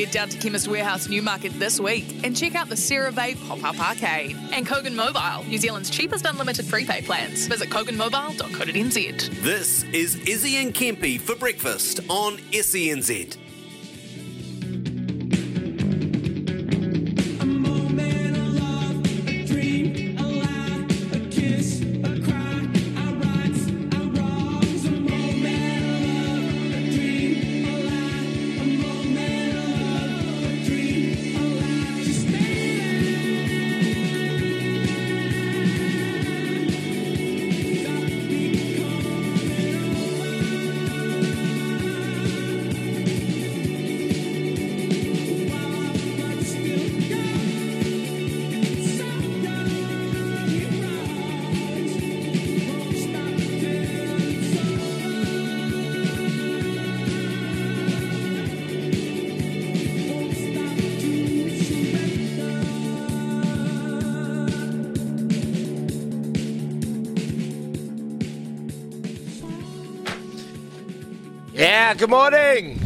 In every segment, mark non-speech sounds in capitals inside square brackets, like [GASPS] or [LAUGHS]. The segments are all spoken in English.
Head down to Chemist Warehouse Newmarket this week and check out the CeraVe pop-up arcade and Kogan Mobile, New Zealand's cheapest unlimited prepaid plans. Visit koganmobile.co.nz. This is Izzy and Kempy for breakfast on SENZ. Good morning.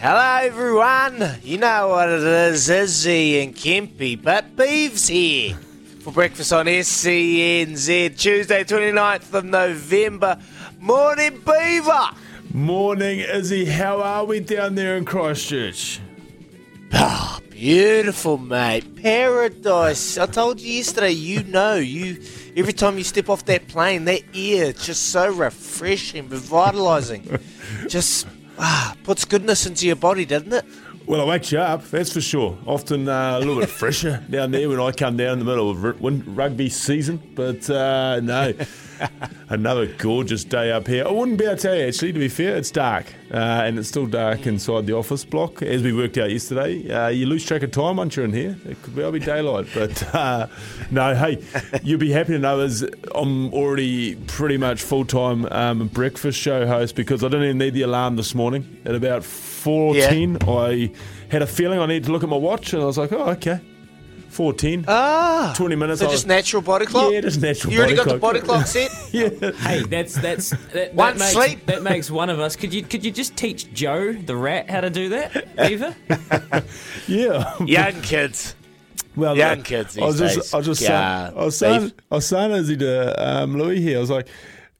Hello, everyone. You know what it is, Izzy and Kempy, but Beeves here for breakfast on SENZ, Tuesday, 29th of November. Morning, Beaver. Morning, Izzy. How are we down there in Christchurch? Ah, beautiful, mate. Paradise. I told you yesterday, you know, you every time you step off that plane, that air, just so refreshing, revitalizing. just ah, puts goodness into your body, doesn't it? Well, it wakes you up, that's for sure. Often uh, a little bit [LAUGHS] fresher down there when I come down in the middle of rugby season. But uh, no, [LAUGHS] another gorgeous day up here. I wouldn't be able to tell you, actually, to be fair, it's dark. Uh, and it's still dark inside the office block, as we worked out yesterday. Uh, you lose track of time once you're in here. It could well be daylight. [LAUGHS] But uh, no, hey, you'll be happy to know is I'm already pretty much full time um, breakfast show host because I didn't even need the alarm this morning. At about 4.10, I had a feeling I needed to look at my watch and I was like, oh, okay. 4.10. Ah, 20 minutes. So just natural body clock? Yeah, just natural You already body got the body clock set? [LAUGHS] yeah. Hey, that's that's that, [LAUGHS] One that makes, sleep. That makes one of us. Could you could you just teach Joe the rat how to do that, Eva? [LAUGHS] Yeah. Young kids. Well, Young look, kids I was these just. I was just, Yeah, saying, I was saying. I was saying as he to um, Louis here. I was like,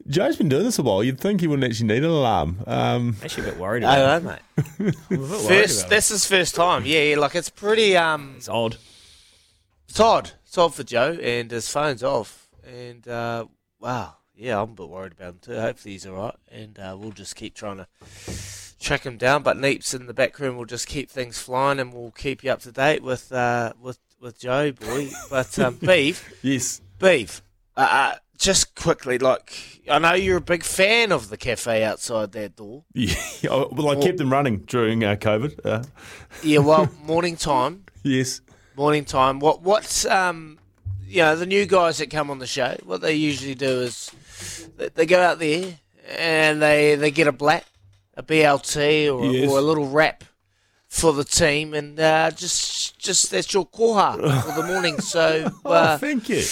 Joe's been doing this a while. You'd think he wouldn't actually need an alarm. Um, Actually, a bit worried about I it. know, mate. I'm a bit worried First, about this is first time. Yeah, yeah, like it's pretty. Um, It's odd. It's odd. It's odd for Joe, and his phone's off. And uh, wow, yeah, I'm a bit worried about him too. Hopefully he's all right, and uh, we'll just keep trying to track him down. But Neeps in the back room will just keep things flying, and we'll keep you up to date with uh, with with Joe, boy. But um, [LAUGHS] Beef, yes. Beef, uh, uh, just quickly, like I know you're a big fan of the cafe outside that door. Yeah. [LAUGHS] Well, I kept them running during uh, COVID. Uh, Yeah, well, [LAUGHS] morning time. yes. Morning time. What what's um you know the new guys that come on the show? What they usually do is they, they go out there and they they get a black, a BLT or, Yes. or a little wrap for the team, and uh, just just that's your koha for the morning. [LAUGHS] So Oh, uh, thank you.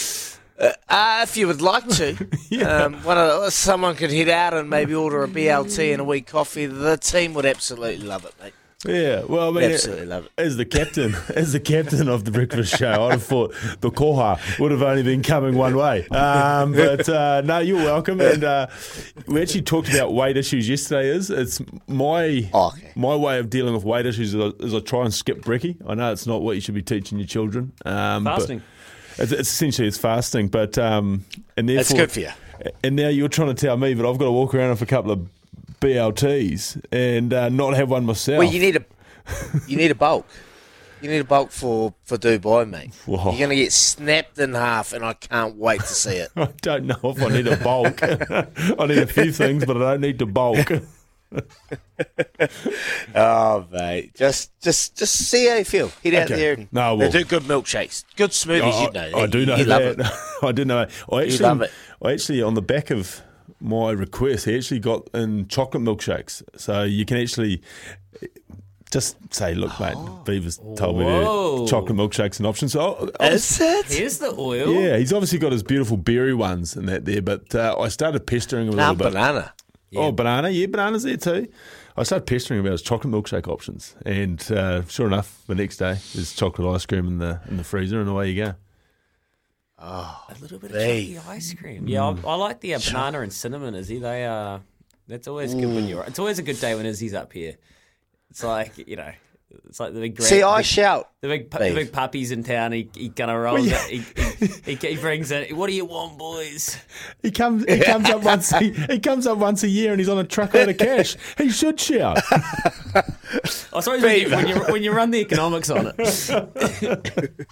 uh, if you would like to, [LAUGHS] Yeah. um, one of, someone could head out and maybe order a BLT and a wee coffee. The team would absolutely love it, mate. Yeah, well, I mean, Absolutely love it. as the captain, [LAUGHS] as the captain of the breakfast show, I'd have thought the koha would have only been coming one way. Um, but uh, no, you're welcome. And uh, we actually talked about weight issues yesterday. Is it's my Oh, okay. my way of dealing with weight issues is I, is I try and skip brekkie. I know it's not what you should be teaching your children. Um, Fasting. It's, it's essentially it's fasting, but um, and It's good for you. and now you're trying to tell me, but I've got to walk around with a couple of BLTs and uh, not have one myself. Well, you need a you need a bulk. You need a bulk for for Dubai, mate. Whoa. You're gonna get snapped in half, and I can't wait to see it. [LAUGHS] I don't know if I need a bulk. [LAUGHS] I need a few things, but I don't need to bulk. [LAUGHS] oh, mate, just just just see how you feel. Head out there and No, they well- do good milkshakes, good smoothies. I, you know, I do know you that. I do know. I actually, love it. I actually, on the back of my request, he actually got in chocolate milkshakes, so you can actually. Just say, look, mate. [GASPS] Beaver's told me that chocolate milkshakes an option. So, I, I was- Is it? Here's the oil. yeah, he's obviously got his beautiful berry ones and that there. But uh, I started pestering him a little bit. banana. Oh, banana, yeah, bananas there too. I started pestering him about his chocolate milkshake options, and uh, sure enough, the next day there's chocolate ice cream in the in the freezer, and away you go. A little bit of Hey. chocolate ice cream. Yeah, I, I like the uh, banana and cinnamon. Izzy, they are. that's always good when you're. It's always a good day when Izzy's up here. It's like you know, it's like the big. See, I big, shout. the big, pu- the Beef. big puppies in town. He, he kind of rolls. out, he, he, he, he brings it. What do you want, boys? He comes, he comes up [LAUGHS] once, he, he comes up once a year, and he's on a truckload of cash. He should shout. I suppose when you, when you when you run the economics on it. [LAUGHS]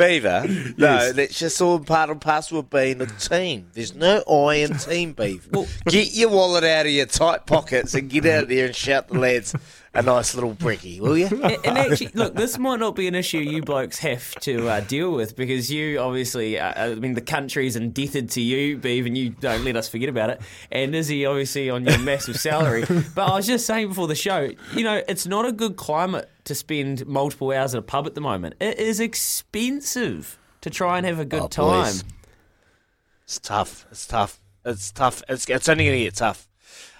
Beaver, no, that's just all part and parcel of being a team. There's no I in team, Beaver. get your wallet out of your tight pockets and get out there and shout the lads a nice little brekkie, will you? and, [LAUGHS] and actually, look, this might not be an issue you blokes have to uh, deal with because you obviously, uh, I mean, the country's indebted to you, Beav, and you don't let us forget about it. And Izzy, obviously, on your massive salary. [LAUGHS] But I was just saying before the show, you know, it's not a good climate to spend multiple hours at a pub at the moment. It is expensive to try and have a good Oh, time. boys. It's tough. It's tough. It's tough. It's, it's only going to get tough.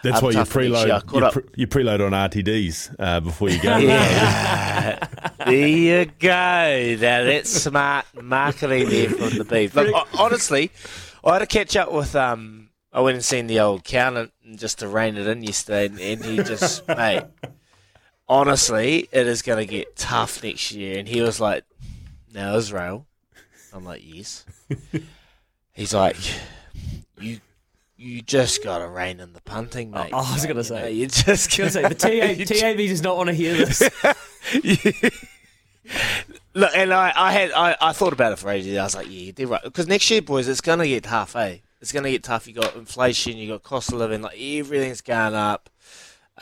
That's why you tough for next year. I preload. You, pre, you preload on RTDs uh, before you go. Yeah. [LAUGHS] there you go. Now that's smart marketing there from the beef. Ho- honestly, I had to catch up with. Um, I went and seen the old accountant and just to rein it in yesterday, and, and he just, [LAUGHS] mate. Honestly, it is going to get tough next year. And he was like, "Now Israel." I'm like, "Yes." [LAUGHS] He's like, "You." You just got to rein in the punting, mate. I was gonna You say. know, you just gonna say, the [LAUGHS] TA, TAB does not want to hear this. [LAUGHS] Look, and I, I had, I, I thought about it for ages. I was like, yeah, they're right. Because next year, boys, it's gonna get tough, eh? It's gonna get tough. You got inflation, you got cost of living, like everything's going up.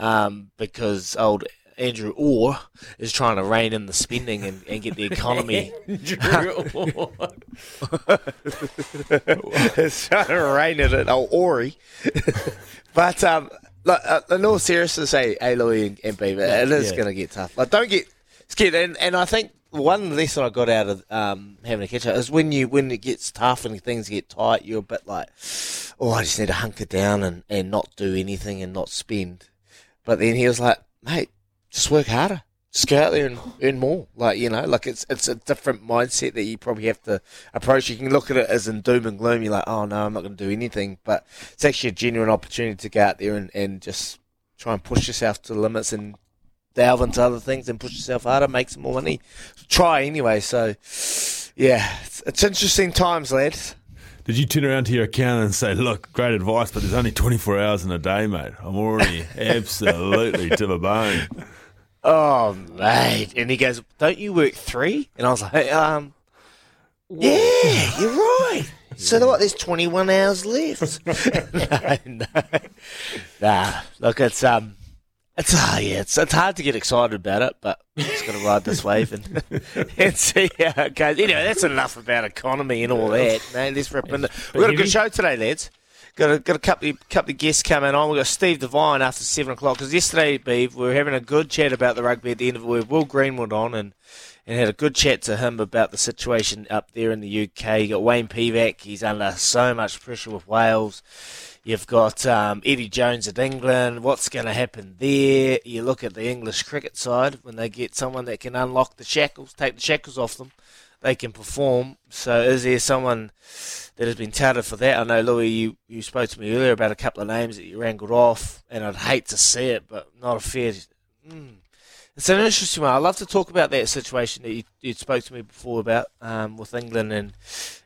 Um, because old Adrian Orr is trying to rein in the spending and, and get the economy. [LAUGHS] it's trying to rein it in old Ori. [LAUGHS] but um, look, uh, in all seriousness, hey, hey Louis and, and Beaver, it is Yeah. going to get tough. Like, don't get scared. And, and I think one lesson I got out of um, having a catch up is when you when it gets tough and things get tight, you're a bit like, oh, I just need to hunker down and, and not do anything and not spend. But then he was like, mate, just work harder. Just go out there and earn more. Like, you know, like it's it's a different mindset that you probably have to approach. You can look at it as in doom and gloom. You're like, oh no, I'm not going to do anything. But it's actually a genuine opportunity to go out there and, and just try and push yourself to the limits and delve into other things and push yourself harder, make some more money. Try anyway. So, yeah, it's, it's interesting times, lads. Did you turn around to your accountant and say, "Look, great advice, but there's only 24 hours in a day, mate. I'm already [LAUGHS] absolutely to the bone." Oh, mate. And he goes, Don't you work three? And I was like, um, Yeah, you're right. So what? There's 21 hours left. [LAUGHS] no, no, nah. Look, it's um, it's ah, yeah, it's it's hard to get excited about it, but just got to ride this wave and [LAUGHS] and see how it goes. Anyway, that's enough about economy and all that. No, let's rip into. We've got a good show today, lads. Got a, got a couple of, couple of guests coming on. We've got Steve Devine after 7 o'clock. Because yesterday, Beeve, we were having a good chat about the rugby at the end of it. We had Will Greenwood on and, and had a good chat to him about the situation up there in the UK. You got Wayne Pivac. He's under so much pressure with Wales. You've got um, Eddie Jones at England. What's going to happen there? You look at the English cricket side when they get someone that can unlock the shackles, take the shackles off them, they can perform. So is there someone that has been touted for that? I know, Louis, you, you spoke to me earlier about a couple of names that you wrangled off, and I'd hate to see it, but not a fair. Mm. It's an interesting one. I'd love to talk about that situation that you, you spoke to me before about um, with England and,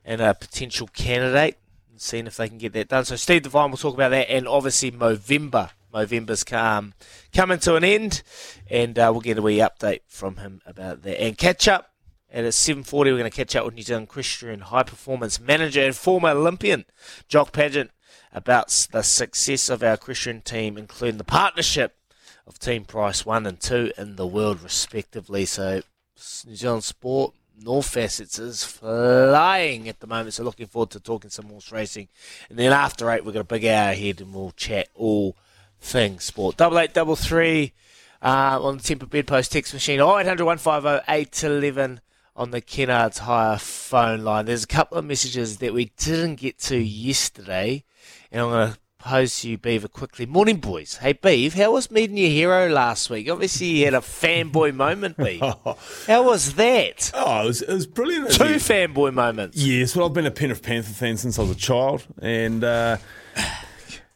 and a potential candidate and seeing if they can get that done. So Steve Devine will talk about that, and obviously Movember. Movember's come coming to an end, and uh, we'll get a wee update from him about that. And catch up at 7.40 we're going to catch up with New Zealand equestrian high performance manager and former Olympian Jock Paget about the success of our equestrian team, including the partnership of Team Price 1 and 2 in the world respectively. So New Zealand sport North Facets is flying at the moment, so looking forward to talking some horse racing. And then after eight, we've got a big hour ahead, and we'll chat all things sport. Double eight, double three uh, on the Temper Bedpost text machine. Oh, 0800 150 811 on the Kennards Hire phone line. There's a couple of messages that we didn't get to yesterday, and I'm going to pose to you, Beaver, quickly. Morning, boys. Hey, Beav, how was meeting your hero last week? Obviously, you had a fanboy moment, Beav. [LAUGHS] How was that? Oh, it was, it was brilliant. Two fanboy moments. Yes, well, I've been a Penrith Panther fan since I was a child, and uh,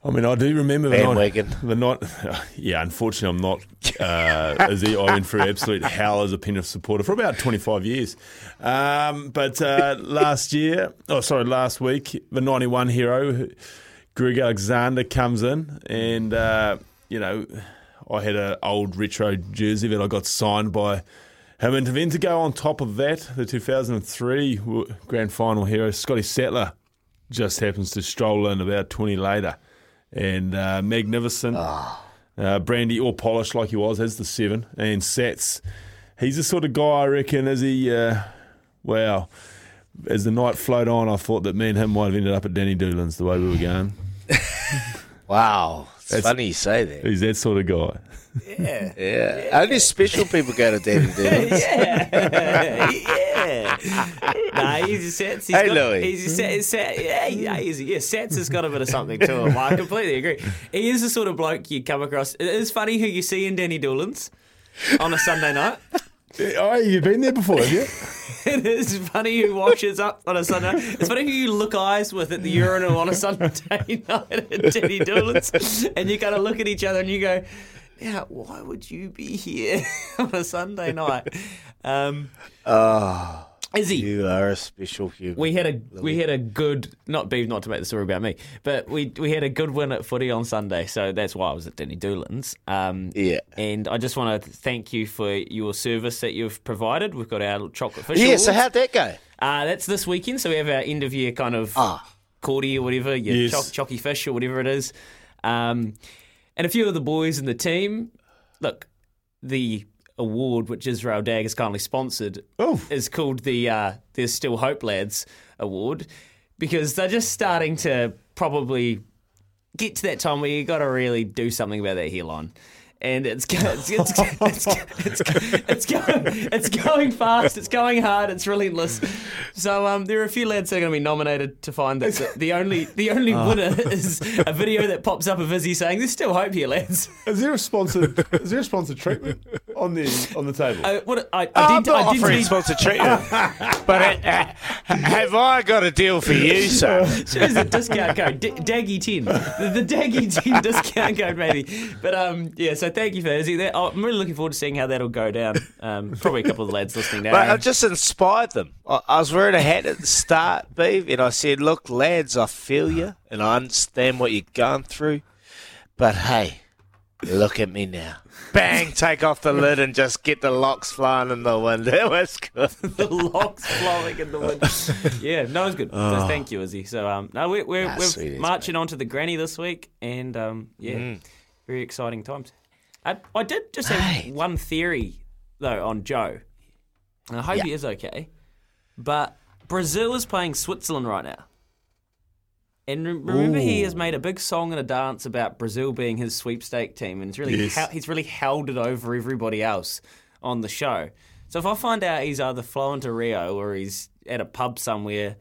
I mean, I do remember the Bandwagon. night. The night, [LAUGHS] yeah, unfortunately, I'm not. Uh, as I went through absolute hell as a Penrith supporter for about 25 years. Um, but uh, last year, oh sorry, last week, the 91 hero, Greg Alexander, comes in, and uh, you know, I had an old retro jersey that I got signed by him, and then to go on top of that, the 2003 grand final hero Scotty Sattler just happens to stroll in about 20 later and uh, magnificent. Uh, Brandy, all polished like he was, as the seven. And Sats, he's the sort of guy I reckon, as he, uh, wow, as the night flowed on, I thought that me and him might have ended up at Danny Doolan's the way we were going. [LAUGHS] Wow. It's That's- funny you say that. He's that sort of guy. Yeah. Yeah. Only special people go to Danny [LAUGHS] Doolan's. yeah, [LAUGHS] yeah. Nah, [LAUGHS] he's a Sats. He's Hey, got, Louis. He's a Sats. Sats yeah, yeah, he's, yeah, Sats has got a bit of something to him. I completely agree. He is the sort of bloke you come across. It is funny who you see in Danny Doolan's on a Sunday night. Oh, you've been there before, have you? [LAUGHS] It is funny who washes up on a Sunday. It's funny who you look eyes with at the urinal on a Sunday [LAUGHS] night at Danny Doolan's, and you kind of look at each other and you go, "Yeah, why would you be here on a Sunday night?" Um, Oh, is he? you are a special human. We had a we had a good not beef not to make the story about me, but we we had a good win at footy on Sunday, so that's why I was at Danny Doolan's. Um, Yeah. and I just want to thank you for your service that you've provided. We've got our chocolate fish. yeah, so how'd that go? Uh, that's this weekend, so we have our end of year kind of Ah. cordy or whatever, your Yes. choc- chocky fish or whatever it is. Um, and a few of the boys in the team, look, the award which Israel Dagg has kindly sponsored Oh. is called the uh, There's Still Hope Lads Award because they're just starting to probably get to that time where you got to really do something about that hairline. And it's it's it's, it's, it's, it's, going it's going fast. It's going hard. It's relentless. So um, there are a few lads that are going to be nominated to find that the, the only the only [LAUGHS] winner is a video that pops up of Izzy saying, "There's still hope here, lads." Is there a sponsored? is there a sponsored treatment on the on the table? Uh, what I, I I'm did, not I did offering read- sponsored treatment, but uh, uh, have I got a deal for you, sir? [LAUGHS] There's a discount code, D- Daggy ten, the, the Daggy ten [LAUGHS] discount code maybe. But um, yeah. So thank you for that. That, I'm really looking forward to seeing how that'll go down. Um, probably a couple of the lads listening now. But I just inspired them. I, I was wearing a hat at the start, Beeve, and I said, "Look, lads, I feel you, and I understand what you're going through, but hey, look at me now." Bang! Take off the lid and just get the locks flying in the wind. [LAUGHS] It was good. [LAUGHS] the locks flowing in the wind. yeah, no, it's good. So thank you, Izzy. So um, no, we're we're, Ah, we're sweet as, marching on to the granny this week, and um, yeah, Mm. very exciting times. I, I did just have one theory though on Joe, and I hope Yeah. he is okay. But Brazil is playing Switzerland right now. And re- remember, he has made a big song and a dance about Brazil being his sweepstake team, and he's really Yes. hel- he's really held it over everybody else on the show. So if I find out he's either flown to Rio or he's at a pub somewhere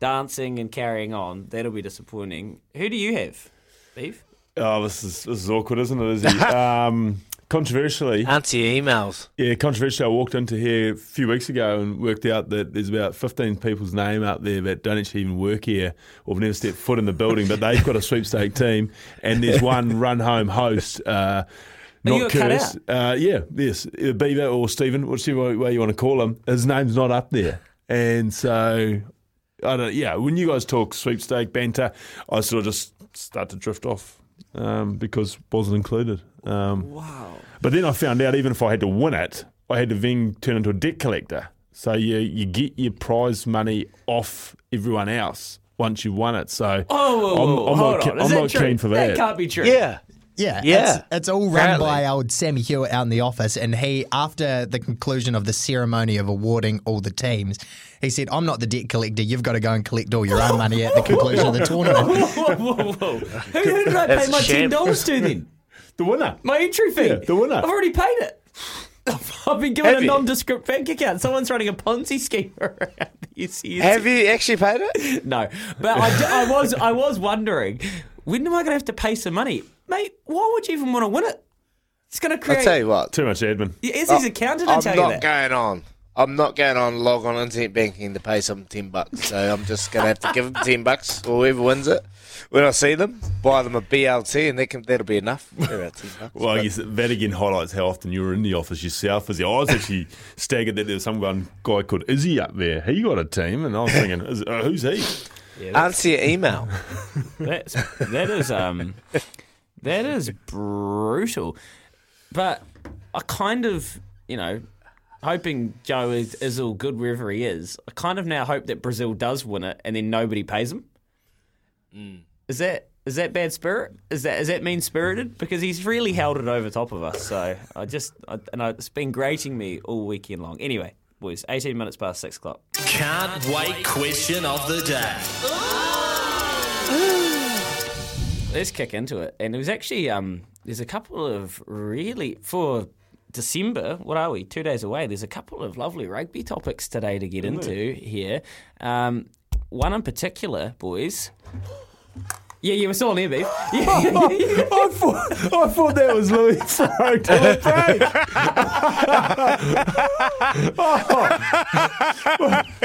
dancing and carrying on, that'll be disappointing. Who do you have, Beef? Oh, this is this is awkward, isn't it? Is he? [LAUGHS] um, controversially, Answer your emails. yeah, controversially. I walked into here a few weeks ago and worked out that there's about 15 people's name out there that don't actually even work here or have never stepped foot in the building, but they've got a sweepstake team, and there's [LAUGHS] one run home host. Uh, not Curtis. Uh, yeah, yes, Beaver or Stephen, whichever way you want to call him. His name's not up there, and so I don't. Yeah, when you guys talk sweepstake banter, I sort of just start to drift off um, because wasn't included. Um, Wow. but then I found out even if I had to win it, I had to then turn into a debt collector. So you you get your prize money off everyone else once you won it. So Oh, whoa, I'm, I'm not, ke- I'm not keen for That that. can't be true. Yeah. Yeah, Yeah. It's, it's all run Apparently. by old Sammy Hewitt out in the office, and he, after the conclusion of the ceremony of awarding all the teams, he said, "I'm not the debt collector. You've got to go and collect all your own money at the conclusion of the tournament." [LAUGHS] whoa, whoa, whoa. [LAUGHS] Who, who did I That's pay my ten dollars to then? [LAUGHS] The winner. My entry fee. Yeah, the winner. I've already paid it. I've been given Have a you? nondescript bank account. Someone's running a Ponzi scheme around these years. Have you actually paid it? No, but I, d- I was I was wondering when am I going to have to pay some money, mate? Why would you even want to win it? It's going to create. I'll tell you what. Too much admin. Yeah, Izzy's accountant to I'm tell not that. going on. I'm not going on log on internet banking to pay some ten bucks. So I'm just going to have to give them ten bucks or whoever wins it. When I see them, buy them a BLT, and that can, that'll be enough. They're about ten bucks. [LAUGHS] Well, I But- guess that again highlights how often you were in the office yourself. As I was actually staggered that there was some one guy called Izzy up there. He got a team, and I was thinking, is, uh, who's he? Answer your email. [LAUGHS] That's that is um that is brutal. But I kind of you know hoping Joe is, is all good wherever he is. I kind of now hope that Brazil does win it and then nobody pays him. Is that is that bad spirit? Is that is that mean spirited? Because he's really held it over top of us. So I just I, and I, it's been grating me all weekend long. Anyway, boys, eighteen minutes past six o'clock. Can't wait question of the day. [SIGHS] Let's kick into it. And it was actually um, there's a couple of really for December. What are we? Two days away. There's a couple of lovely rugby topics today to get into here. Um, one in particular, boys. Yeah, you were still on here, beef. Yeah, yeah, yeah, yeah. I thought, I thought that was Louis Farrow to a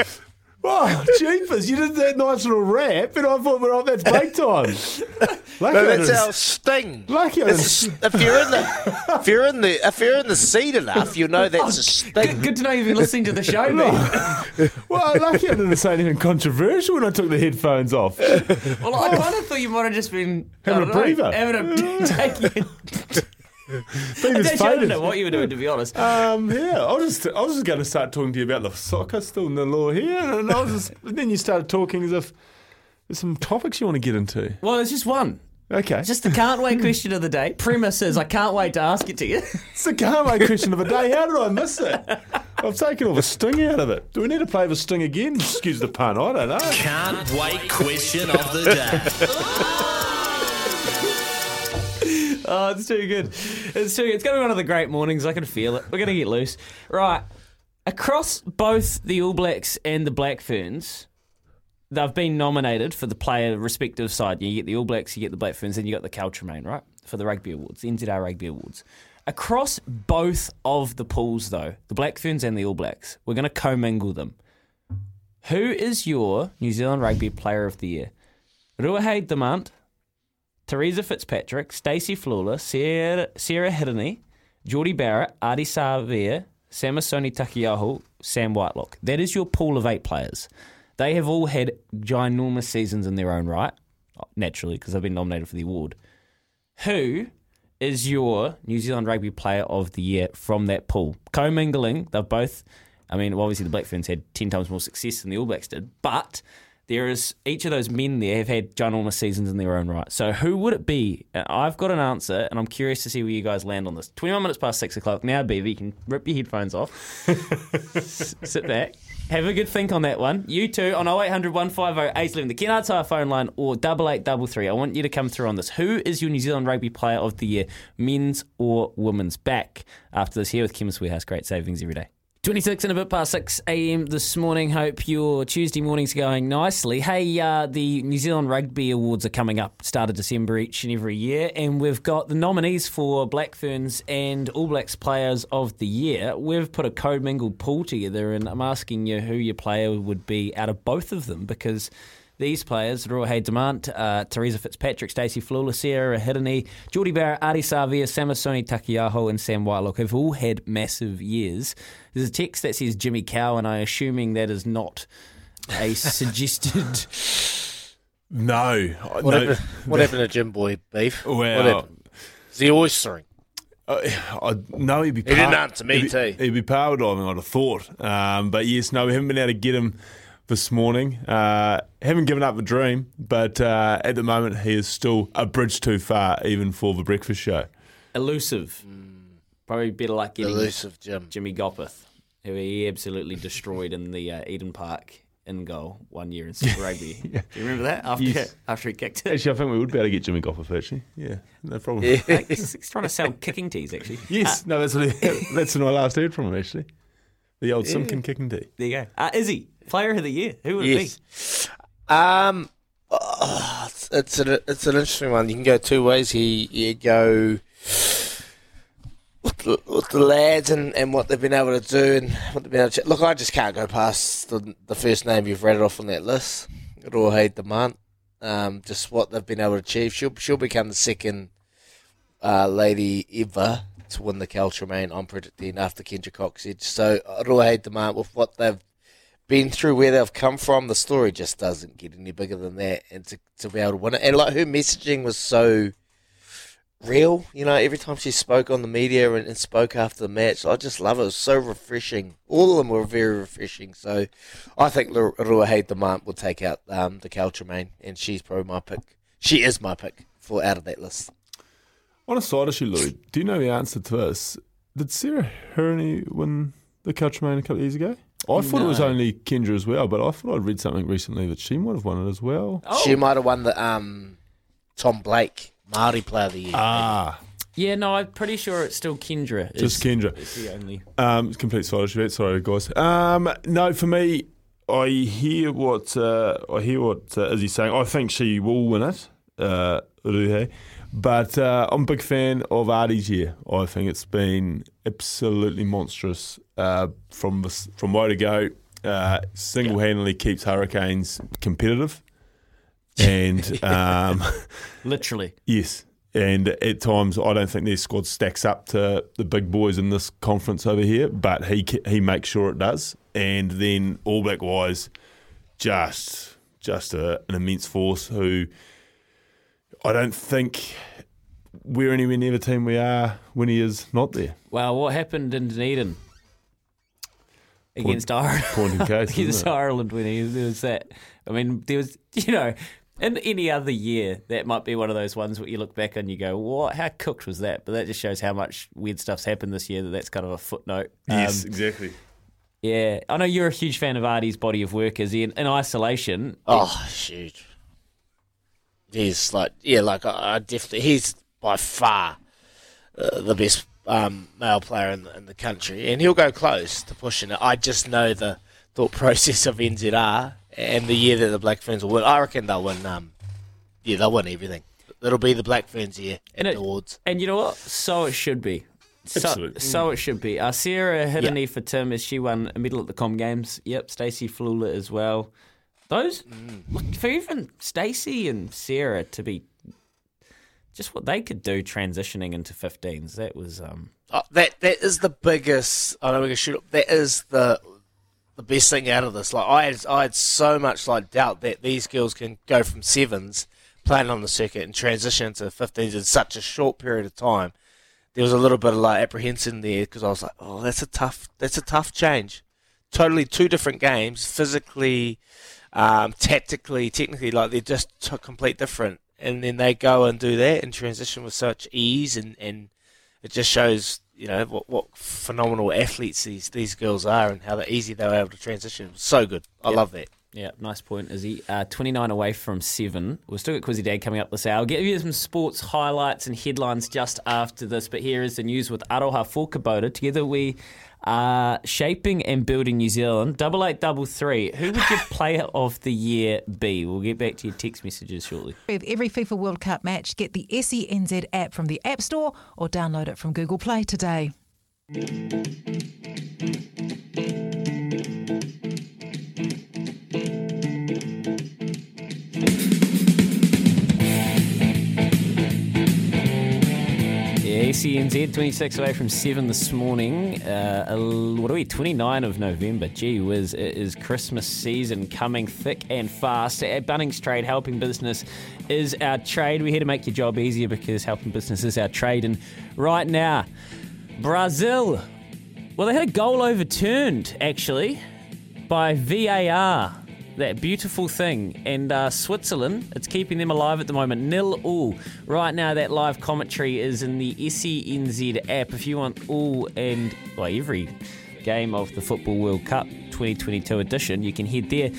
break. Oh, jeepers, you did that nice little rap, and I thought, well, that's break time. [LAUGHS] Lucky No, I that's our sting. Lucky It's if you're in the if you're in the if you're in the seat enough, you know that's a oh, sting. Good, good to know you've been listening to the show, beef. [LAUGHS] Well, lucky I didn't say anything controversial when I took the headphones off. Well, I kind of thought you might have just been Having a don't know, breather. having a [LAUGHS] taking. [LAUGHS] I Famous don't, I don't know what you were doing, to be honest. Um, yeah, I was just I was just going to start talking to you about the soccer still in the law here, and I was just, [LAUGHS] then you started talking as if there's some topics you want to get into. Well, it's just one. Okay, Just the can't wait question of the day. [LAUGHS] Premise is I can't wait to ask it to you. it's the can't wait question of the day. How did I miss it? I've taken all the sting out of it. Do we need to play the sting again? Excuse the pun. I don't know. Can't wait question of the day. Oh, it's too good. It's too. It's going to be one of the great mornings. I can feel it. We're going to get loose. Right. Across both the All Blacks and the Black Ferns, they've been nominated for the player respective side. You get the All Blacks, you get the Black Ferns, and you got the Kel Tremain, right? For the Rugby Awards, the NZR Rugby Awards. Across both of the pools, though, the Black Ferns and the All Blacks, we're going to commingle them. Who is your New Zealand Rugby Player of the Year? Ruahei Demant, Teresa Fitzpatrick, Stacey Fluhler, Sarah, Sarah Hirini, Jordie Barrett, Ardie Savea, Samisoni Taukei'aho, Sam Whitelock. That is your pool of eight players. They have all had ginormous seasons in their own right, naturally, because they've been nominated for the award. Who is your New Zealand Rugby Player of the Year from that pool? Co-mingling, they've both, I mean, obviously the Black Ferns had 10 times more success than the All Blacks did, but there is each of those men there have had ginormous seasons in their own right. So who would it be? Uh, I've got an answer, and I'm curious to see where you guys land on this. 21 minutes past six o'clock now, Beaver. You can rip your headphones off, S- [LAUGHS] sit back, have a good think on that one. You two on 0800 150 811, the Kennards Hire phone line, or 8833. I want you to come through on this. Who is your New Zealand Rugby Player of the Year, men's or women's? Back after this here with Chemist Warehouse. Great savings every day. 26 and a bit past 6 a.m. this morning. Hope your Tuesday morning's going nicely. Hey, uh, the New Zealand Rugby Awards are coming up, start of December each and every year, and we've got the nominees for Black Ferns and All Blacks Players of the Year. We've put a co-mingled pool together, and I'm asking you who your player would be out of both of them because these players, Ruahei Demant, uh, Teresa Fitzpatrick, Stacey Fluhler, Sarah Hirini, Jordie Barrett, Ardie Savea, Samisoni Taukei'aho, and Sam Whitelock have all had massive years. There's a text that says Jimmy Cow, and I'm assuming that is not a [LAUGHS] suggested. No, What, no. happened, what happened to Jim Boy Beef? Well, what? Is he oystering? Uh, I know he'd be. He didn't power- answer me he'd be, too. He'd be power diving, I'd have thought. Um, but yes, no, we haven't been able to get him this morning. Uh, haven't given up the dream, but uh, at the moment he is still a bridge too far, even for the breakfast show. Elusive. Probably better luck getting Elusive Jim. Jimmy Gopperth, who he absolutely destroyed in the uh, Eden Park in goal one year in Super [LAUGHS] Rugby. Do you remember that? After, Yes. after he kicked it? Actually, I think we would be able to get Jimmy Goff actually. Yeah, no problem. he's, he's trying to sell kicking tees, actually. Yes, no, that's what he, [LAUGHS] that's when I last heard from him actually. The old Simkin kicking tee. There you go. Uh, Izzy, player of the year. Who would it Yes. Um, oh, it's, it's, an, it's an interesting one. You can go two ways here. You go with the, with the lads and, and what they've been able to do and what they've been able to. Look, I just can't go past the, the first name you've read it off on that list. Ruahei Demant. Um, just what they've been able to achieve. She'll she'll become the second uh, lady ever to win the Kel Tremain. I'm predicting after Kendra Cocksedge. So uh, Ruahei Demant with what they've been through where they've come from, the story just doesn't get any bigger than that. And to, to be able to win it, and like her messaging was so real, you know, every time she spoke on the media and, and spoke after the match, I just love it. It was so refreshing. All of them were very refreshing. So I think Ruahei Demant will take out um, the Kel Tremain, and she's probably my pick. She is my pick for out of that list. On a side issue, Louis, do you know the answer to this? Did Sarah Hirini win the Couchman a couple of years ago? I thought it was only Kendra as well, but I thought I'd read something recently that she might have won it as well. Oh. She might have won the um, Tom Blake Māori Player of the Year. Ah, Yeah, no, I'm pretty sure it's still Kendra. just is- Kendra. is the only. Um, complete side issue. Sorry, guys. Um, no, for me, I hear what uh, I hear what uh, Izzy's saying. I think she will win it, uh, Ruhe. But uh, I'm a big fan of Ardie's year. I think it's been absolutely monstrous uh, from from way to go. Uh, Single handedly keeps Hurricanes competitive, [LAUGHS] and um, Literally. Yes. And at times, I don't think their squad stacks up to the big boys in this conference over here, but he he makes sure it does. And then All Black wise, just just a, an immense force who I don't think we're anywhere near the team we are when he is not there. Well, what happened in Dunedin against Ireland? Point in case, [LAUGHS] against isn't it? Ireland when he there was that. I mean, there was you know. In any other year, that might be one of those ones where you look back and you go, "What? How cooked was that?" But that just shows how much weird stuff's happened this year. That that's kind of a footnote. Um, exactly. yeah, I know you're a huge fan of Ardie's body of work. Is he in, in isolation? Oh, shoot. He's like, yeah, like I, I definitely, he's by far uh, the best um, male player in the, in the country, and he'll go close to pushing it. I just know the thought [LAUGHS] process of NZR and the year that the Black Ferns will win. I reckon they'll win. Um, yeah, they'll win everything. It'll be the Black Ferns year at And it- awards. And you know what? So it should be. So, Absolutely. so it should be. Uh, Sarah Hirini for Tim as she won a medal at the Com Games. Yep, Stacey Fluhler as well. Those, look, for even Stacey and Sarah to be just what they could do transitioning into 15s, that was um, Oh, that that is the biggest. I know we can shoot. up. That is the the best thing out of this. Like I had, I had so much like doubt that these girls can go from sevens playing on the circuit and transition to 15s in such a short period of time. There was a little bit of like apprehension there because I was like, oh, that's a tough, that's a tough change. Totally two different games, physically, um, tactically, technically, like they're just t- complete different. And then they go and do that and transition with such ease, and, and it just shows you know what, what phenomenal athletes these these girls are and how easy they were able to transition. So good, I Yep. love that. Yeah, nice point, Izzy. Uh, 29 away from 7. We've still got Quizzy Dad coming up this hour. I'll give you some sports highlights and headlines just after this, but here is the news with Aroha for Kubota. Together we are shaping and building New Zealand. Double eight, double three. Who would your [LAUGHS] player of the year be? We'll get back to your text messages shortly. With every FIFA World Cup match, get the SENZ app from the App Store or download it from Google Play today. SENZ 26 away from 7 this morning. Uh, what are we, 29 of November? Gee whiz, it is Christmas season coming thick and fast. At Bunnings Trade, helping business is our trade. We're here to make your job easier because helping business is our trade. And right now, Brazil. Well, they had a goal overturned, actually, by VAR. That beautiful thing. And uh, Switzerland, it's keeping them alive at the moment. Nil all. Right now, that live commentary is in the SENZ app. If you want all and well, every game of the Football World Cup 2022 edition, you can head there.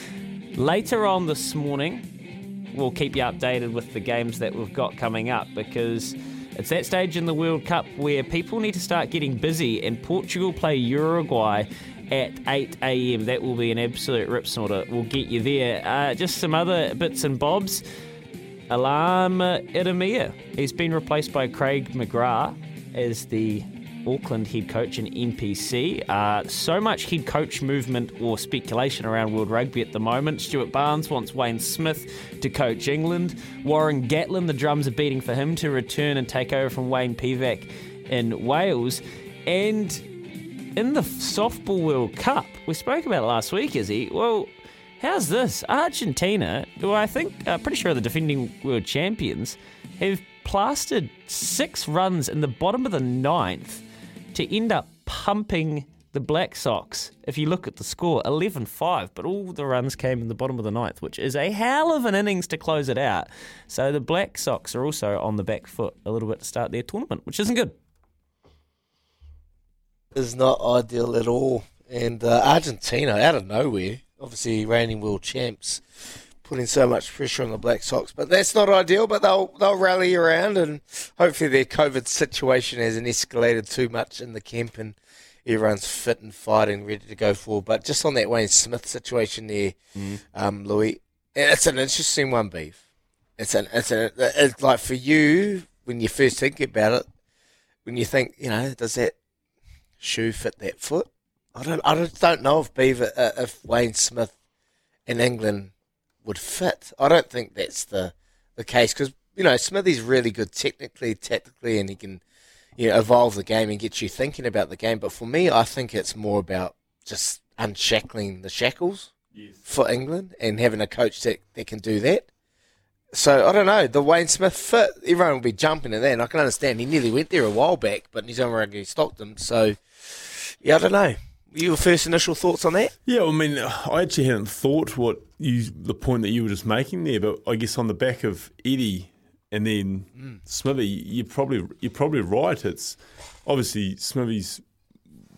Later on this morning, we'll keep you updated with the games that we've got coming up because it's that stage in the World Cup where people need to start getting busy, and Portugal play Uruguay at 8 a.m. That will be an absolute rip snorter. We'll get you there. Uh, just some other bits and bobs. Alama Ieremia. He's been replaced by Craig McGrath as the Auckland head coach in NPC. Uh, so much head coach movement or speculation around World Rugby at the moment. Stuart Barnes wants Wayne Smith to coach England. Warren Gatland, the drums are beating for him to return and take over from Wayne Pivac in Wales. And in the softball World Cup, we spoke about last week, Izzy. Well, how's this? Argentina, who I think, uh, pretty sure are the defending world champions, have plastered six runs in the bottom of the ninth to end up pumping the Black Sox. If you look at the score, 11 5, but all the runs came in the bottom of the ninth, which is a hell of an innings to close it out. So the Black Sox are also on the back foot a little bit to start their tournament, which isn't good. Is not ideal at all. And uh, Argentina, out of nowhere, obviously reigning world champs, putting so much pressure on the Black Sox. But that's not ideal. But they'll they'll rally around, and hopefully their COVID situation hasn't escalated too much in the camp, and everyone's fit and fighting, ready to go forward. But just on that Wayne Smith situation there, um, Louis, it's an interesting one, beef. It's an it's an it's like for you when you first think about it, when you think, you know, does that shoe fit that foot? I don't. I just don't know if Beaver, uh, if Wayne Smith in England would fit. I don't think that's the the case because you know Smithy's really good technically, tactically, and he can you know evolve the game and get you thinking about the game. But for me, I think it's more about just unshackling the shackles for England and having a coach that, that can do that. So I don't know the Wayne Smith fit. Everyone will be jumping at that. And I can understand he nearly went there a while back, but New Zealand Rugby stopped him. So yeah, I don't know. Your first initial thoughts on that? Yeah, I mean, I actually hadn't thought what you the point that you were just making there, but I guess on the back of Eddie and then mm. Smithy, you're probably you're probably right. It's obviously Smithy's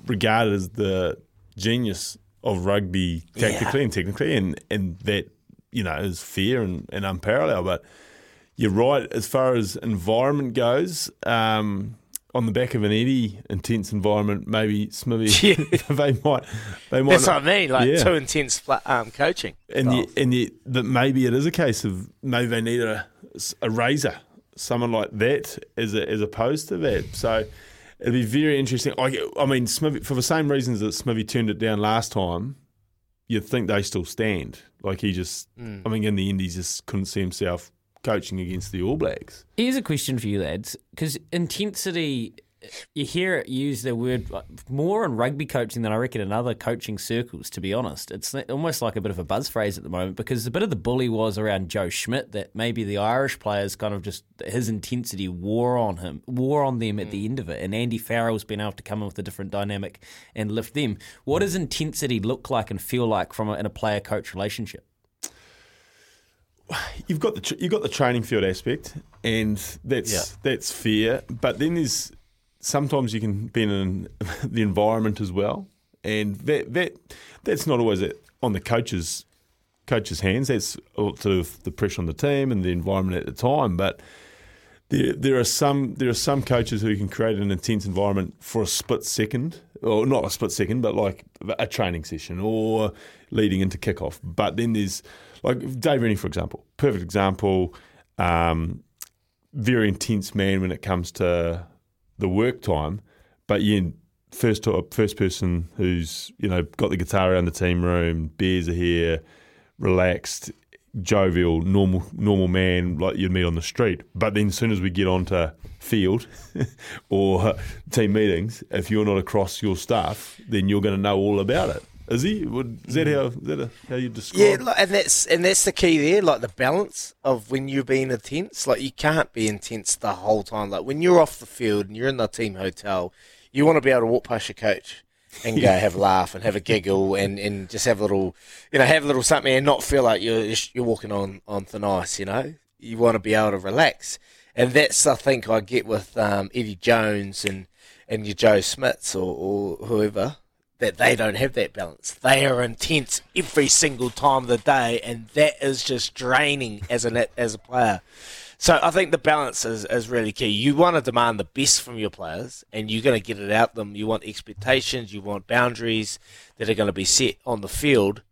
regarded as the genius of rugby tactically and technically, and and that you know is fair and, and unparalleled. But you're right as far as environment goes. Um, on the back of an Eddie intense environment, maybe Smithy [LAUGHS] [LAUGHS] they might they might That's not- what I mean. Like Yeah. too intense um, coaching. and the, and the, that maybe it is a case of maybe they need a, a razor, someone like that, as a, as opposed to that. So it'd be very interesting. I, I mean, Smithy, for the same reasons that Smithy turned it down last time, you'd think they still stand. Like he just, mm. I mean, in the end, he just couldn't see himself coaching against the All Blacks. Here's a question for you, lads, because intensity. You hear it use the word more in rugby coaching than I reckon in other coaching circles. To be honest, it's almost like a bit of a buzz phrase at the moment because a bit of the bully was around Joe Schmidt that maybe the Irish players kind of just his intensity wore on him, wore on them at the mm. end of it, and Andy Farrell's been able to come in with a different dynamic and lift them. What does intensity look like and feel like from a, in a player coach relationship? [SIGHS] you've got the you've got the training field aspect, and that's Yeah. that's fair. But then there's sometimes you can be in [LAUGHS] the environment as well, and that that that's not always on the coaches coaches' hands. That's sort of the pressure on the team and the environment at the time, but. There, there are some there are some coaches who can create an intense environment for a split second, or not a split second, but like a training session or leading into kickoff. But then there's like Dave Rennie, for example, perfect example. Um, very intense man when it comes to the work time, but you first first person who's you know got the guitar around the team room, beers are here, relaxed, jovial, normal normal man like you'd meet on the street. But then as soon as we get onto field [LAUGHS] or team meetings, if you're not across your stuff, then you're going to know all about it. Is he? Would, is that how? Is that how you describe? It? Yeah, like, and that's and that's the key there, like the balance of when you're being intense. Like you can't be intense the whole time. Like when you're off the field and you're in the team hotel, you want to be able to walk past your coach and go have a laugh and have a giggle and, and just have a little, you know, have a little something and not feel like you're you're walking on on thin ice. You know, you want to be able to relax, and that's I think I get with um, Eddie Jones and and your Joe Schmidts or, or whoever that they don't have that balance. They are intense every single time of the day, and that is just draining as an as a player. So I think the balance is, is really key. You want to demand the best from your players, and you're going to get it out them. You want expectations, you want boundaries that are going to be set on the field,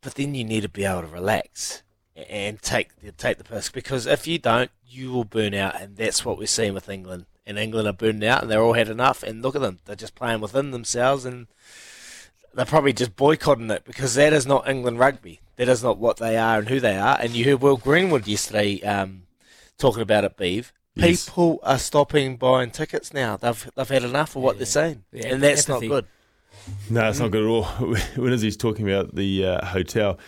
but then you need to be able to relax and take take the piss because if you don't, you will burn out, and that's what we're seeing with England. And England are burning out, and they're all had enough. And look at them; they're just playing within themselves, and they're probably just boycotting it because that is not England rugby. That is not what they are and who they are. And you heard Will Greenwood yesterday um, talking about it, Beeve. Yes. People are stopping buying tickets now. They've they've had enough of what they're saying, Yeah, and that's apathy. not good. No, it's not good at all. [LAUGHS] When Izzy's talking about the uh, hotel,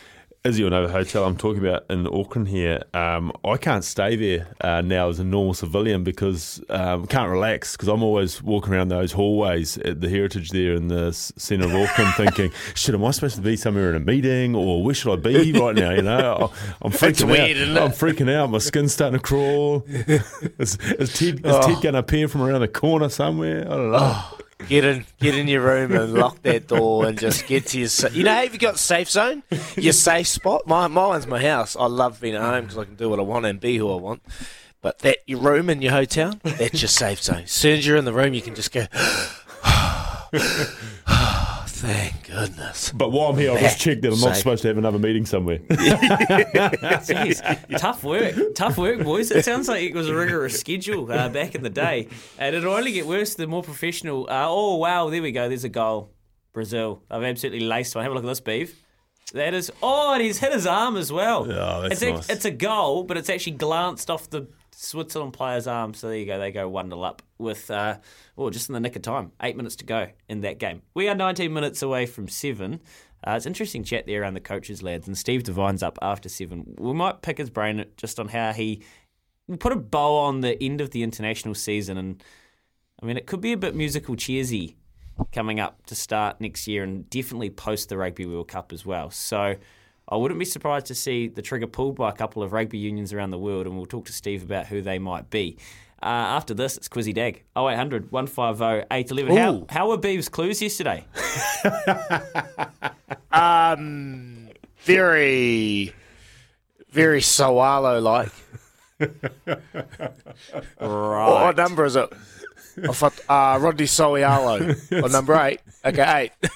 Izzy will know the hotel I'm talking about in Auckland here. Um, I can't stay there uh, now as a normal civilian because um, can't relax because I'm always walking around those hallways at the Heritage there in the centre of Auckland thinking, [LAUGHS] shit, am I supposed to be somewhere in a meeting or where should I be right now? You know, I- I'm freaking weird, out. isn't it? I'm freaking out. My skin's starting to crawl. is, is Ted, is Ted going to appear from around the corner somewhere? I don't know. Get in, get in your room and lock that door and just get to your. You know, have you got safe zone? Your safe spot. My my one's my house. I love being at home because I can do what I want and be who I want. But that your room in your hotel, that's your safe zone. As soon as you're in the room, you can just go. [GASPS] [SIGHS] [SIGHS] [SIGHS] Thank goodness. But while I'm here, I'll just That check that I'm not safe. supposed to have another meeting somewhere. [LAUGHS] Jeez, tough work, tough work, boys. It sounds like it was a rigorous schedule uh, back in the day, and it'll only get worse the more professional. Uh, oh wow, there we go. There's a goal, Brazil. I've absolutely laced one. Have a look at this, beef. That is. Oh, and he's hit his arm as well. Oh, that's it's, a, it's a goal, but it's actually glanced off the Switzerland player's arm. So there you go. They go one 0 up with, uh, oh, just in the nick of time. Eight minutes to go in that game. We are 19 minutes away from seven. Uh, it's interesting chat there around the coaches, lads. And Steve Devine's up after seven. We might pick his brain just on how he put a bow on the end of the international season. And I mean, it could be a bit musical cheersy coming up to start next year and definitely post the Rugby World Cup as well. So I wouldn't be surprised to see the trigger pulled by a couple of rugby unions around the world, and we'll talk to Steve about who they might be. Uh, after this, it's Quizzy Dag. 0800 150 811. How, how were Beeves' clues yesterday? [LAUGHS] Um, very, very So'oialo like. [LAUGHS] Right. What number is it? I thought, uh, Rodney So'oialo on [LAUGHS] number eight. Okay, eight.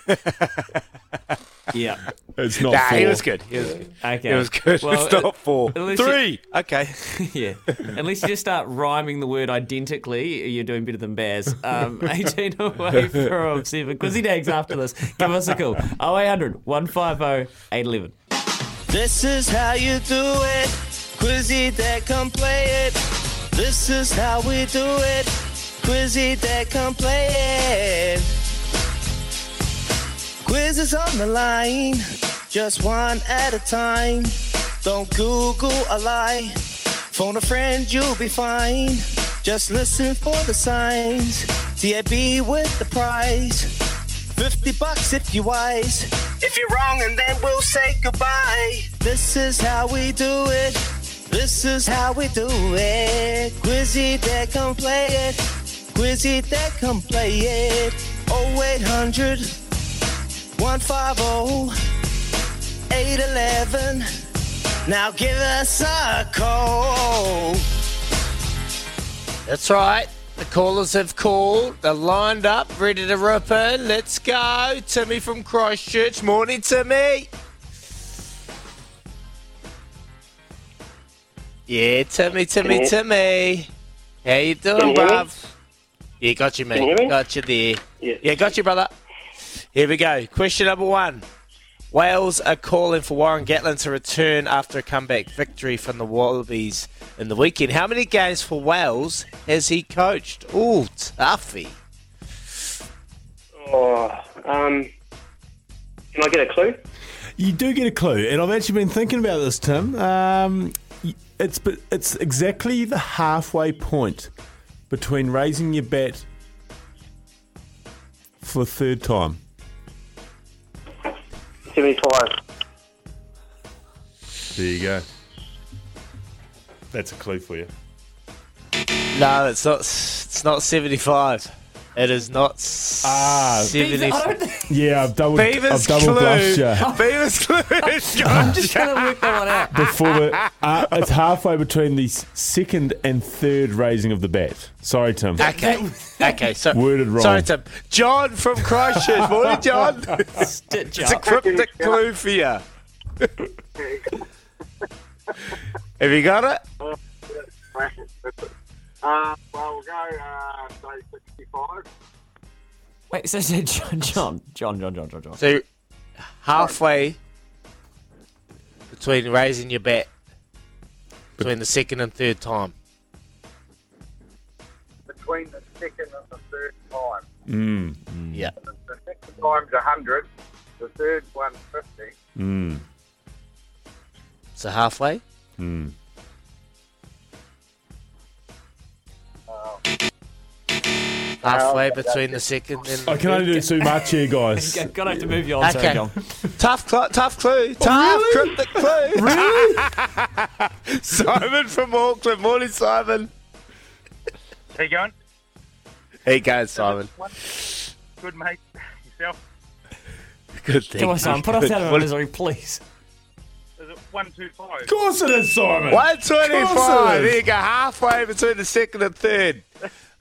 Yeah. It's not Nah, four. he was good. He was good. Okay. It was good. Well, it's not four. at least you- Three. Okay. [LAUGHS] yeah. Unless you just start rhyming the word identically, you're doing better than Baz. Um, [LAUGHS] 18 away from 7. Quizzy Dags after this. Give us a call. 0800 150 811. This is how you do it. Quizzy that come play it. This is how we do it. Quizzy that come play it. Quiz is on the line, just one at a time. Don't Google a lie. Phone a friend, you'll be fine. Just listen for the signs. TAB with the prize. 50 bucks if you're wise. If you're wrong, and then we'll say goodbye. This is how we do it. This is how we do it. Quizzy that come play it. Quizzy that come play it. 0800 150 811. Now give us a call. That's right. The callers have called. They're lined up, ready to rip in. Let's go. Timmy from Christchurch. Morning, Timmy. Yeah, Timmy, Timmy, you- Timmy. How you doing, you bruv? Yeah, got you, mate. Can you hear me? Got you there. Yeah. yeah, got you, brother. Here we go. Question number one. Wales are calling for Warren Gatland to return after a comeback victory from the Wallabies in the weekend. How many games for Wales has he coached? Ooh, toughy. Oh, um, can I get a clue? You do get a clue, and I've actually been thinking about this, Tim. Um, it's it's exactly the halfway point between raising your bet for a third time. 75. There you go. That's a clue for you. No, it's not. It's not seventy-five. It is not Ah. seventy-five. [LAUGHS] Yeah, I've double, Beaver's I've double bluffed you. [LAUGHS] Beaver's clue. I'm just trying to work that one out. Before the, uh, it's halfway between the second and third raising of the bat. Sorry, Tim. Okay. Okay. [LAUGHS] So Worded wrong. Sorry, Tim. John from Christchurch. Morning, John. Stitch It's a cryptic clue for you. Have you got it? Uh, well, we'll go, uh, say 65. Wait, so, so John, John, John, John, John, John, John. So halfway between raising your bet between the second and third time. Between the second and the third time. Mm. Yeah. The second time's 100, the third one's 50. Mm. So halfway. Mm. Halfway between the second and. I can only do too much here, guys. [LAUGHS] Gonna have to move you on, sorry, John. Tough, cl- tough clue. Oh, tough cryptic clue. Really? [LAUGHS] Simon from Auckland. Morning, Simon. How you going? How you going, Simon? Good, mate. Yourself? Good thing. Come on, Simon, put us out of our misery, please. Is it 125? Of course it is, Simon. One Of course it twenty-five. is. There you go. Halfway between the second and third.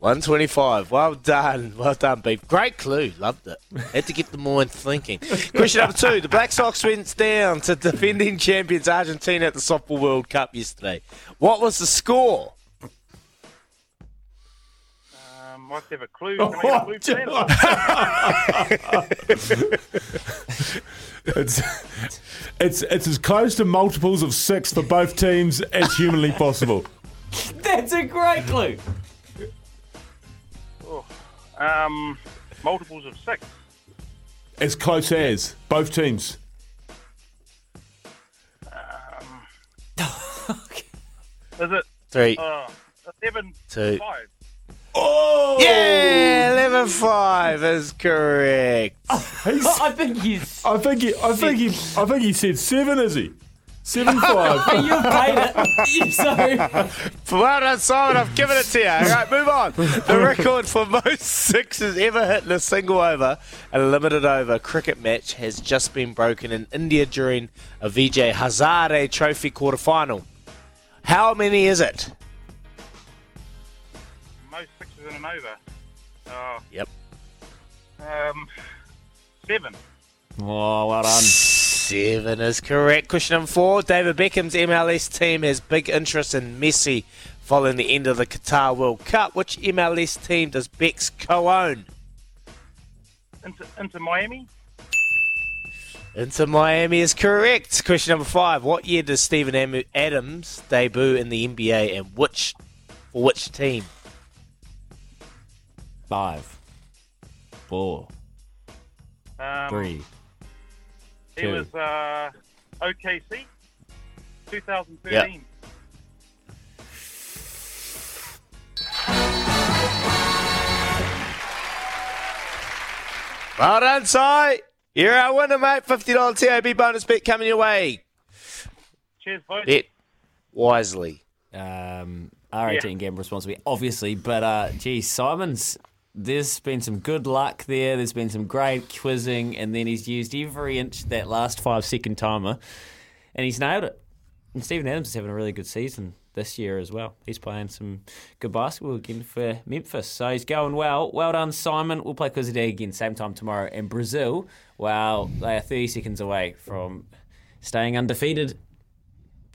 One twenty-five. Well done. Well done, Beef. Great clue. Loved it. Had to get the mind thinking. Question number two. The Black Sox went down to defending champions Argentina at the Softball World Cup yesterday. What was the score? Um, might have a clue. Can I get a clue for? It's, it's it's as close to multiples of six for both teams as humanly possible. That's a great clue. Um, multiples of six. As close as both teams. [LAUGHS] Is it? Three. Uh, 11, Two. 5. Oh! Yeah, eleven five is correct. [LAUGHS] I think he's. I think he, I think he, I think he said seven. Is he? Seven [LAUGHS] Hey, five. you paid it. So, Well done, Simon. I've given it to you. All right, move on. The [LAUGHS] record for most sixes ever hit in a single over a limited over cricket match has just been broken in India during a Vijay Hazare Trophy quarter final. How many is it? Most sixes in an over. Oh, Yep. um, 7. oh, well done. [LAUGHS] Seven is correct. Question number four. David Beckham's MLS team has big interest in Messi following the end of the Qatar World Cup. Which MLS team does Beck's co-own? Into, into Miami? Inter Miami is correct. Question number five. What year does Stephen Am- Adams debut in the NBA and which for which team? Five, four, Um, three. He two. was uh, OKC, 2013. Well done, Si. You're our winner, mate. $50 TAB bonus bet coming your way. Cheers, boys. Bet wisely. Um, R18 yeah. gamble responsibly, obviously. But, uh, geez, Simon's. There's been some good luck there. There's been some great quizzing, and then he's used every inch that last five second timer, and he's nailed it. And Steven Adams is having a really good season this year as well. He's playing some good basketball again for Memphis. So he's going well. Well done, Simon. We'll play Quiz Day again, same time tomorrow. And Brazil, well, they are 30 seconds away from staying undefeated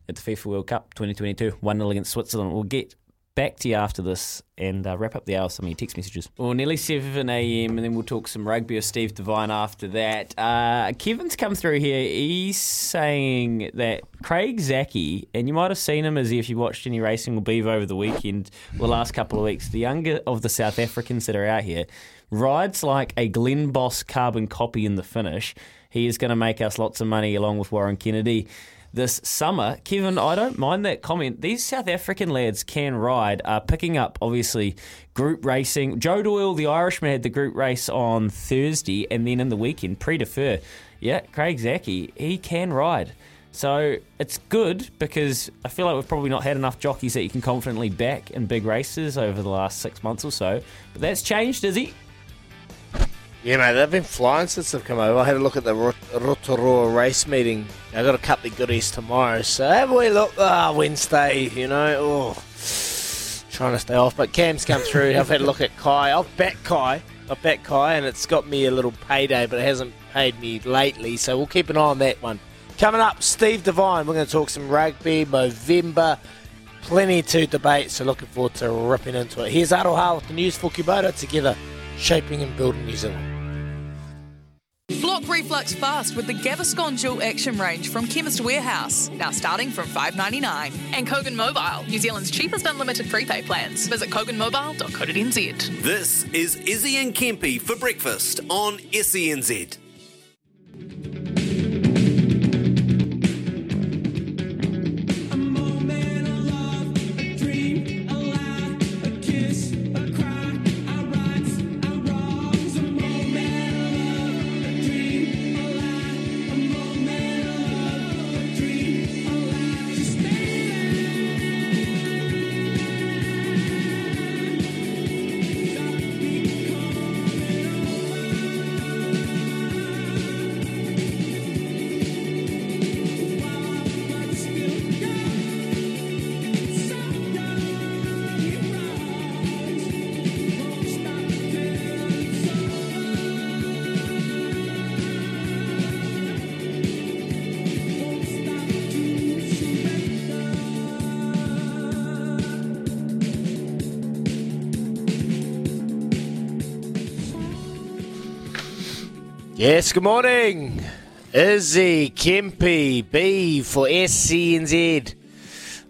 at the FIFA World Cup 2022. 1 0 against Switzerland. We'll get back to you after this and uh, wrap up the hour with some of your text messages. Well, nearly 7 a.m., and then we'll talk some rugby with Steve Devine after that. Uh, Kevin's come through here. He's saying that Craig Zackey, and you might have seen him as if you watched any racing or beef over the weekend, the last couple of weeks, the younger of the South Africans that are out here, rides like a Glen Boss carbon copy in the finish. He is going to make us lots of money along with Warren Kennedy this summer. Kevin, I don't mind that comment. These South African lads can ride, are picking up obviously group racing. Joe Doyle, the Irishman, had the group race on Thursday, and then in the weekend, pre defer. Yeah, Craig Zackey, he can ride. So it's good because I feel like we've probably not had enough jockeys that you can confidently back in big races over the last six months or so. But that's changed, is he? Yeah, mate, they've been flying since they've come over. I had a look at the Rotorua race meeting. I've got a couple of goodies tomorrow, so have we look? Ah, oh, Wednesday, you know. Oh, trying to stay off. But Cam's come through. I've had a look at Kai. I've bet Kai. I've bet Kai, and it's got me a little payday, but it hasn't paid me lately. So we'll keep an eye on that one. Coming up, Steve Devine. We're going to talk some rugby, Movember. Plenty to debate, so looking forward to ripping into it. Here's Aroha with the news for Kubota together, shaping and building New Zealand. Block reflux fast with the Gaviscon Dual Action range from Chemist Warehouse, now starting from $5.99. And Kogan Mobile, New Zealand's cheapest unlimited prepaid plans. Visit koganmobile.co.nz. This is Izzy and Kempy for breakfast on SENZ. Yes, good morning. Izzy, Kempy, B for SENZ.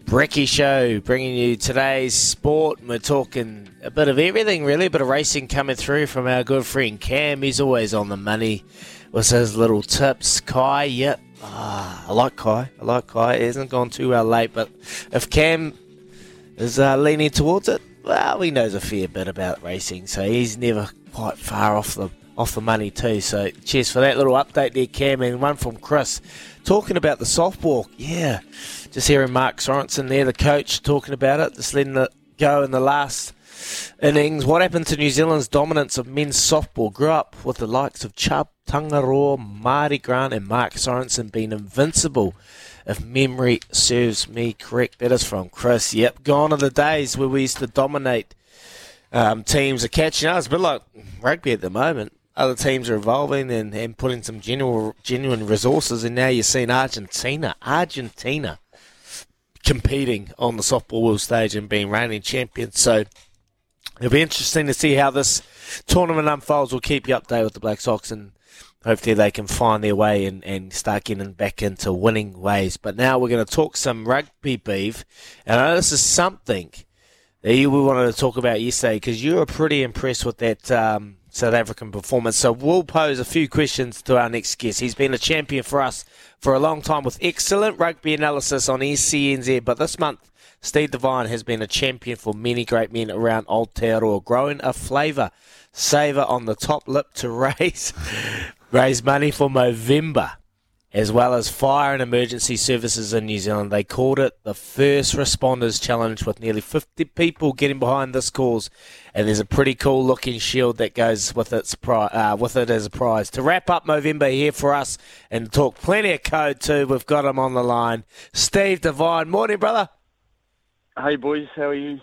Brecky Show bringing you today's sport. We're talking a bit of everything, really, a bit of racing coming through from our good friend Cam. He's always on the money with his little tips. Kai, yep. Ah, I like Kai. I like Kai. He hasn't gone too well late, but if Cam is uh, leaning towards it, well, he knows a fair bit about racing, so he's never quite far off the off the money too. So cheers for that little update there, Cam, and one from Chris talking about the softball. Yeah, just hearing Mark Sorensen there, the coach, talking about it, just letting it go in the last innings. What happened to New Zealand's dominance of men's softball? Grew up with the likes of Chubb, Tangaroa, Marty Grant, and Mark Sorensen being invincible. If memory serves me correct, that is from Chris. Yep, gone are the days where we used to dominate. Um, teams are catching us, but like rugby at the moment other teams are evolving and, and putting some genuine, genuine resources, and now you're seeing Argentina, Argentina competing on the softball world stage and being reigning champions. So it'll be interesting to see how this tournament unfolds. We'll keep you updated with the Black Sox and hopefully they can find their way and, and start getting back into winning ways. But now we're going to talk some rugby beef. And I know this is something that you we wanted to talk about yesterday because you were pretty impressed with that um, South African performance. So we'll pose a few questions to our next guest. He's been a champion for us for a long time with excellent rugby analysis on SENZ. But this month, Steve Devine has been a champion for many great men around Aotearoa, growing a flavour saver on the top lip to [LAUGHS] raise raise money for Movember, as well as fire and emergency services in New Zealand. They called it the First Responders Challenge, with nearly 50 people getting behind this cause. And there's a pretty cool looking shield that goes with its pri- uh, with it as a prize. To wrap up Movember here for us and talk plenty of code too, we've got him on the line. Steve Devine, morning, brother. Hey boys, how are you?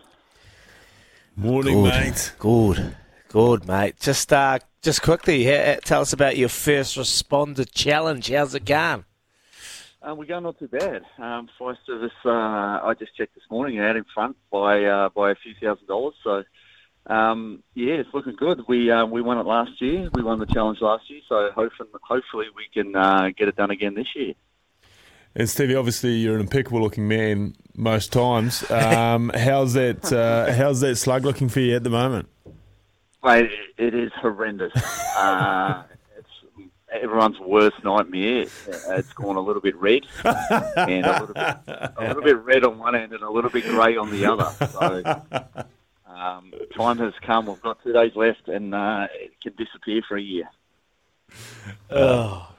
Morning, Good. mate. Good, good, mate. Just uh, just quickly, tell us about your first responder challenge. How's it going? Um, we're going not too bad. Um, fire service, uh, I just checked this morning, out in front by uh, by a few thousand dollars. So, um, yeah, it's looking good. We uh, we won it last year. We won the challenge last year. So hopefully, hopefully we can uh, get it done again this year. And Stevie, obviously you're an impeccable looking man most times. [LAUGHS] Um, how's that? Uh, how's that slug looking for you at the moment? Mate, it is horrendous. [LAUGHS] uh, it's everyone's worst nightmare. It's gone a little bit red, and a little bit, a little bit red on one end and a little bit grey on the other. So um, time has come. We've got two days left, and uh, it can disappear for a year. Oh,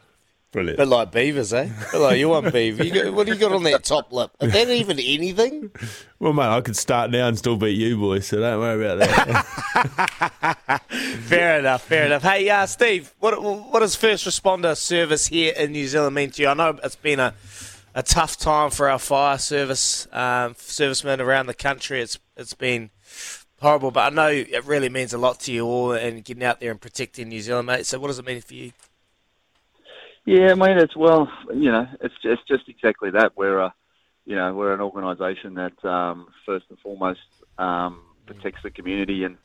brilliant. Bit like beavers, eh? Bit like you want beaver. You got, what do you got on that top lip? Is that even anything? [LAUGHS] Well, mate, I could start now and still beat you, boys. So don't worry about that. [LAUGHS] fair enough, fair enough. Hey, uh, Steve, what what does first responder service here in New Zealand mean to you? I know it's been a a tough time for our fire service um, servicemen around the country. It's it's been horrible, but I know it really means a lot to you all and getting out there and protecting New Zealand, mate. So, what does it mean for you? Yeah, I mean, it's well, you know, it's just, it's just exactly that. We're a, you know, we're an organisation that um, first and foremost um, protects the community, and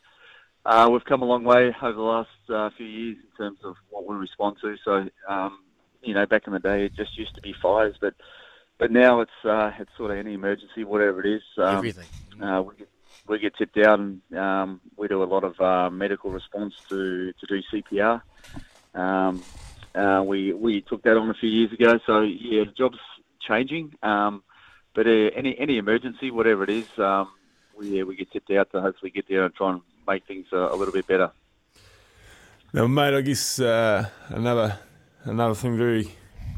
uh, we've come a long way over the last uh, few years in terms of what we respond to. So, um, you know, back in the day, it just used to be fires, but but now it's uh, it's sort of any emergency, whatever it is. Um, Everything. Uh, we get we get tipped out, and um, we do a lot of uh, medical response to to do CPR. Uh, we we took that on a few years ago, so yeah, the job's changing. Um, but uh, any any emergency, whatever it is, um, we yeah, we get tipped out to hopefully get there and try and make things uh, a little bit better. Now, mate, I guess uh, another another thing very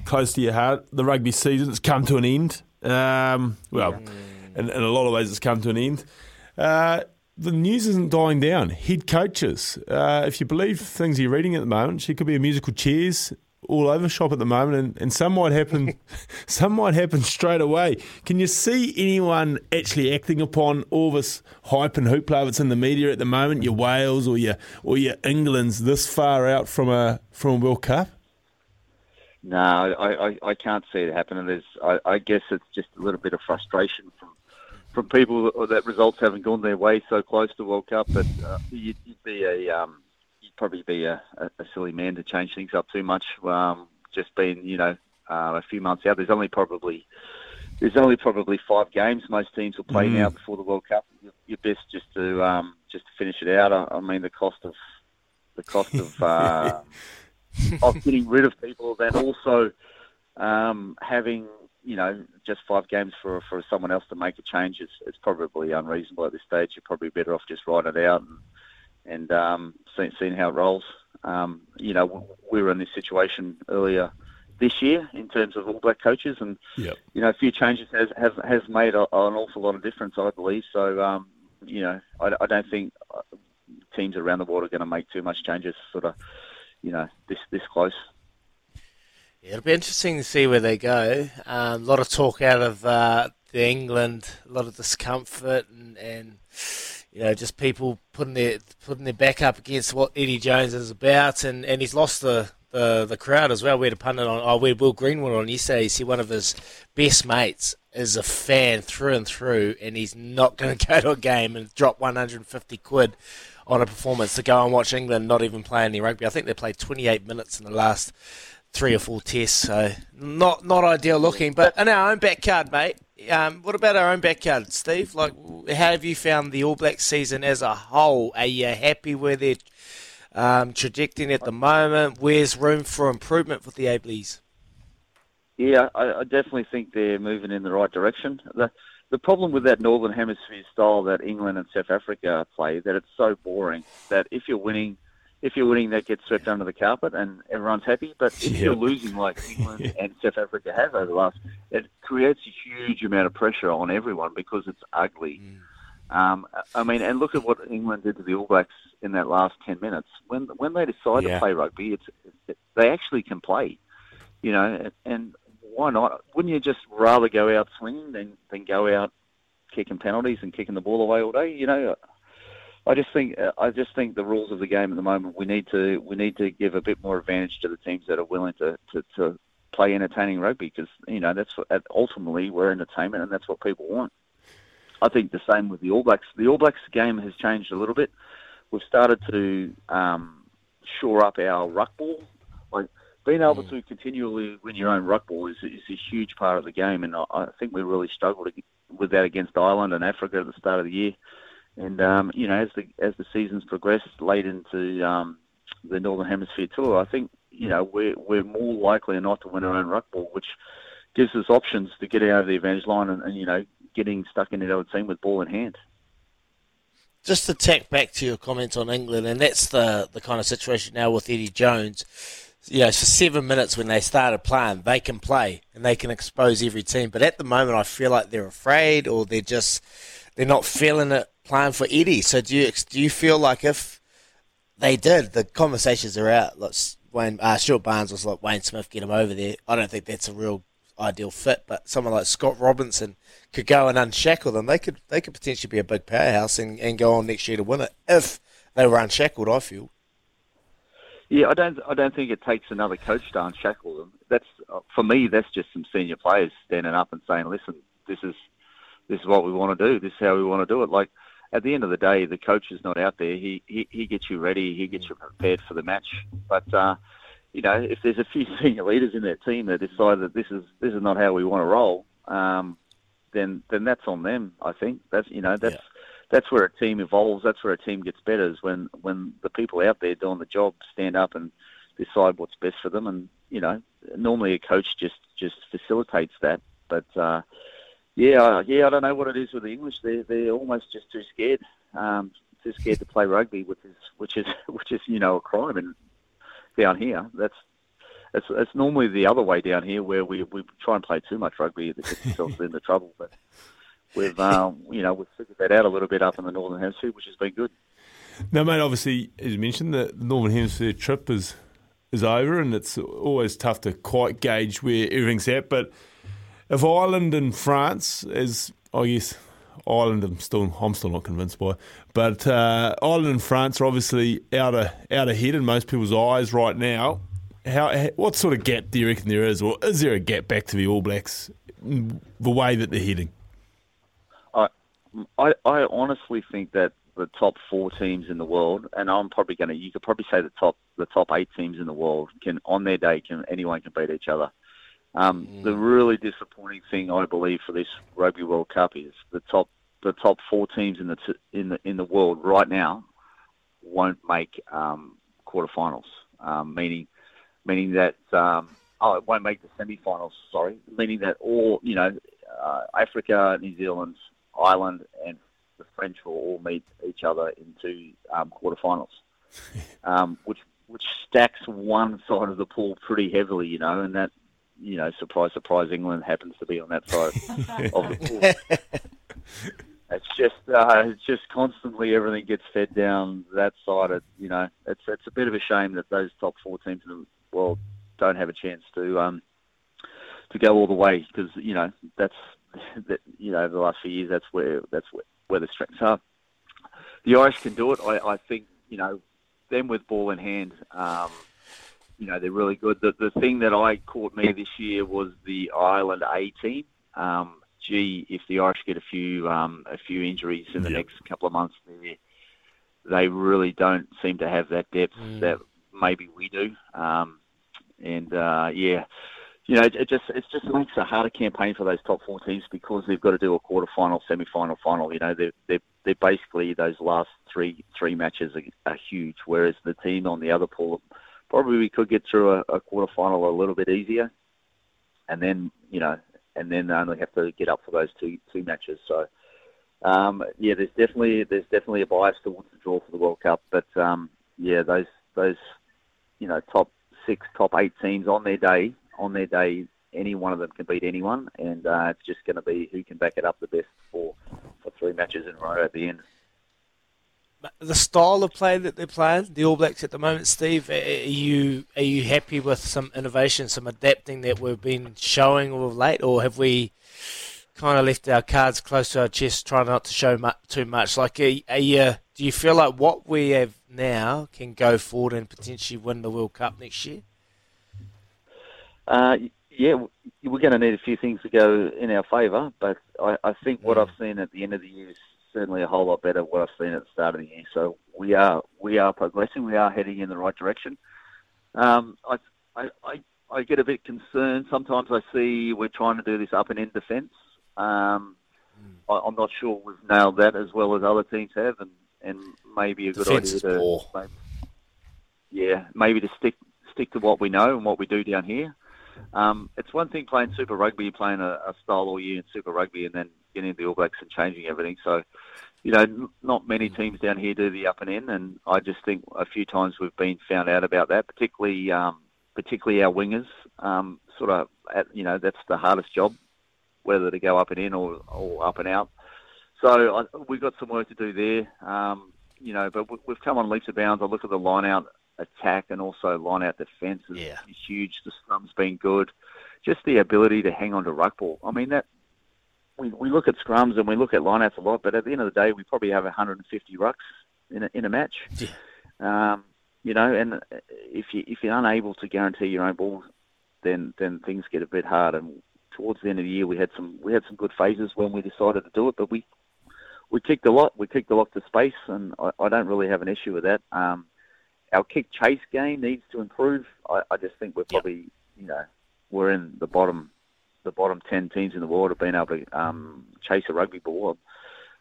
close to your heart. The rugby season's come to an end. Um, well, in, in a lot of ways, it's come to an end. The news isn't dying down. Head coaches, uh, if you believe things you're reading at the moment, she could be a musical chairs all over shop at the moment, and, and some might happen. [LAUGHS] some might happen straight away. Can you see anyone actually acting upon all this hype and hoopla that's in the media at the moment? Your Wales or your or your England's this far out from a from a World Cup? No, I, I, I can't see it happening. There's, I, I guess it's just a little bit of frustration from from people that, that results haven't gone their way so close to World Cup. But uh, you'd, you'd be a um, you'd probably be a, a, silly man to change things up too much. Um, just being you know uh, a few months out, there's only probably there's only probably five games most teams will play Mm. now before the World Cup. You're best just to um, just to finish it out. I, I mean the cost of the cost of [LAUGHS] uh, of getting rid of people, then also um, having you know just five games for for someone else to make a change is, is probably unreasonable at this stage. You're probably better off just writing it out and and um, seeing, seeing how it rolls. Um, you know, we were in this situation earlier this year in terms of All Black coaches, and Yep. you know, a few changes has has, has made a, an awful lot of difference, I believe. So, um, you know, I, I don't think teams around the world are going to make too much changes, sort of, you know, this this close. It'll be interesting to see where they go. Um, a lot of talk out of uh, the England, a lot of discomfort, and, and you know just people putting their putting their back up against what Eddie Jones is about, and, and he's lost the, the, the crowd as well. We had a pundit on, oh, we had Will Greenwood on yesterday. He said one of his best mates is a fan through and through, and he's not going [LAUGHS] to go to a game and drop 150 quid on a performance to go and watch England not even play any rugby. I think they played 28 minutes in the last three or four tests, so not not ideal looking. But in our own backyard, mate. Um, what about our own backyard, Steve? Like, how have you found the All Black season as a whole? Are you happy with their um, trajectory at the moment? Where's room for improvement for the Ableys? Yeah, I, I definitely think they're moving in the right direction. The the problem with that Northern Hemisphere style that England and South Africa play that it's so boring that if you're winning, if you're winning, that gets swept under the carpet and everyone's happy. But if Yeah. you're losing like [LAUGHS] England and South Africa have over the last, it creates a huge amount of pressure on everyone because it's ugly. Um, I mean, and look at what England did to the All Blacks in that last ten minutes. When when they decide Yeah. to play rugby, it's it, they actually can play. You know, and why not? Wouldn't you just rather go out swinging than than go out kicking penalties and kicking the ball away all day? You know, I just think I just think the rules of the game at the moment we need to we need to give a bit more advantage to the teams that are willing to to, to play entertaining rugby because you know that's what, ultimately we're entertainment and that's what people want. I think the same with the All Blacks. The All Blacks game has changed a little bit. We've started to um, shore up our ruck ball. Like being able to continually win your own ruck ball is, is a huge part of the game, and I, I think we really struggled with that against Ireland and Africa at the start of the year. And um, you know, as the as the seasons progress late into um, the Northern Hemisphere tour, I think you know we're we're more likely than not to win our own ruck ball, which gives us options to get out of the advantage line and, and you know getting stuck into our team with ball in hand. just to tack back to your comments on England, and that's the the kind of situation now with Eddie Jones. You know, for seven minutes when they started playing, they can play and they can expose every team. But at the moment, I feel like they're afraid or they're just they're not feeling it playing for Eddie. So do you do you feel like if they did, the conversations are out. Like Wayne uh, Stuart Barnes was like Wayne Smith, get him over there. I don't think that's a real ideal fit, but someone like Scott Robertson could go and unshackle them. They could they could potentially be a big powerhouse and, and go on next year to win it if they were unshackled. I feel. Yeah, I don't. I don't think it takes another coach to unshackle them. That's for me. That's just some senior players standing up and saying, "Listen, this is this is what we want to do. This is how we want to do it." Like at the end of the day, the coach is not out there. He he, he gets you ready. He gets you prepared for the match. But uh, you know, if there's a few [LAUGHS] senior leaders in that team that decide that this is this is not how we want to roll, um, then then that's on them. I think that's you know that's that's where a team evolves. That's where a team gets better. Is when when the people out there doing the job stand up and decide what's best for them. And you know, normally a coach just just facilitates that. But uh, yeah, yeah, I don't know what it is with the English. They're they're almost just too scared, um, too scared to play rugby, which is which is [LAUGHS] which is you know a crime. And down here, that's it's, it's normally the other way down here where we, we try and play too much rugby that get ourselves into trouble. But we've [LAUGHS] um, you know we've figured that out a little bit up in the northern hemisphere, which has been good. Now, mate, obviously, as you mentioned, the Northern Hemisphere trip is is over, and it's always tough to quite gauge where everything's at. But if Ireland and France, is, I guess Ireland, I'm still I'm still not convinced by, but uh, Ireland and France are obviously out of out ahead in most people's eyes right now. How what sort of gap do you reckon there is, or is there a gap back to the All Blacks, the way that they're heading? I, I, I honestly think that the top four teams in the world, and I'm probably going to, you could probably say the top, the top eight teams in the world can, on their day, can anyone can beat each other. Um, The really disappointing thing I believe for this Rugby World Cup is the top, the top four teams in the t- in the in the world right now won't make um, quarterfinals, um, meaning meaning that um, oh, it won't make the semi-finals. Sorry, meaning that all you know, uh, Africa, New Zealand, Ireland, and the French will all meet each other into um, quarterfinals, [LAUGHS] um, which which stacks one side of the pool pretty heavily, you know, and that you know, surprise, surprise, England happens to be on that side [LAUGHS] of the pool. It's just uh, it's just constantly everything gets fed down that side. It, you know, it's it's a bit of a shame that those top four teams in the world don't have a chance to um to go all the way because you know that's that you know over the last few years that's where that's where, where the strengths are. The Irish can do it. I, I think you know them with ball in hand. Um, you know they're really good. The the thing that I caught me this year was the Ireland A team. Um, gee, if the Irish get a few um, a few injuries in the next couple of months, they they really don't seem to have that depth that maybe we do. Um, and uh, yeah, you know, it, it just it just makes a harder campaign for those top four teams because they've got to do a quarter final, semi final, final. You know, they're they're they're basically those last three three matches are, are huge. Whereas the team on the other pool probably we could get through a, a quarter final a little bit easier, and then you know and then only have to get up for those two two matches. So. Um, yeah, there's definitely there's definitely a bias towards the draw for the World Cup, but um, yeah, those those you know top six, top eight teams on their day on their day, any one of them can beat anyone, and uh, it's just going to be who can back it up the best for for three matches in a row at the end. The style of play that they're playing, the All Blacks at the moment, Steve, are you are you happy with some innovation, some adapting that we've been showing of late, or have we? kind of left our cards close to our chest, trying not to show much, too much. Like, are, are you, do you feel like what we have now can go forward and potentially win the World Cup next year? Uh, yeah, we're going to need a few things to go in our favour, but I, I think what Mm. I've seen at the end of the year is certainly a whole lot better what I've seen at the start of the year. So we are we are progressing. We are heading in the right direction. Um, I, I, I, I get a bit concerned. Sometimes I see we're trying to do this up and in defence. Um, Mm. I, I'm not sure we've nailed that as well as other teams have, and, and maybe a good idea to maybe, yeah, maybe to stick stick to what we know and what we do down here. Um, it's one thing playing Super Rugby, playing a, a style all year in Super Rugby, and then getting the All Blacks and changing everything. So, you know, not many teams down here do the up and in, and I just think a few times we've been found out about that, particularly um, particularly our wingers. Um, sort of, at, you know, that's the hardest job, whether to go up and in or, or up and out. So I, we've got some work to do there. Um, you know, but we- we've come on leaps and bounds. I look at the line out attack and also line out defence is, Yeah. huge. The scrum's been good. Just the ability to hang on to ruck ball. I mean, that we, we look at scrums and we look at lineouts a lot, but at the end of the day, we probably have 150 rucks in a, in a match. Um, you know, and if you if you're unable to guarantee your own ball, then then things get a bit hard. And towards the end of the year, we had some we had some good phases when we decided to do it, but we we kicked a lot. We kicked a lot to space, and I, I don't really have an issue with that. Um, our kick chase game needs to improve. I, I just think we're probably you know we're in the bottom the bottom ten teams in the world have been able to um, chase a rugby ball.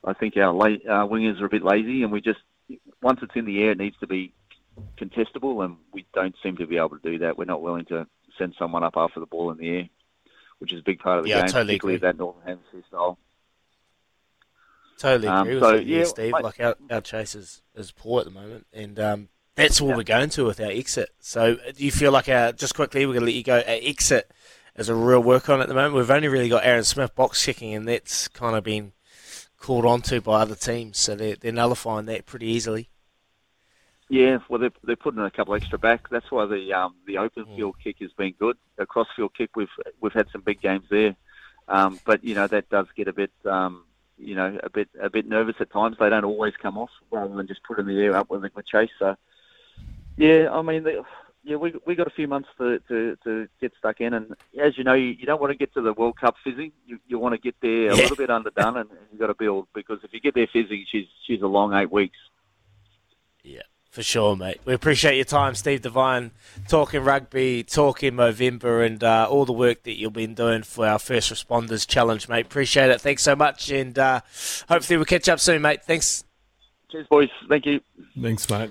I think our, la- our wingers are a bit lazy, and we just once it's in the air, it needs to be contestable, and we don't seem to be able to do that. We're not willing to send someone up after the ball in the air, which is a big part of the Yeah, game, totally particularly agree. that Northern Hemisphere style. Totally Um, agree so, with you, yeah, Steve. mate- Like our, our chase is, is poor at the moment, and um, that's what we're going to with our exit. So, uh, do you feel like our just quickly we're going to let you go? Our exit is a real work on at the moment. We've only really got Aaron Smith box kicking, and that's kind of been called onto by other teams, so they're, they're nullifying that pretty easily. Yeah, well, they're, they're putting a couple extra back. That's why the um, the open field kick has been good. The cross field kick, we've we've had some big games there, um, but you know that does get a bit um, you know a bit a bit nervous at times. They don't always come off rather than just put in the air up with a good chase. So yeah, I mean, they, yeah, we we got a few months to, to, to get stuck in, and as you know, you, you don't want to get to the World Cup fizzing. You you want to get there a Yeah. little bit underdone, and, and you got to build because if you get there fizzing, she's she's a long eight weeks. Yeah, for sure, mate. We appreciate your time, Steve Devine, talking rugby, talking Movember, and uh, all the work that you've been doing for our First Responders Challenge, mate. Appreciate it. Thanks so much, and uh, hopefully we'll catch up soon, mate. Thanks. Cheers, boys. Thank you. Thanks, mate.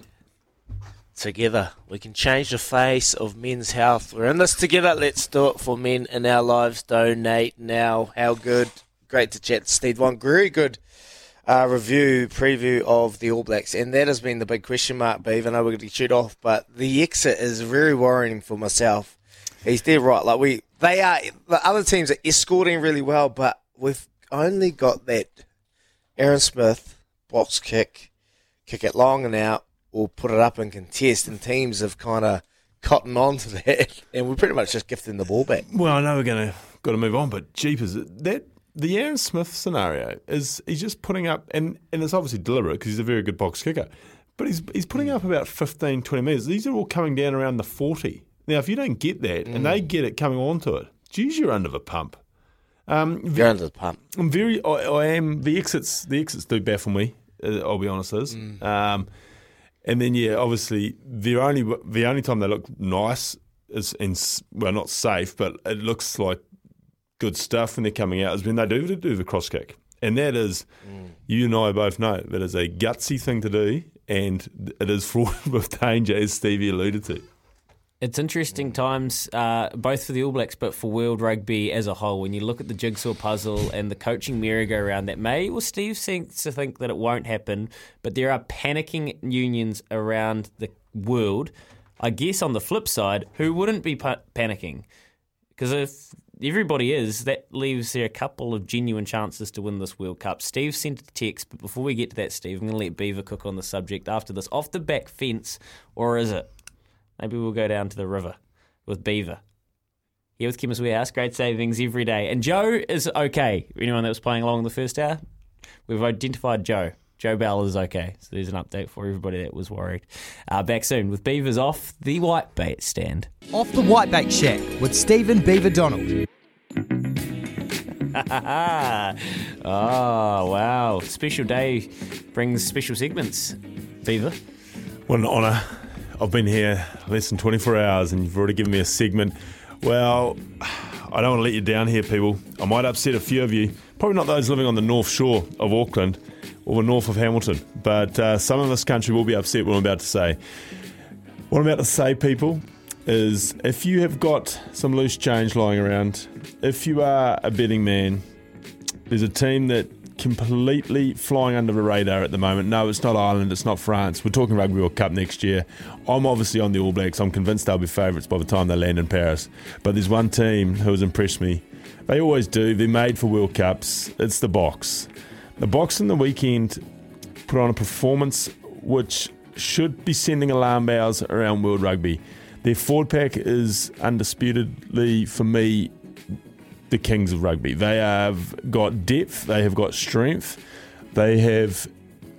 Together, we can change the face of men's health. We're in this together. Let's do it for men in our lives. Donate now. How good. Great to chat Steve. One very good uh, review, preview of the All Blacks. And that has been the big question mark, Beav. I know we're going to shoot off, but the exit is very worrying for myself. He's dead right. Like, we, they are, the other teams are escorting really well, but we've only got that Aaron Smith box kick, kick it long and out, or put it up and contest, and teams have kind of cotton on to that, [LAUGHS] and we're pretty much just gifting the ball back. Well, I know we're going to got to move on, but jeepers, that the Aaron Smith scenario is he's just putting up, and, and it's obviously deliberate because he's a very good box kicker, but he's he's putting up about 15, 20 metres. These are all coming down around the 40. Now, if you don't get that and they get it coming onto it, geez, you're under the pump. Um, You're under the pump. I'm very. I, I am. The exits. The exits do baffle me. uh, I'll be honest. Is. Um, and then yeah, obviously the only the only time they look nice is in well not safe, but it looks like good stuff when they're coming out is when they do do the cross kick, and that is mm. you and I both know that is a gutsy thing to do, and it is fraught [LAUGHS] with danger, as Stevie alluded to. It's interesting times, uh, both for the All Blacks, but for world rugby as a whole. When you look at the jigsaw puzzle and the coaching merry-go-round that may, well, Steve seems to think that it won't happen, but there are panicking unions around the world. I guess on the flip side, who wouldn't be pa- panicking? Because if everybody is, that leaves there a couple of genuine chances to win this World Cup. Steve sent a text, but before we get to that, Steve, I'm going to let Beaver cook on the subject after this. Off the back fence, or is it? Maybe we'll go down to the river with Beaver. Here with Chemist Warehouse, great savings every day. And Joe is okay. Anyone that was playing along in the first hour, we've identified Joe. Joe Bell is okay. So there's an update for everybody that was worried. Uh, back soon with Beavers off the white bait stand. Off the Whitebait Shack with Stephen Beaver Donald. oh, [LAUGHS] wow. Special day brings special segments. Beaver. What an honour. I've been here less than 24 hours and you've already given me a segment. Well, I don't want to let you down here, people. I might upset a few of you. Probably not those living on the north shore of Auckland or the north of Hamilton, but uh, some of this country will be upset what I'm about to say. What I'm about to say, people, is if you have got some loose change lying around, if you are a betting man, there's a team that completely flying under the radar at the moment. No, it's not Ireland, it's not France. We're talking Rugby World Cup next year. I'm obviously on the All Blacks. I'm convinced they'll be favourites by the time they land in Paris. But there's one team who has impressed me. They always do. They're made for World Cups. It's the Boks. The Boks in the weekend put on a performance which should be sending alarm bells around World Rugby. Their forward pack is undisputedly, for me, the kings of rugby. They have got depth, they have got strength, they have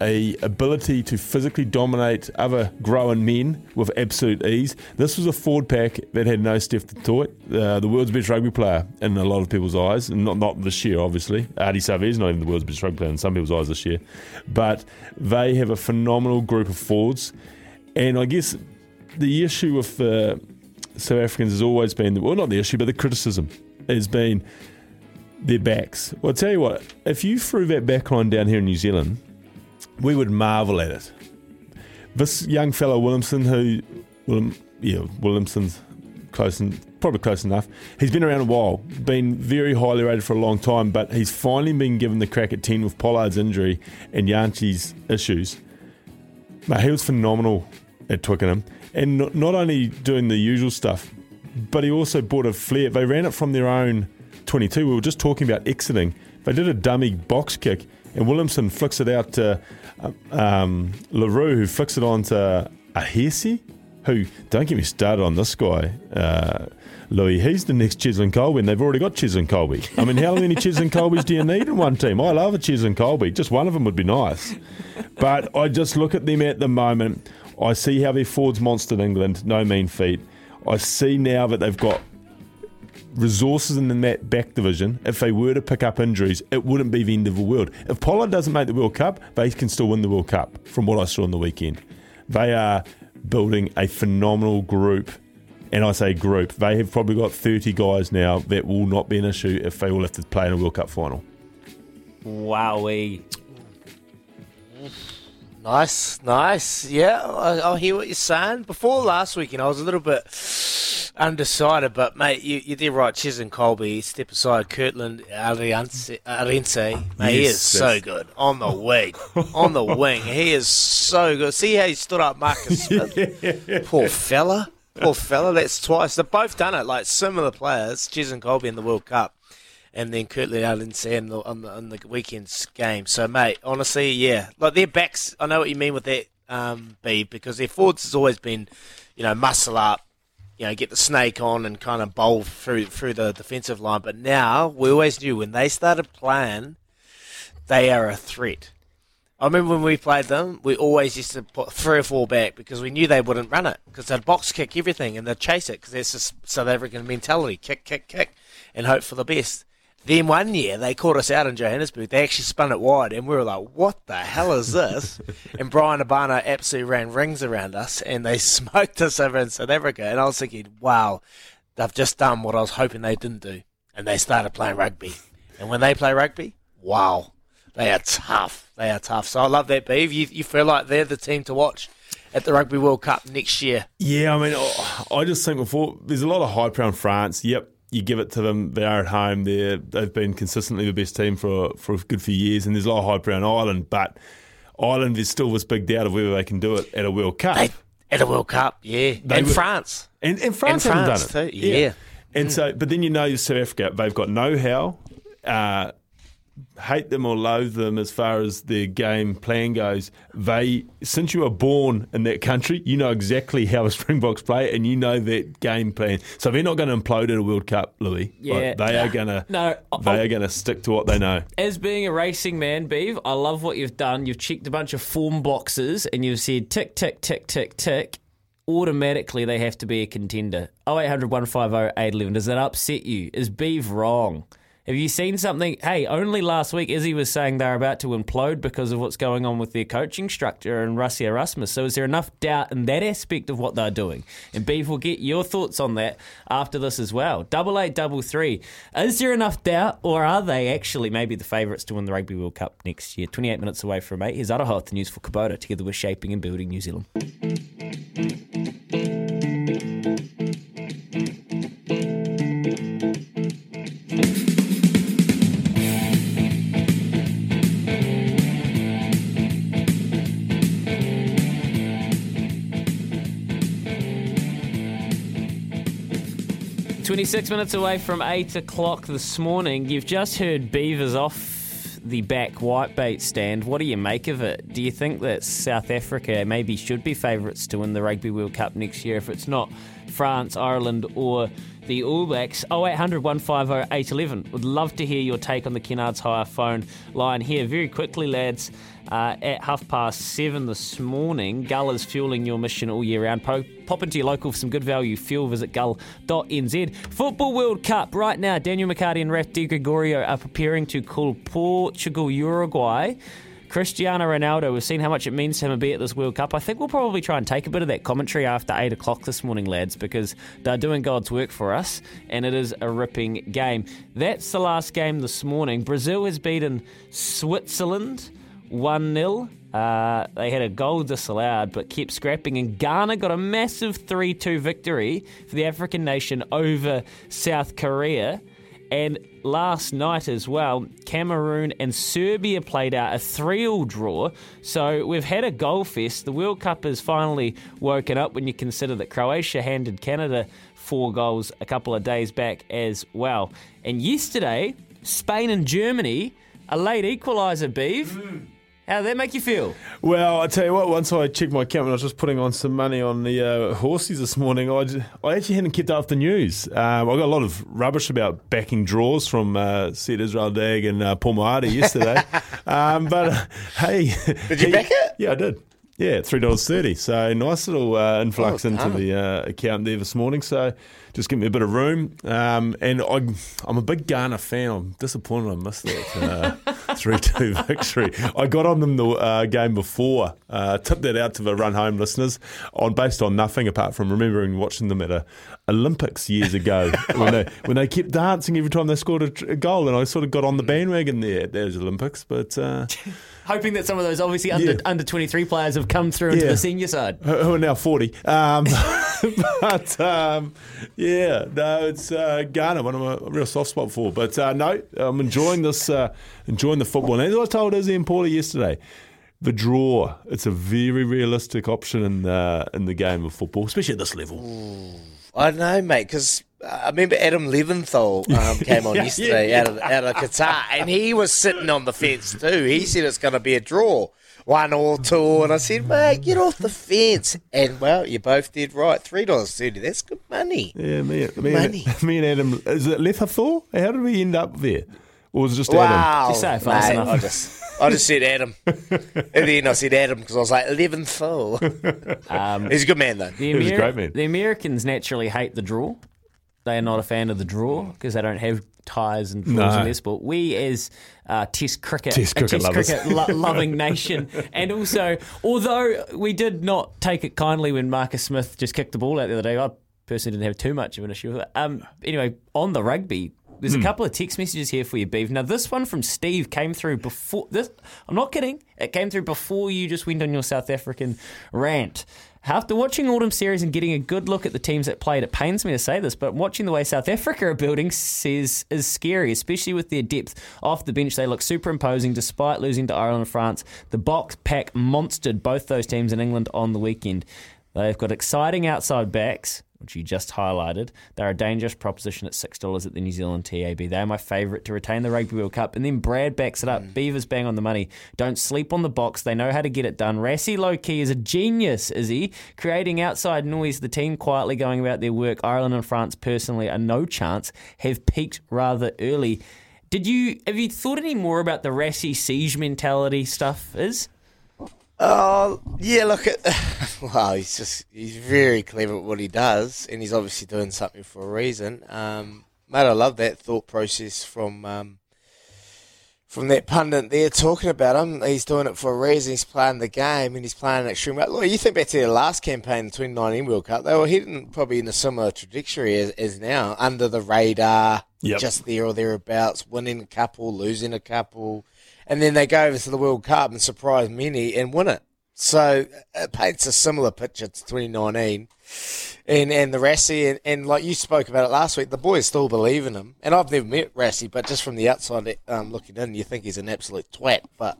a ability to physically dominate other grown men with absolute ease. This was a forward pack that had no Steph to it. Uh, the world's best rugby player in a lot of people's eyes, and not not this year, obviously. Ardie Savea is not even the world's best rugby player in some people's eyes this year, but they have a phenomenal group of forwards, and I guess the issue with uh, South Africans has always been well, not the issue, but the criticism has been their backs. Well, I'll tell you what, if you threw that back line down here in New Zealand, we would marvel at it. This young fellow Williamson, who, William, yeah, Williamson's close and probably close enough. He's been around a while, been very highly rated for a long time, but he's finally been given the crack at ten with Pollard's injury and Jantjies' issues. But he was phenomenal at Twickenham, and not, not only doing the usual stuff, but he also bought a flair. They ran it from their own 22. We were just talking about exiting. They did a dummy box kick, and Williamson flicks it out to um, Le Roux, who flicks it on to Ahesi, who, don't get me started on this guy, uh, Louis. He's the next Cheslin Kolbe, and they've already got Cheslin Kolbe. I mean, how many Cheslin Kolbes do you need in one team? I love a Cheslin Kolbe. Just one of them would be nice. But I just look at them at the moment. I see how their forwards monstered England, no mean feat. I see now that they've got resources in that back division. If they were to pick up injuries, it wouldn't be the end of the world. If Pollard doesn't make the World Cup, they can still win the World Cup, from what I saw on the weekend. They are building a phenomenal group. And I say group, they have probably got 30 guys now that will not be an issue if they all have to play in a World Cup final. Wowee. Nice, nice. Yeah, I, I hear what you're saying. Before last weekend, I was a little bit undecided, but mate, you, you did right. Cheslin Kolbe, step aside. Kurt-Lee Arendse, mate, he is so good on the wing, on the wing. He is so good. See how he stood up, Marcus [LAUGHS] Smith. Poor fella, poor fella. That's twice. They've both done it. Like similar players, Cheslin Kolbe in the World Cup. And then Kurt-Lee Arendse on the, on the on the weekend's game. So, mate, honestly, yeah, like their backs. I know what you mean with that, um, B, because their forwards has always been, you know, muscle up, you know, get the snake on and kind of bowl through through the defensive line. But now we always knew when they started playing, they are a threat. I remember when we played them, we always used to put three or four back because we knew they wouldn't run it because they'd box kick everything and they'd chase it because that's just South African mentality: kick, kick, kick, and hope for the best. Then one year they caught us out in Johannesburg. They actually spun it wide, and we were like, "What the hell is this?" [LAUGHS] and Bryan Habana absolutely ran rings around us, and they [LAUGHS] smoked us over in South Africa. And I was thinking, "Wow, they've just done what I was hoping they didn't do." And they started playing rugby. And when they play rugby, wow, they are tough. They are tough. So I love that, Beav. You, you feel like they're the team to watch at the Rugby World Cup next year? Yeah, I mean, I- I just think before there's a lot of hype around France. Yep, you give it to them. They are at home. They they've been consistently the best team for for a good few years, and there's a lot of hype around Ireland. But Ireland is still this big doubt of whether they can do it at a World Cup. They- at a World Cup, yeah, They and were- France. And, and France And haven't France done it. too, yeah. And so, but then you know South Africa, they've got know-how. Uh, hate them or loathe them as far as their game plan goes. They, since you were born in that country, you know exactly how the [LAUGHS] Springboks play, and you know that game plan. So they're not going to implode at a World Cup, Louis. Yeah. Like, they are going [LAUGHS] to. No, they are going to stick to what they know. As being a racing man, Beav, I love what you've done. You've checked a bunch of form boxes and you've said tick, tick, tick, tick, tick. Automatically, they have to be a contender. 0800 150 811. Does that upset you? Is Beav wrong? Have you seen something? Hey, only last week Izzy was saying they're about to implode because of what's going on with their coaching structure and Rassie Erasmus. So is there enough doubt in that aspect of what they're doing? And Beav will get your thoughts on that after this as well. Double eight double three. Is there enough doubt, or are they actually maybe the favourites to win the Rugby World Cup next year? Twenty eight minutes away from eight. Here's Aroha, the news for Kubota, together with shaping and building New Zealand. 26 minutes away from 8 o'clock this morning. You've just heard Beavers off the back whitebait stand. What do you make of it? Do you think that South Africa maybe should be favourites to win the Rugby World Cup next year if it's not France, Ireland, or the All Blacks? 0800 150 811. Would love to hear your take on the Kennards Hire phone line here. Very quickly, lads. Uh, at half past seven this morning, Gull is fueling your mission all year round. Po- pop into your local for some good value fuel. Visit gull.nz. Football World Cup right now. Daniel McCarty and Raf Di Gregorio are preparing to call Portugal Uruguay. Cristiano Ronaldo, we've seen how much it means to him to be at this World Cup. I think we'll probably try and take a bit of that commentary after 8 o'clock this morning, lads, because they're doing God's work for us, and it is a ripping game. That's the last game this morning. Brazil has beaten Switzerland 1 0. Uh, they had a goal disallowed but kept scrapping, and Ghana got a massive 3 2 victory for the African nation over South Korea. And last night as well, Cameroon and Serbia played out a 3 all draw. So we've had a goal fest. The World Cup has finally woken up when you consider that Croatia handed Canada four goals a couple of days back as well. And yesterday, Spain and Germany, a late equaliser, Beeve. How did that make you feel? Well, I tell you what. Once I checked my account, when I was just putting on some money on the uh, horses this morning. I actually hadn't kept up the news. Um, I got a lot of rubbish about backing draws from uh, Sid Israel Dagg and uh, Paul Moati yesterday. [LAUGHS] um, but uh, hey, Did you [LAUGHS] back it? Yeah, I did. Yeah, three dollars thirty. So nice little uh, influx Well into done. the uh, account there this morning. So just give me a bit of room. Um, and I, I'm a big Ghana fan. I'm disappointed I missed that uh, [LAUGHS] three two victory. I got on them the uh, game before. Uh, tipped that out to the run home listeners on based on nothing apart from remembering watching them at a Olympics years ago [LAUGHS] when they when they kept dancing every time they scored a, goal, and I sort of got on the bandwagon there at those Olympics. But uh, [LAUGHS] Hoping that some of those obviously under Yeah. under 23 players have come through into Yeah. the senior side. who who are now 40. Um, [LAUGHS] but um, yeah, no, it's uh, Ghana, one of my a real soft spot for. But uh, no, I'm enjoying this, uh, enjoying the football. And as I told Izzy and Paula yesterday, the draw, it's a very realistic option in the, in the game of football, especially at this level. I don't know, mate, because I remember Adam Leventhal um, [LAUGHS] came on Yeah, yesterday yeah. out of out of Qatar, and he was sitting on the fence too. He said it's going to be a draw, one or two, and I said, mate, get off the fence. And well, you both did right. Three dollars thirty. That's good money. Yeah, me, me, Money. and, [LAUGHS] me and Adam. Is it Lethathor? How did we end up there? Or was it just Wow, Adam? Just say it fast mate, enough. I just, I just said Adam. [LAUGHS] and then I said Adam because I was like Leventhal. Um, He's a good man though. The, He was a great man. the Americans naturally hate the draw. They are not a fan of the draw because they don't have ties and draws No. in their sport. We, as uh, Test cricket, Test a cricket Test cricket lo- loving nation, [LAUGHS] and also, although we did not take it kindly when Marcus Smith just kicked the ball out the other day, I personally didn't have too much of an issue with it. Um, anyway, on the rugby, There's Hmm. a couple of text messages here for you, Beav. Now, this one from Steve came through before. This, I'm not kidding. It came through before you just went on your South African rant. After watching Autumn Series and getting a good look at the teams that played, it pains me to say this, but watching the way South Africa are building says is scary, especially with their depth off the bench. They look super imposing despite losing to Ireland and France. The Boks pack monstered both those teams in England on the weekend. They've got exciting outside backs, which you just highlighted. They're a dangerous proposition at $6 at the New Zealand TAB. They're my favourite to retain the Rugby World Cup. And then Brad backs it up. Mm. Beavers bang on the money. Don't sleep on the Boks. They know how to get it done. Rassie low key is a genius, is he? Creating outside noise, the team quietly going about their work. Ireland and France, personally, are no chance, have peaked rather early. Did you have you thought any more about the Rassie siege mentality stuff? Is Oh, yeah, look at. [LAUGHS] Wow, he's just. He's very clever at what he does, and he's obviously doing something for a reason. Um, mate, I love that thought process from. Um, from that pundit there talking about him, he's doing it for a reason. He's playing the game and he's playing extremely well. Look, you think back to their last campaign, the 2019 World Cup, they were heading probably in a similar trajectory as, as now, under the radar, Yep. just there or thereabouts, winning a couple, losing a couple, and then they go over to the World Cup and surprise many and win it. So it paints a similar picture to 2019. And and the Rassie, and, and like you spoke about it last week, the boys still believe in him. And I've never met Rassie, but just from the outside um, looking in, you think he's an absolute twat. But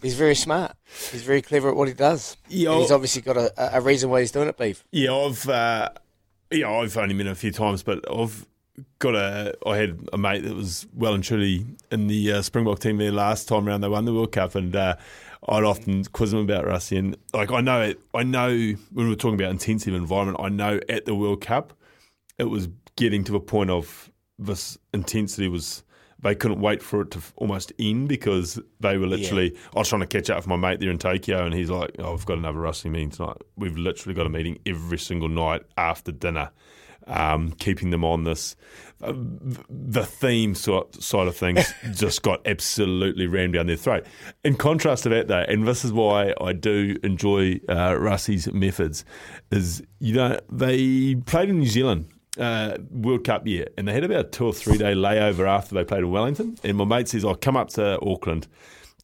he's very smart. He's very clever at what he does. Yeah. And he's obviously got a, a reason why he's doing it, Beef. Yeah, I've uh, yeah, I've only met him a few times, but I've got a. I had a mate that was well and truly in the uh, Springbok team there last time around. They won the World Cup, and uh, I'd often quiz him about Rassie. And like I know it, I know when we were talking about intensive environment, I know at the World Cup, it was getting to a point of this intensity was. They couldn't wait for it to almost end because they were literally. I was trying to catch up with my mate there in Tokyo, and he's like, "Oh, I've got another Rassie meeting tonight. We've literally got a meeting every single night after dinner, um, keeping them on this. Uh, the theme so- side of things [LAUGHS] just got absolutely rammed down their throat. In contrast to that, though, and this is why I do enjoy uh, Rassie's methods, is you know they played in New Zealand. Uh, World Cup year, and they had about a two or three day layover after they played in Wellington. And my mate says, "I'll come up to Auckland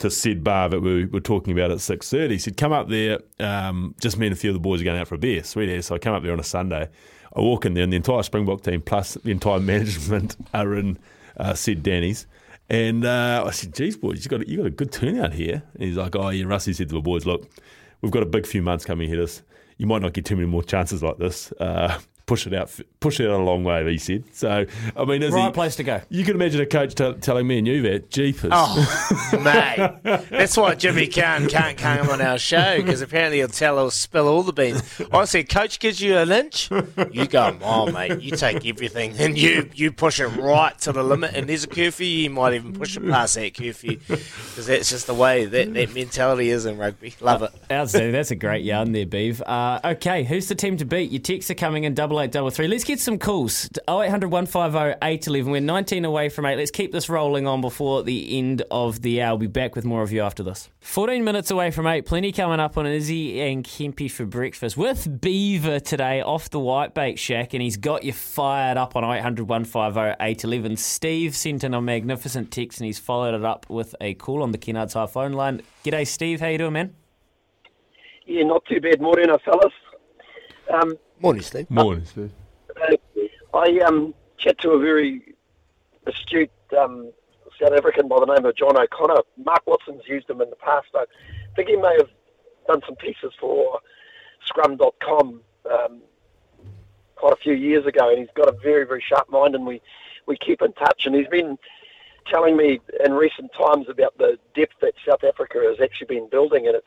to Sid Bar that we were talking about at six thirty. He said, "Come up there. Um, just me and a few of the boys are going out for a beer. Sweet ass. So I come up there on a Sunday. I walk in there, and the entire Springbok team plus the entire [LAUGHS] management are in uh, Sid Danny's. And uh, I said, "Geez, boys, you got you got a good turnout here." And he's like, "Oh yeah." Rassie said to the boys, "Look, we've got a big few months coming ahead of us. You might not get too many more chances like this. Uh, push it out, push it out a long way." He said. So I mean, is right he, place to go. you can imagine a coach t- telling me and you that, jeepers. Oh, mate. That's why Jimmy Khan can't come on our show because apparently he'll tell or spill all the beans. I said, Coach gives you an inch, you go, oh, mate, you take everything and you, you push it right to the limit. And there's a curfew, you might even push it past that curfew because that's just the way that, that mentality is in rugby. Love it. Outstanding. That's a great yarn there, Beav. Uh, okay, who's the team to beat? Your texts are coming in double eight double three. Let's get some calls. 0800 150 811. We're 19 away from eight. Let's keep this rolling on before the end of the hour. I'll be back with more of you after this. 14 minutes away from eight. Plenty coming up on Izzy and Kempy for breakfast with Beaver today off the Whitebait Shack, and he's got you fired up on 0800 150 811. Steve sent in a magnificent text, and he's followed it up with a call on the Kennards Hire phone line. G'day, Steve. How you doing, man? Yeah, not too bad. Morning, fellas. Um, Morning, Steve. Morning, Steve. I um, chat to a very astute um, South African by the name of John O'Connor. Mark Watson's used him in the past. I think he may have done some pieces for Scrum.com um, quite a few years ago, and he's got a very, very sharp mind, and we, we keep in touch. And he's been telling me in recent times about the depth that South Africa has actually been building, and it's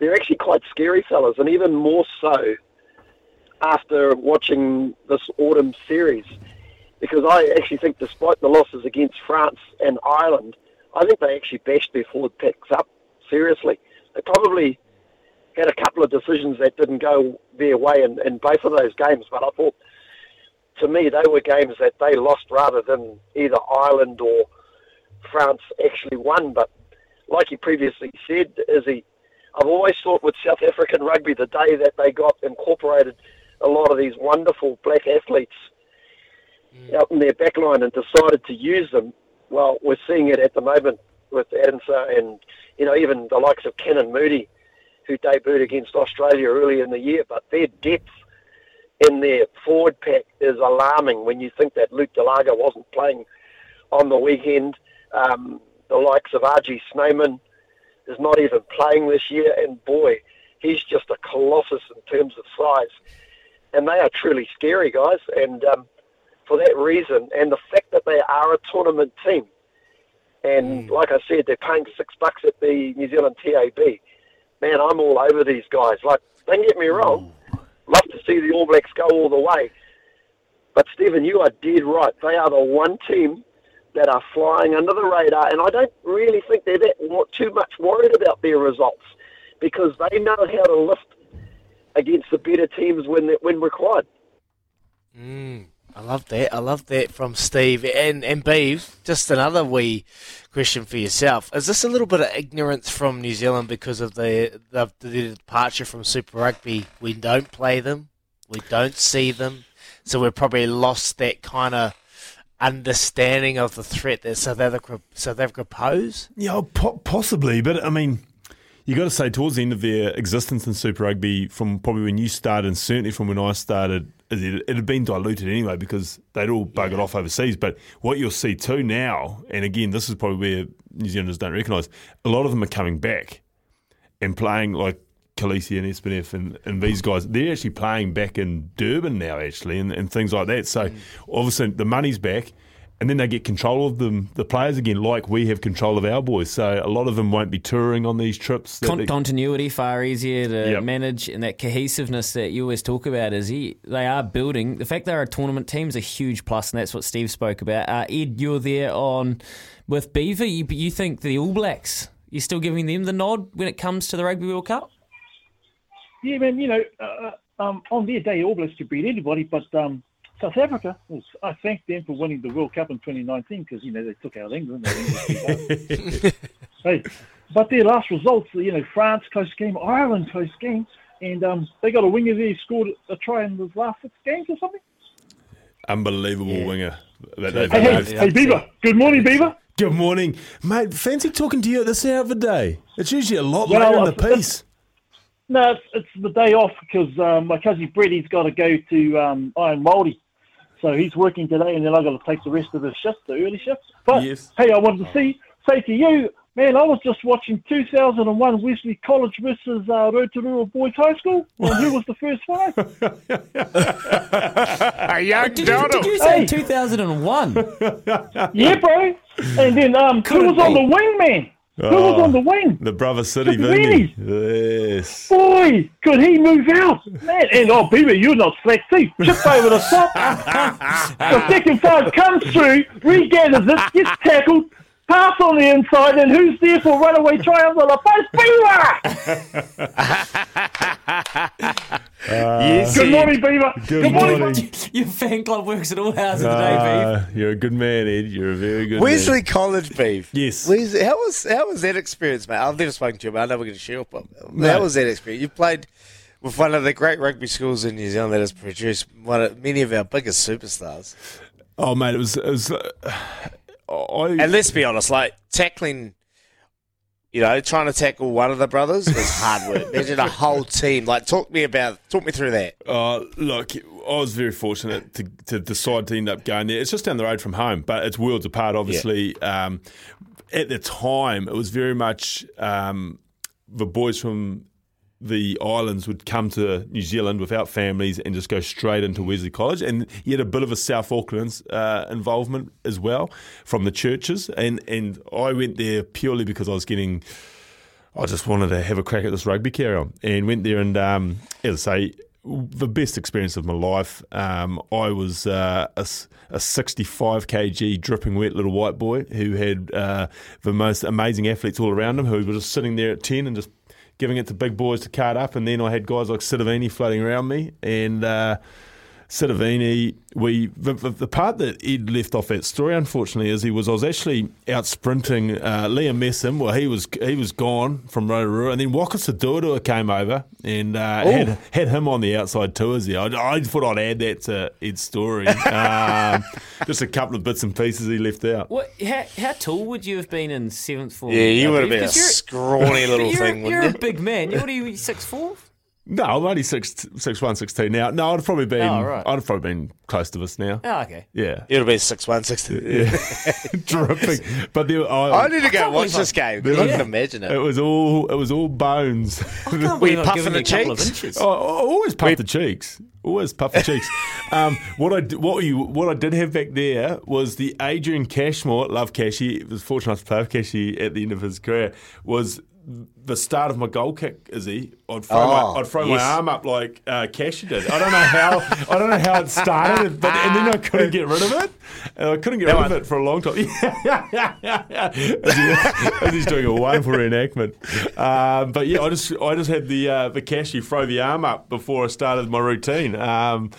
they're actually quite scary fellas, and even more so after watching this autumn series, because I actually think, despite the losses against France and Ireland, I think they actually bashed their forward picks up seriously. They probably had a couple of decisions that didn't go their way in, in both of those games, but I thought, to me, they were games that they lost rather than either Ireland or France actually won. But like you previously said, Izzy, I've always thought with South African rugby, the day that they got incorporated a lot of these wonderful black athletes out in their backline and decided to use them. Well, we're seeing it at the moment with Adamsa and you know even the likes of Canan Moodie, who debuted against Australia early in the year. But their depth in their forward pack is alarming when you think that Lood de Jager wasn't playing on the weekend. Um, the likes of RG Snyman is not even playing this year, and boy, he's just a colossus in terms of size. And they are truly scary, guys. And um, for that reason, and the fact that they are a tournament team, and like I said, they're paying six bucks at the New Zealand TAB. Man, I'm all over these guys. Like, don't get me wrong, love to see the All Blacks go all the way. But Stephen, you are dead right. They are the one team that are flying under the radar, and I don't really think they're that too much worried about their results because they know how to lift against the better teams when they- when required. Mm, I love that. I love that from Steve and and Beeve. Just another wee question for yourself: Is this a little bit of ignorance from New Zealand because of the the, the departure from Super Rugby? We don't play them, we don't see them, so we've probably lost that kind of understanding of the threat that South Africa South Africa pose. Yeah, po- possibly, but I mean, you got to say towards the end of their existence in Super Rugby, from probably when you started, and certainly from when I started, it, it had been diluted anyway because they'd all buggered off overseas. But what you'll see too now, and again, this is probably where New Zealanders don't recognise, a lot of them are coming back and playing like Kolisi and Espinef and, and these guys, they're actually playing back in Durban now, actually, and, and things like that. So mm. obviously the money's back, and then they get control of them, the players again, like we have control of our boys. So a lot of them won't be touring on these trips. Con- they- continuity far easier to Yep. manage, and that cohesiveness that you always talk about is he, they are building. The fact they're a tournament team is a huge plus, and that's what Steve spoke about. Uh, Ed, you're there on with Beaver. You, you think the All Blacks? You're still giving them the nod when it comes to the Rugby World Cup? Yeah, man, you know, uh, um, on their day, All Blacks could beat anybody, but um, South Africa, well, I thank them for winning the World Cup in 2019 because, you know, they took out England. They [LAUGHS] hey, but their last results, you know, France, close game, Ireland, close game, and um, they got a winger there who scored a try in the last six games or something. Unbelievable winger. That Hey, hey, hey, Beaver. Good morning, Beaver. Good morning, mate. Fancy talking to you at this hour of the day. It's usually a lot Well, later in the piece. No, it's, it's the day off because um, my cousin Brett's got to go to um, Iron Mouldy. So he's working today, and then I've got to take the rest of the shift, the early shift. But Yes. hey, I wanted to see, say to you, man, I was just watching 2001 Wesley College versus uh, Rotorua Boys High School, and who was the first five? [LAUGHS] [LAUGHS] Young Did you, did you say Hey. 2001? yeah, bro. And then um, who was on the wing, man? Ah, Who was on the wing? The Brother City Vinny. Yes. Boy, could he move out, man? And oh, Beaver, you're not too. Chip over the top. [LAUGHS] the second five comes through, regathers it, gets tackled, pass on the inside, and who's there for runaway triumph on the post? Beaver. [LAUGHS] Yes, Good morning, Beaver. Good morning. Your fan club works at all hours of the day, Beav. Ah, you're a good man, Ed. You're a very good Wesley man. College beef. Yes. Wesley, how was how was that experience, mate? I've never spoken to you, but I know we're going to share up. How No. was that experience? You played with one of the great rugby schools in New Zealand that has produced one of many of our biggest superstars. Oh, mate, it was. It was uh, I, And let's be honest, like tackling, you know, trying to tackle one of the brothers was hard work. Imagine a whole [LAUGHS] team. Like, talk me about, talk me through that. Uh, look, I was very fortunate to, to decide to end up going there. It's just down the road from home, but it's worlds apart, obviously. Um, at the time, it was very much um, the boys from the islands would come to New Zealand without families and just go straight into Wesley College. And you had a bit of a South Auckland uh, involvement as well from the churches. And, and I went there purely because I was getting. I just wanted to have a crack at this rugby carry on and went there and um, as I say the best experience of my life. Um, I was uh, a, a 65 kg dripping wet little white boy who had uh, the most amazing athletes all around him who were just sitting there at 10 and just giving it to big boys to cart up and then I had guys like Sitiveni floating around me and uh, Sitiveni, we the, the, the part that Ed left off that story, unfortunately, is he was I was actually out sprinting uh, Liam Messam. Well, he was he was gone from Rotorua, and then Waka Sadurua came over and uh, had had him on the outside tours there. I, I thought I'd add that to Ed's story. [LAUGHS] um, just a couple of bits and pieces he left out. What? How, how tall would you have been in seventh form? Yeah, you would have been a 'Cause you're- scrawny little [LAUGHS] you're, thing, You're wouldn't a big man. You- What are you? Six four? No, I'm only six six one six two now. No, I'd probably been Oh, right. I'd probably been close to this now. Oh, okay. Yeah. You'd have been six one, six two. Yeah. [LAUGHS] [LAUGHS] dripping. But there, I, I need to go watch this game because I can imagine it. It was all it was all bones. can't Were you believe [LAUGHS] I've puffing the you a couple of cheeks? inches. Oh, I always puff the cheeks. Always puff the cheeks. Um, what I d- what you what I did have back there was the Adrian Cashmore. Love Cashy. It was fortunate enough to play with Cashy at the end of his career. Was the start of my goal kick, is he? I'd throw, Oh, my, I'd throw yes. my arm up like uh, Cashy did. I don't know how [LAUGHS] I don't know how it started, but and then I couldn't get rid of it. And I couldn't get That rid of it for a long time. as, he- as he's doing a wonderful reenactment. Um, but yeah, I just I just had the uh, the cashy throw the arm up before I started my routine. Um,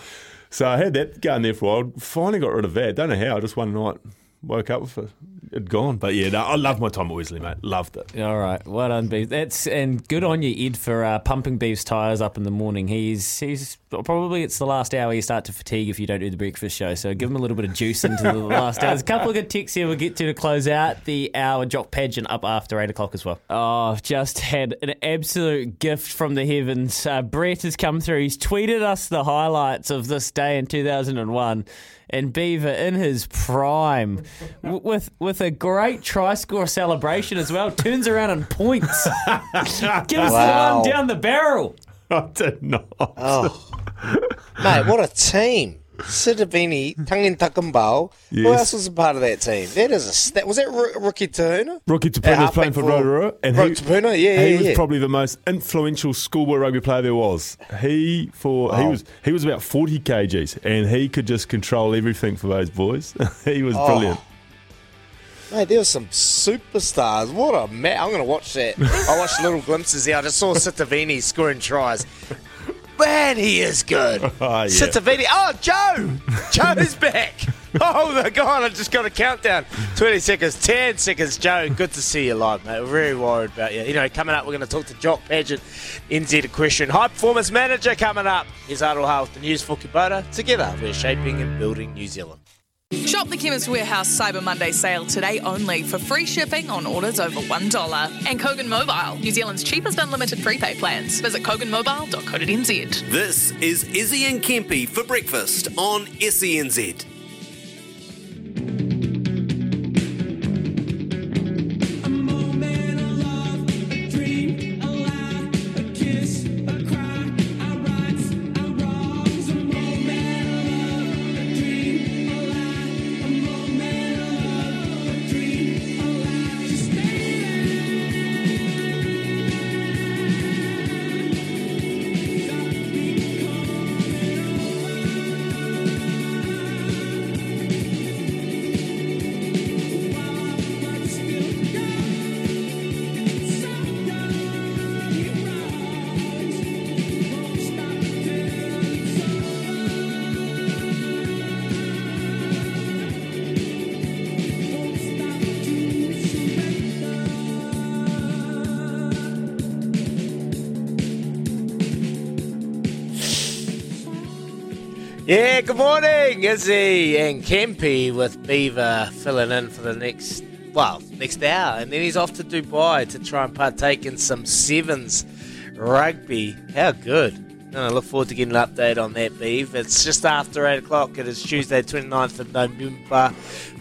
so I had that going there for a while. Finally got rid of that. Don't know how. I just one night woke up with it. It'd gone. But yeah, no, I love my time at Wesley, mate. Loved it. All right, well done, Beef. That's and good on you, Ed, for uh, pumping Beef's tyres up in the morning. He's he's probably it's the last hour you start to fatigue if you don't do the breakfast show. So give him a little bit of juice into the [LAUGHS] last hour. There's a couple of good texts here we'll get to to close out the hour. Jock Paget up after eight o'clock as well. Oh, I've just had an absolute gift from the heavens. Uh, Brett has come through. He's tweeted us the highlights of this day in 2001 and Beaver in his prime with with a great try score celebration as well. Turns around and points. [LAUGHS] Give us Wow. the one down the barrel. I did not. Oh, mate, what a team! Sitiveni, Tangin Takambao. Who else was a part of that team? That is a st- was that Ro- Rookie Tahuna? Rookie At Tapuna was playing for Rotorua, and he, Tapuna, yeah, he yeah, was yeah. probably the most influential schoolboy rugby player there was. He for he Oh. was he was about forty kgs, and he could just control everything for those boys. [LAUGHS] he was Oh. brilliant. Mate, there were some superstars. What a man! I'm going to watch that. I watched little glimpses there. I just saw Sitiveni scoring tries. Man, he is good. [LAUGHS] Oh, yeah. Sitiveni. Oh, Joe! Joe's [LAUGHS] back. Oh, they're gone. I just got a countdown. 20 seconds, 10 seconds. Joe, good to see you live, mate. We're very worried about you. You know, coming up, we're going to talk to Jock Paget, NZ Question. High Performance Manager coming up. Here's Aroha with the news for Kubota. Together, we're shaping and building New Zealand. Shop the Chemist Warehouse Cyber Monday sale today only for free shipping on orders over $1. And Kogan Mobile, New Zealand's cheapest unlimited prepaid plans. Visit koganmobile.co.nz. This is Izzy and Kempy for breakfast on SENZ. Good morning, Izzy and Kempy with Beaver filling in for the next, well, next hour. And then he's off to Dubai to try and partake in some sevens rugby. How good. And I look forward to getting an update on that, Beav. It's just after 8 o'clock. It is Tuesday, 29th of November.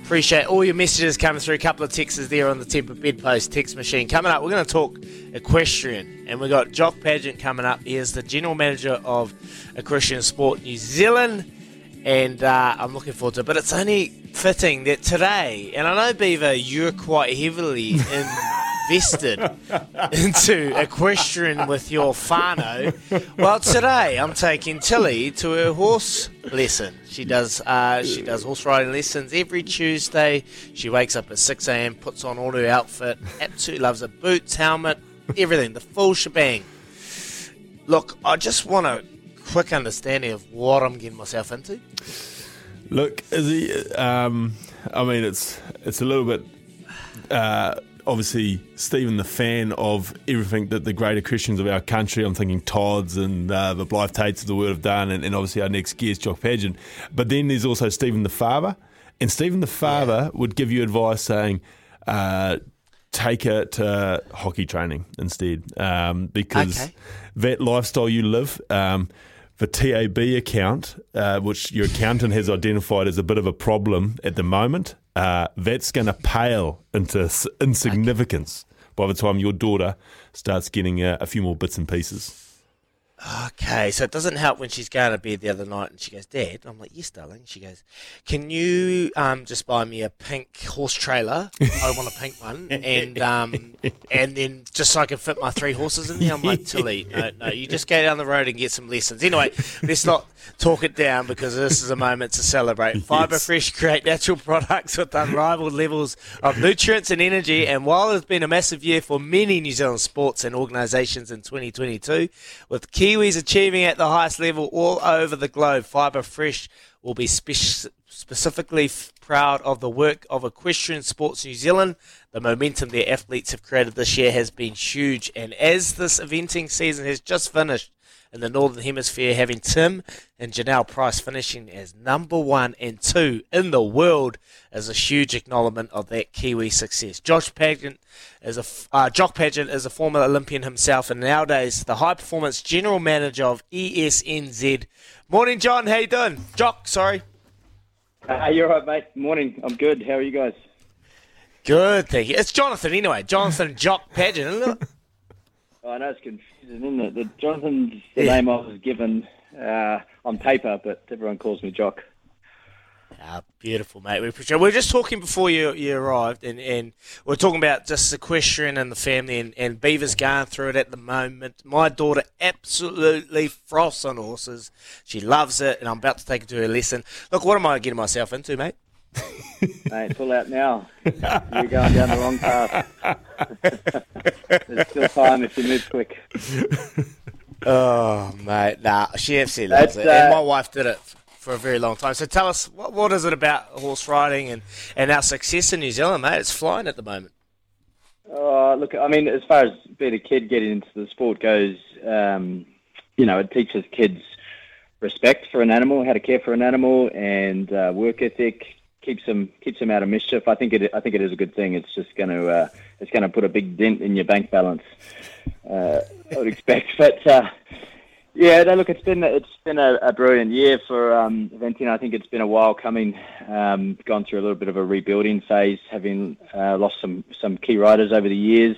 Appreciate all your messages coming through. A couple of texts there on the Temper Bedpost text machine. Coming up, we're going to talk equestrian. And we've got Jock Paget coming up. He is the General Manager of Equestrian Sport New Zealand. And uh, I'm looking forward to it. But it's only fitting that today, and I know, Beaver, you're quite heavily invested [LAUGHS] into equestrian with your Fano. Well, today I'm taking Tilly to her horse lesson. She does uh, she does horse riding lessons every Tuesday. She wakes up at 6 a.m., puts on all her outfit, absolutely loves her boots, helmet, everything, the full shebang. Look, I just want to quick understanding of what I'm getting myself into? Look, is he? Um, I mean, it's it's a little bit. Uh, obviously, Stephen, the fan of everything that the greater Christians of our country. I'm thinking Todd's and uh, the Blyth Taits of the Word have done, and, and obviously our next guest, Jock Paget. But then there's also Stephen the father, and Stephen the father would give you advice saying. Uh, take to hockey training instead um, because Okay. that lifestyle you live, um, the TAB account, uh, which your accountant has identified as a bit of a problem at the moment, uh, that's going to pale into insignificance by the time your daughter starts getting uh, a few more bits and pieces. Okay, so it doesn't help when she's going to bed the other night and she goes, Dad, I'm like, yes, darling. She goes, can you um, just buy me a pink horse trailer? I want a pink one, and um, and then just so I can fit my three horses in there. I'm like, Tilly, no, no, you just go down the road and get some lessons. Anyway, let's not talk it down because this is a moment to celebrate. Fibre Fresh create natural products with unrivaled levels of nutrients and energy. And while it's been a massive year for many New Zealand sports and organisations in 2022, with Kiwis achieving at the highest level all over the globe, Fibre Fresh will be spec- specifically f- proud of the work of Equestrian Sports New Zealand. The momentum their athletes have created this year has been huge. And as this eventing season has just finished, in the Northern Hemisphere, having Tim and Jonelle Price finishing as number one and two in the world is a huge acknowledgement of that Kiwi success. Josh Paget is a uh, Jock Paget is a former Olympian himself, and nowadays the high performance general manager of ESNZ. Morning, John. How you doing? Jock, sorry. Uh, you're right, mate. Morning. I'm good. How are you guys? Good, thank you. It's Jonathan anyway. Jonathan Jock? Oh, [LAUGHS] I know it's confusing, isn't it? The Jonathan's the name I was given uh, on paper, but everyone calls me Jock. Ah, beautiful, mate. We appreciate. We were just talking before you you arrived, and, and we are talking about just equestrian and the family, and, and Beaver's going through it at the moment. My daughter absolutely froths on horses. She loves it, and I'm about to take her to her lesson. Look, what am I getting myself into, mate? Mate, pull out now. You're going down the wrong path. There's still time if you move quick. Oh, mate, nah, she absolutely loves That's, it, and uh, my wife did it for a very long time. So tell us, what, what is it about horse riding and, and our success in New Zealand, mate? It's flying at the moment. Uh, look, I mean, as far as being a kid getting into the sport goes, um, you know, it teaches kids respect for an animal, how to care for an animal, and uh, work ethic. Keeps them keeps them out of mischief. I think it I think it is a good thing. It's just going to uh, it's going to put a big dent in your bank balance. Uh, I would expect, [LAUGHS] but uh, yeah, no, look, it's been it's been a, a brilliant year for um, eventing. I think it's been a while coming. Um, gone through a little bit of a rebuilding phase, having uh, lost some some key riders over the years,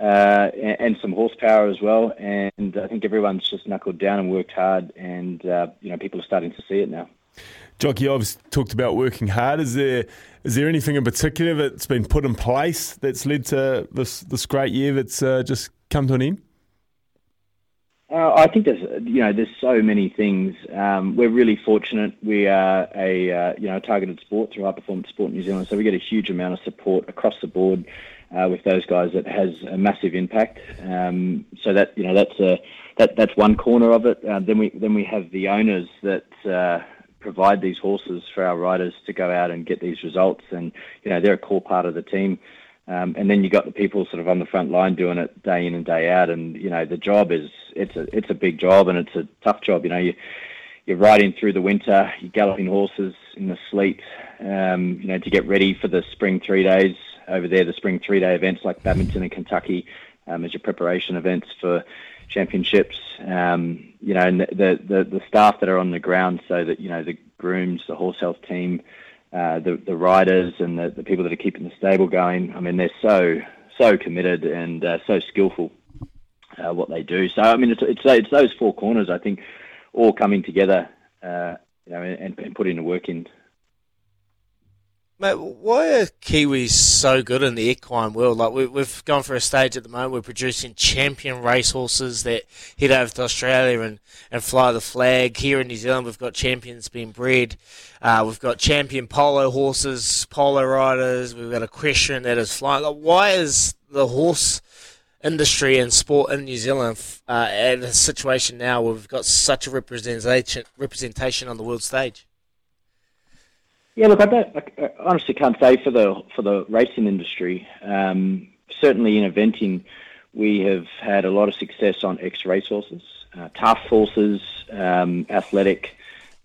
uh, and, and some horsepower as well. And I think everyone's just knuckled down and worked hard, and uh, you know people are starting to see it now. Jockey, I've talked about working hard. Is there is there anything in particular that's been put in place that's led to this this great year that's uh, just come to an end? Uh, I think there's you know there's so many things. Um, we're really fortunate. We are a uh, you know targeted sport through High Performance Sport New Zealand, so we get a huge amount of support across the board uh, with those guys that has a massive impact. Um, so that you know that's a that that's one corner of it. Uh, then we then we have the owners that. Provide these horses for our riders to go out and get these results and you know they're a core part of the team um, and then you got the people sort of on the front line doing it day in and day out. And you know, the job is it's a it's a big job and it's a tough job. You know, you you're riding through the winter, you're galloping horses in the sleet. Um, you know, to get ready for the spring three days over there, the spring three day events like Badminton in Kentucky, um, as your preparation events for championships. Um, you know, and the, the the staff that are on the ground, so that you know the grooms, the horse health team uh, the the riders and the, the people that are keeping the stable going. I mean, they're so so committed and uh, so skillful uh, what they do. So I mean, it's, it's it's those four corners I think all coming together, uh, you know, and, and putting the work in. Mate, why are Kiwis so good in the equine world? Like we, we've gone for a stage at the moment. We're producing champion racehorses that head over to Australia and, and fly the flag. Here in New Zealand, we've got champions being bred. Uh, we've got champion polo horses, polo riders. We've got equestrian that is flying. Like, why is the horse industry and sport in New Zealand uh, in a situation now where we've got such a representation representation on the world stage? Yeah, look, I don't. I honestly can't say for the for the racing industry. Um, certainly in eventing, we have had a lot of success on ex racehorses, uh, tough horses, um, athletic.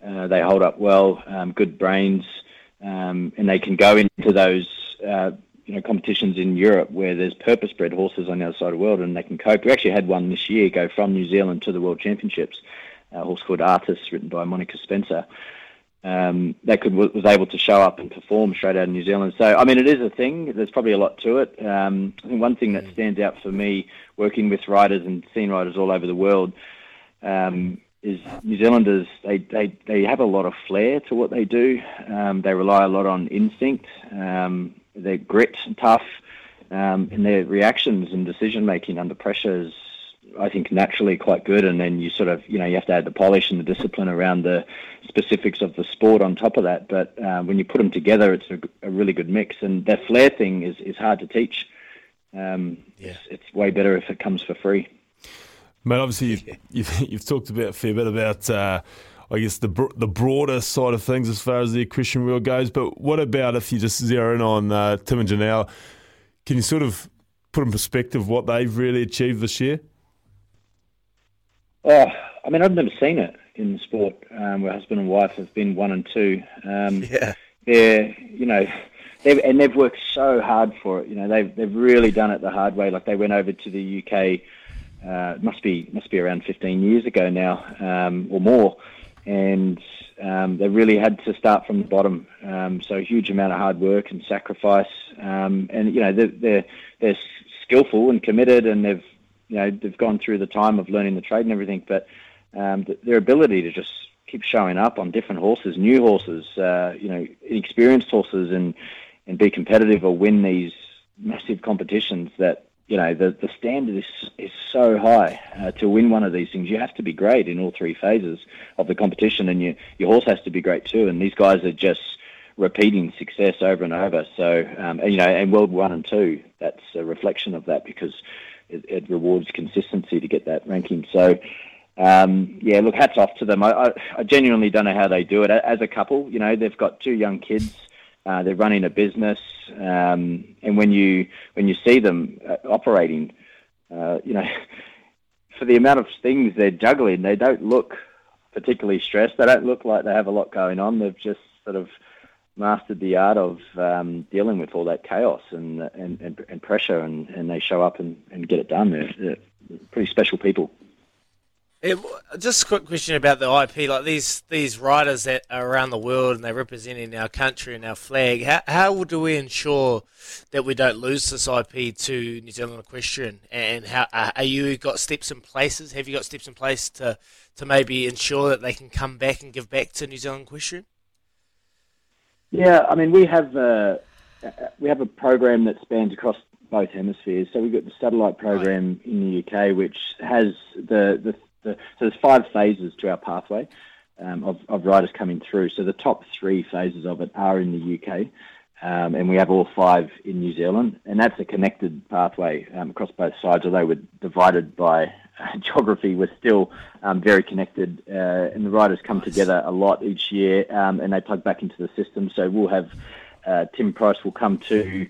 Uh, they hold up well, um, good brains, um, and they can go into those uh, you know competitions in Europe where there's purpose-bred horses on the other side of the world, and they can cope. We actually had one this year go from New Zealand to the World Championships. A horse called Artis, written by Monica Spencer. Um, that could was able to show up and perform straight out of New Zealand. So I mean, it is a thing. There's probably a lot to it. Um, I think one thing that stands out for me, working with riders and seeing riders all over the world, um, is New Zealanders. They, they they have a lot of flair to what they do. Um, they rely a lot on instinct. Um, their grit and tough, um, and their reactions and decision making under pressure is, I think, naturally quite good. And then you sort of, you know, you have to add the polish and the discipline around the specifics of the sport on top of that. But uh, when you put them together, it's a, a, really good mix. And that flair thing is, is hard to teach. Um, yeah. it's, it's way better if it comes for free. Mate, obviously you've, you've, [LAUGHS] you've talked about a fair bit about uh, I guess the the broader side of things as far as the equestrian wheel goes. But what about if you just zero in on uh, Tim and Jonelle? Can you sort of put in perspective what they've really achieved this year? Oh, I mean, I've never seen it in the sport um, where husband and wife have been one and two. Um, [LAUGHS] yeah. They're, you know, they've, and they've worked so hard for it. You know, they've they've really done it the hard way. Like they went over to the UK. Uh, must be must be around 15 years ago now, um, or more, and um, they really had to start from the bottom. Um, so a huge amount of hard work and sacrifice, um, and you know they're, they're they're skillful and committed, and they've you know they've gone through the time of learning the trade and everything. But um, their ability to just keep showing up on different horses, new horses, uh, you know, inexperienced horses, and and be competitive or win these massive competitions that you know the the standard is is so high uh, to win one of these things. You have to be great in all three phases of the competition, and you, your horse has to be great too. And these guys are just repeating success over and over. So um, and, you know, and World One and Two, that's a reflection of that because it, it rewards consistency to get that ranking. So. Um, yeah, look, hats off to them. I, I, I genuinely don't know how they do it as a couple. You know, they've got two young kids. Uh, they're running a business, um, and when you when you see them uh, operating, uh, you know, [LAUGHS] for the amount of things they're juggling, they don't look particularly stressed. They don't look like they have a lot going on. They've just sort of mastered the art of um, dealing with all that chaos and and, and, and pressure, and, and they show up and, and get it done. They're, they're pretty special people. Just a quick question about the IP. Like these these riders that are around the world and they're representing our country and our flag. How how do we ensure that we don't lose this IP to New Zealand equestrian? And how are you got steps in places? Have you got steps in place to to maybe ensure that they can come back and give back to New Zealand equestrian? Yeah, I mean we have uh, we have a program that spans across both hemispheres. So we've got the satellite program right. in the UK, which has the, the the, so there's five phases to our pathway um, of, of riders coming through. So the top three phases of it are in the UK, um, and we have all five in New Zealand, and that's a connected pathway um, across both sides. Although we're divided by [LAUGHS] geography, we're still um, very connected, uh, and the riders come together a lot each year, um, and they plug back into the system. So we'll have uh, Tim Price will come to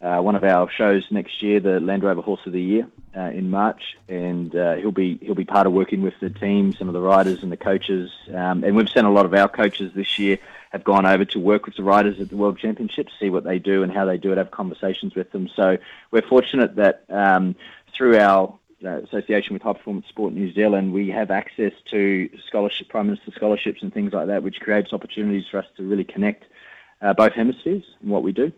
uh, one of our shows next year, the Land Rover Horse of the Year uh, in March, and uh, he'll be he'll be part of working with the team, some of the riders and the coaches, um, and we've sent a lot of our coaches this year have gone over to work with the riders at the World Championships, see what they do and how they do it, have conversations with them. So we're fortunate that um, through our association with High Performance Sport New Zealand, we have access to scholarship, Prime Minister scholarships and things like that, which creates opportunities for us to really connect uh, both hemispheres in what we do.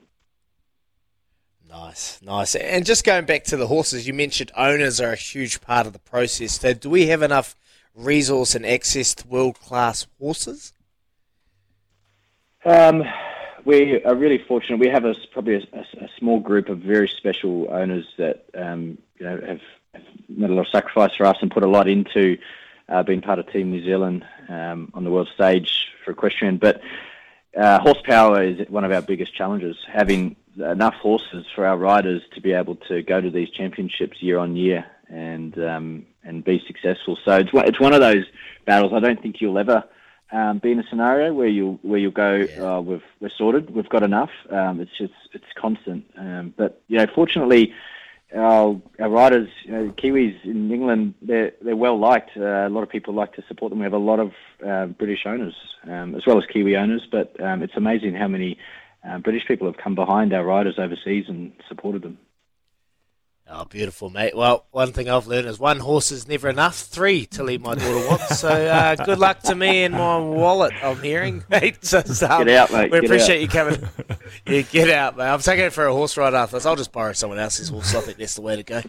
Nice, nice. And just going back to the horses, you mentioned owners are a huge part of the process. So, do we have enough resource and access to world class horses? Um, we are really fortunate. We have a, probably a, a small group of very special owners that um, you know have, have, made a lot of sacrifice for us and put a lot into uh, being part of Team New Zealand um, on the world stage for equestrian. But uh, horsepower is one of our biggest challenges. Having enough horses for our riders to be able to go to these championships year on year and um, and be successful. So it's one- it's one of those battles. I don't think you'll ever um, be in a scenario where you where you'll go. Uh, we've we're sorted. We've got enough. Um, it's just it's constant. Um, but you know, fortunately. Our, our riders, you know, Kiwis in England, they're they're well liked. Uh, a lot of people like to support them. We have a lot of uh, British owners, um, as well as Kiwi owners. But um, it's amazing how many uh, British people have come behind our riders overseas and supported them. Oh, beautiful, mate. Well, one thing I've learned is one horse is never enough. Three to leave my daughter wants. So uh, good luck to me and my wallet. I'm hearing, [LAUGHS] mate. [LAUGHS] So, um, Get out, mate. We Get appreciate out. you coming. [LAUGHS] yeah, get out, mate. I'm taking it for a horse ride after this. I'll just borrow someone else's horse. I think that's the way to go.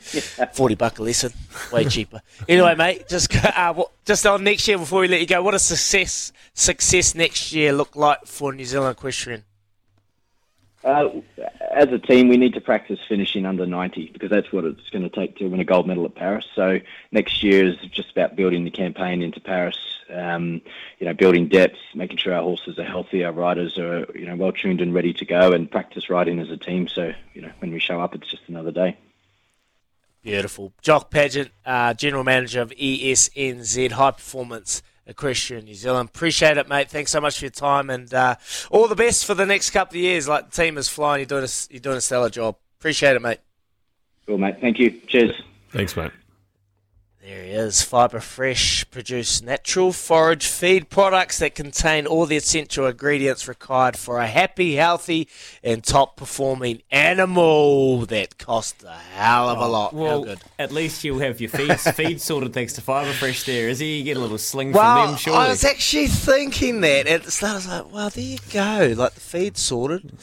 Forty buck a lesson, way cheaper. Anyway, mate, just uh, just on next year before we let you go. What does success success next year look like for New Zealand equestrian? Uh, as a team, we need to practice finishing under 90 because that's what it's going to take to win a gold medal at Paris. So next year is just about building the campaign into Paris. Um, you know, building depth, making sure our horses are healthy, our riders are you know well tuned and ready to go, and practice riding as a team. So you know, when we show up, it's just another day. Beautiful. Jock Paget, uh, General Manager of ESNZ High Performance Equestrian New Zealand. Appreciate it, mate. Thanks so much for your time and uh, all the best for the next couple of years. Like the team is flying. You're doing a, you're doing a stellar job. Appreciate it, mate. Cool, mate. Thank you. Cheers. Thanks, mate. There he is. Fibre Fresh produce natural forage feed products that contain all the essential ingredients required for a happy, healthy, and top performing animal that cost a hell of a oh, lot. How Well, good. at least you'll have your feed, [LAUGHS] feed sorted thanks to Fibre Fresh there. Is he? You get a little sling Well, from them, surely. I was actually thinking that at the start. I was like, "Well, there you go. Like the feed sorted.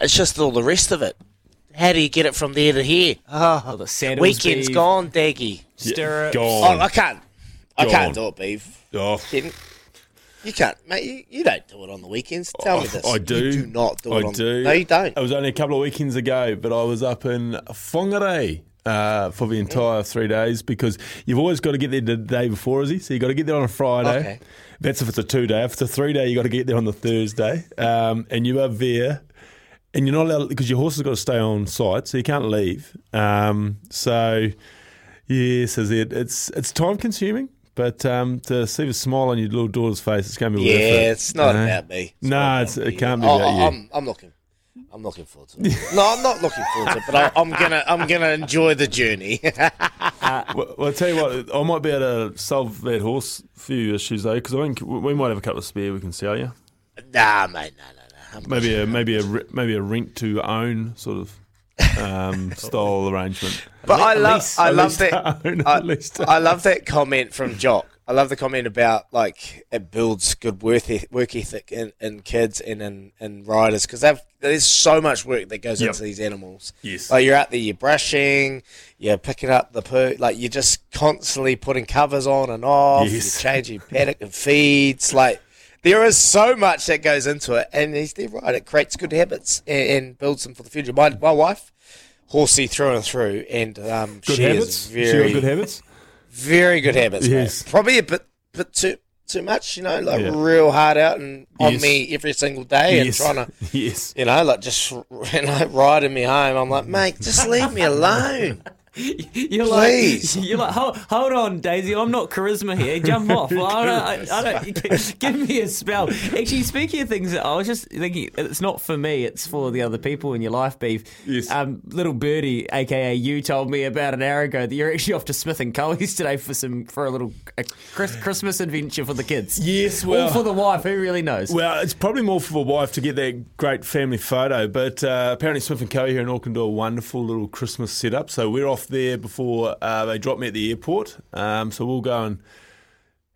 It's just all the rest of it. How do you get it from there to here? Oh, the saddles weekend's beef. gone, Daggy. Stirrups. Oh, I can't. I can't do it, beef. Oh. Kidding? You can't, mate. You, you don't do it on the weekends. Tell me this. I do. You do not do I it on. do. No, you don't. It was only a couple of weekends ago, but I was up in Whangarei uh, for the entire three days because you've always got to get there the day before, is he? So you got to get there on a Friday. Okay. That's if it's a two day. If it's a three day, you've got to get there on the Thursday, um, and you are there. And you're not allowed because your horse has got to stay on site, so you can't leave. Um, so, yes, is it? It's it's time consuming, but um, to see the smile on your little daughter's face, it's going to be Yeah, worth it. it's not you know? about me. It's no, it's, it can't be Oh, about you. I'm, I'm looking. I'm looking forward to it. no, I'm not looking forward to it, but I, I'm gonna I'm gonna enjoy the journey. [LAUGHS] well, well, I'll tell you what, I might be able to solve that horse few issues though, because I think we might have a couple of spare we can sell you. nah, mate, no, no, no. I'm Maybe a maybe a maybe a rent to own sort of um, [LAUGHS] style arrangement. But I love, least- I at love that. [LAUGHS] own, I. I love that comment from Jock. I love the comment about like it builds good work work ethic in, in kids and in, in riders because there's so much work that goes Yep. into these animals. Yes. like you're out there, you're brushing, you're picking up the poo, like you're just constantly putting covers on and off, Yes. you're changing paddock and feeds, like. There is so much that goes into it, and he's dead right. It creates good habits and, and builds them for the future. My, my wife, horsey through and through, and um, Good she habits. is She got very good habits. very good habits. Yes. Mate. Probably a bit, bit too too much. You know, like Yeah. real hard out and on Yes. me every single day Yes. and trying [LAUGHS] to, Yes. you know, like just [LAUGHS] you know riding me home. I'm like, mate, just leave me alone. [LAUGHS] You're Please. like, you're like, [LAUGHS] hold, hold on, Daisy. I'm not charisma here. Jump off. Well, I don't, I, I don't, [LAUGHS] give me a spell. Actually, speaking of things, I was just thinking, it's not for me. It's for the other people in your life, beef. Yes. Um, little birdie, aka you, told me about an hour ago that you're actually off to Smith and Caughey's today for some for a little a Chris, Christmas adventure for the kids. Yes, Or for the wife. Who really knows? Well, it's probably more for the wife to get that great family photo, but uh, apparently Smith and Co here in Auckland do a wonderful little Christmas setup. So we're off there before uh, they drop me at the airport. Um, so we'll go and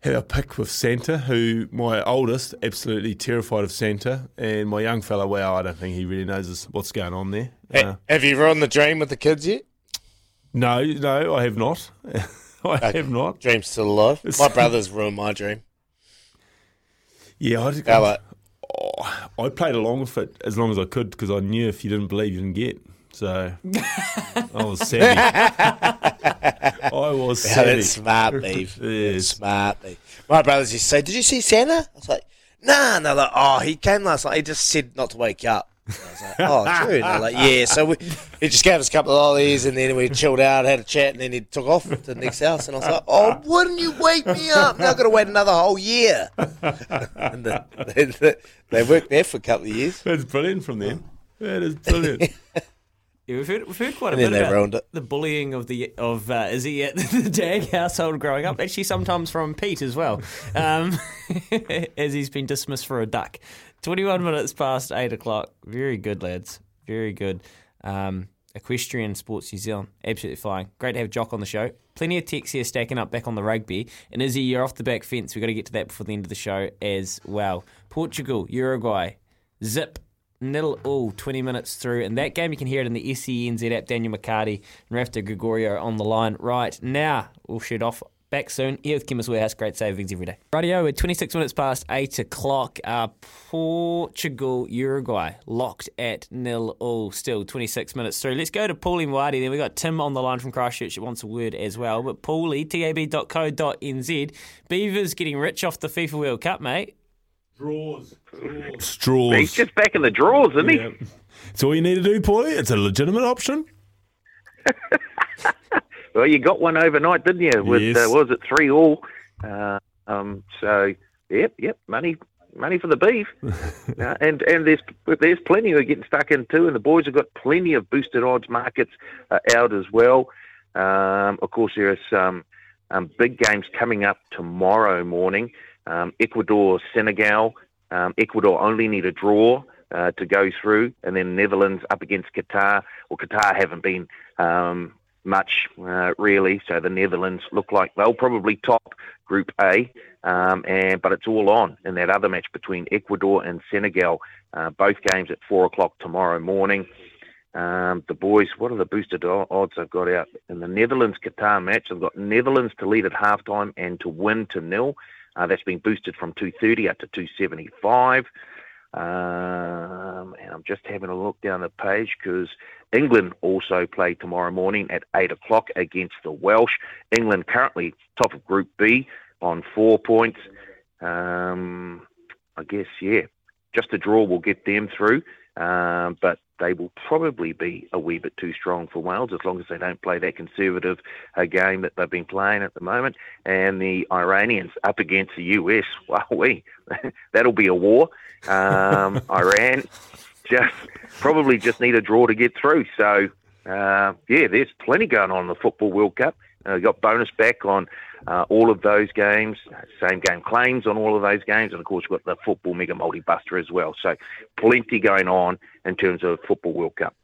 have a pick with Santa, who my oldest absolutely terrified of Santa, and my young fella, well, I don't think he really knows what's going on there. Uh, Have you ruined the dream with the kids yet? no, no, I have not. [LAUGHS] I have not. Dream's still alive. My brother's ruined my dream. Yeah, I, about- oh, I played along with it as long as I could because I knew if you didn't believe, you didn't get. So I was savvy. [LAUGHS] I was [LAUGHS] Yeah, savvy. that's smart, Beef. Yes. Smart, Beef. My brothers used to say, "Did you see Santa?" I was like, nah, and they're like, oh, he came last night. He just said not to wake up. And I was like, [LAUGHS] oh, true. And they're like, yeah. So we, he just gave us a couple of lollies, and then we chilled out, had a chat, and then he took off to the next house. And I was like, oh, wouldn't you wake me up? Now I've got to wait another whole year. and the, they, they worked there for a couple of years. That's brilliant from them. That is brilliant. Yeah, we've heard, we've heard quite a And bit about the bullying of the of uh, Izzy at [LAUGHS] the Dagg household growing up. Actually, sometimes from Pete as well, um, [LAUGHS] as he's been dismissed for a duck. Twenty-one minutes past eight o'clock. Very good, lads. Very good. Um, Equestrian Sports New Zealand, absolutely flying. Great to have Jock on the show. Plenty of texts here stacking up back on the rugby. And Izzy, you're off the back fence. We've got to get to that before the end of the show as well. Portugal, Uruguay, zip nil all 20 minutes through. And that game you can hear it in the SENZ app Daniel McCarty and Rafta Gregorio on the line right now. We'll shoot off back soon. Here with Chemist Warehouse great savings every day. Radio we're 26 minutes past 8 o'clock. Uh, Portugal Uruguay locked at nil all still 26 minutes through. Let's go to Paulie Mwadi then. We got Tim on the line from Christchurch wants a word as well. But Paulie tab.co.nz Beavers getting rich off the FIFA World Cup mate Draws. Straws. He's just back in the drawers, isn't he? Yeah. That's all you need to do, Paulie. It's a legitimate option. [LAUGHS] Well, you got one overnight, didn't you? With Yes. uh, what was it three all? Uh, um, so yep, yep, money, money for the beef, [LAUGHS] uh, and and there's there's plenty who are getting stuck in too, and the boys have got plenty of boosted odds markets uh, out as well. Um, of course, there are some um, big games coming up tomorrow morning. Um, Ecuador, Senegal. Um, Ecuador only need a draw uh, to go through, and then Netherlands up against Qatar. Well, Qatar haven't been um, much uh, really, so the Netherlands look like they'll probably top Group A, um, and but it's all on in that other match between Ecuador and Senegal. Uh, both games at four o'clock tomorrow morning. Um, the boys, what are the boosted odds I've got out in the Netherlands Qatar match? I've got Netherlands to lead at halftime and to win to nil. Uh, that's been boosted from 230 up to 275. Um, and I'm just having a look down the page because England also play tomorrow morning at 8 o'clock against the Welsh. England currently top of Group B on four points. Um, I guess, yeah, just a draw will get them through. Um, but they will probably be a wee bit too strong for Wales as long as they don't play that conservative uh, game that they've been playing at the moment. And the Iranians up against the US, wow, we that'll be a war. Um, [LAUGHS] Iran just probably just need a draw to get through. So uh, yeah, there's plenty going on in the Football World Cup. Uh, got bonus back on uh, all of those games, same game claims on all of those games, and of course we've got the Football Mega Multi Buster as well. So plenty going on in terms of Football World Cup.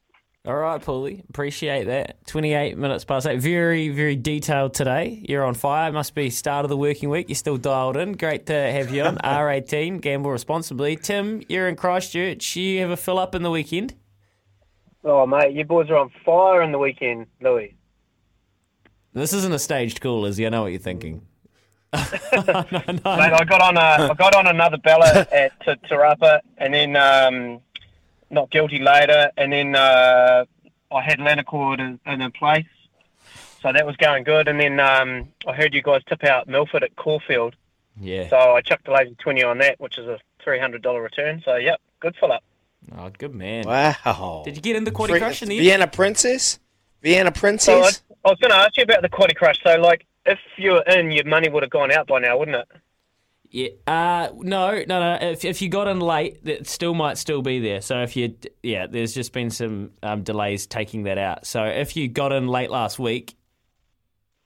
All right, Paulie. Appreciate that. 28 minutes past eight. Very, very detailed today. You're on fire. Must be start of the working week. You're still dialed in. Great to have you on. [LAUGHS] R18, gamble responsibly. Tim, you're in Christchurch. You have a fill up in the weekend. Oh, mate, you boys are on fire in the weekend, Louis. This isn't a staged call, Izzy. I know what you're thinking. No, Mate, I got on a, I got on another ballot at Te Tarapa, and then um, not guilty later, and then uh, I had Lanarcord in, in a place, so that was going good. And then um, I heard you guys tip out Milford at Caulfield, Yeah. so I chucked a lazy twenty on that, which is a three hundred dollar return. So yep, good fill up. Oh, good man. Wow. Did you get in the quarter Fre- crush in the end? Vienna Princess? Vienna So I, Princess? I was going to ask you about the quaddy crush. So like, if you were in, your money would have gone out by now, wouldn't it? Yeah. Uh, no, no, no. If, if you got in late, it still might still be there. So if you, yeah, there's just been some um, delays taking that out. So if you got in late last week,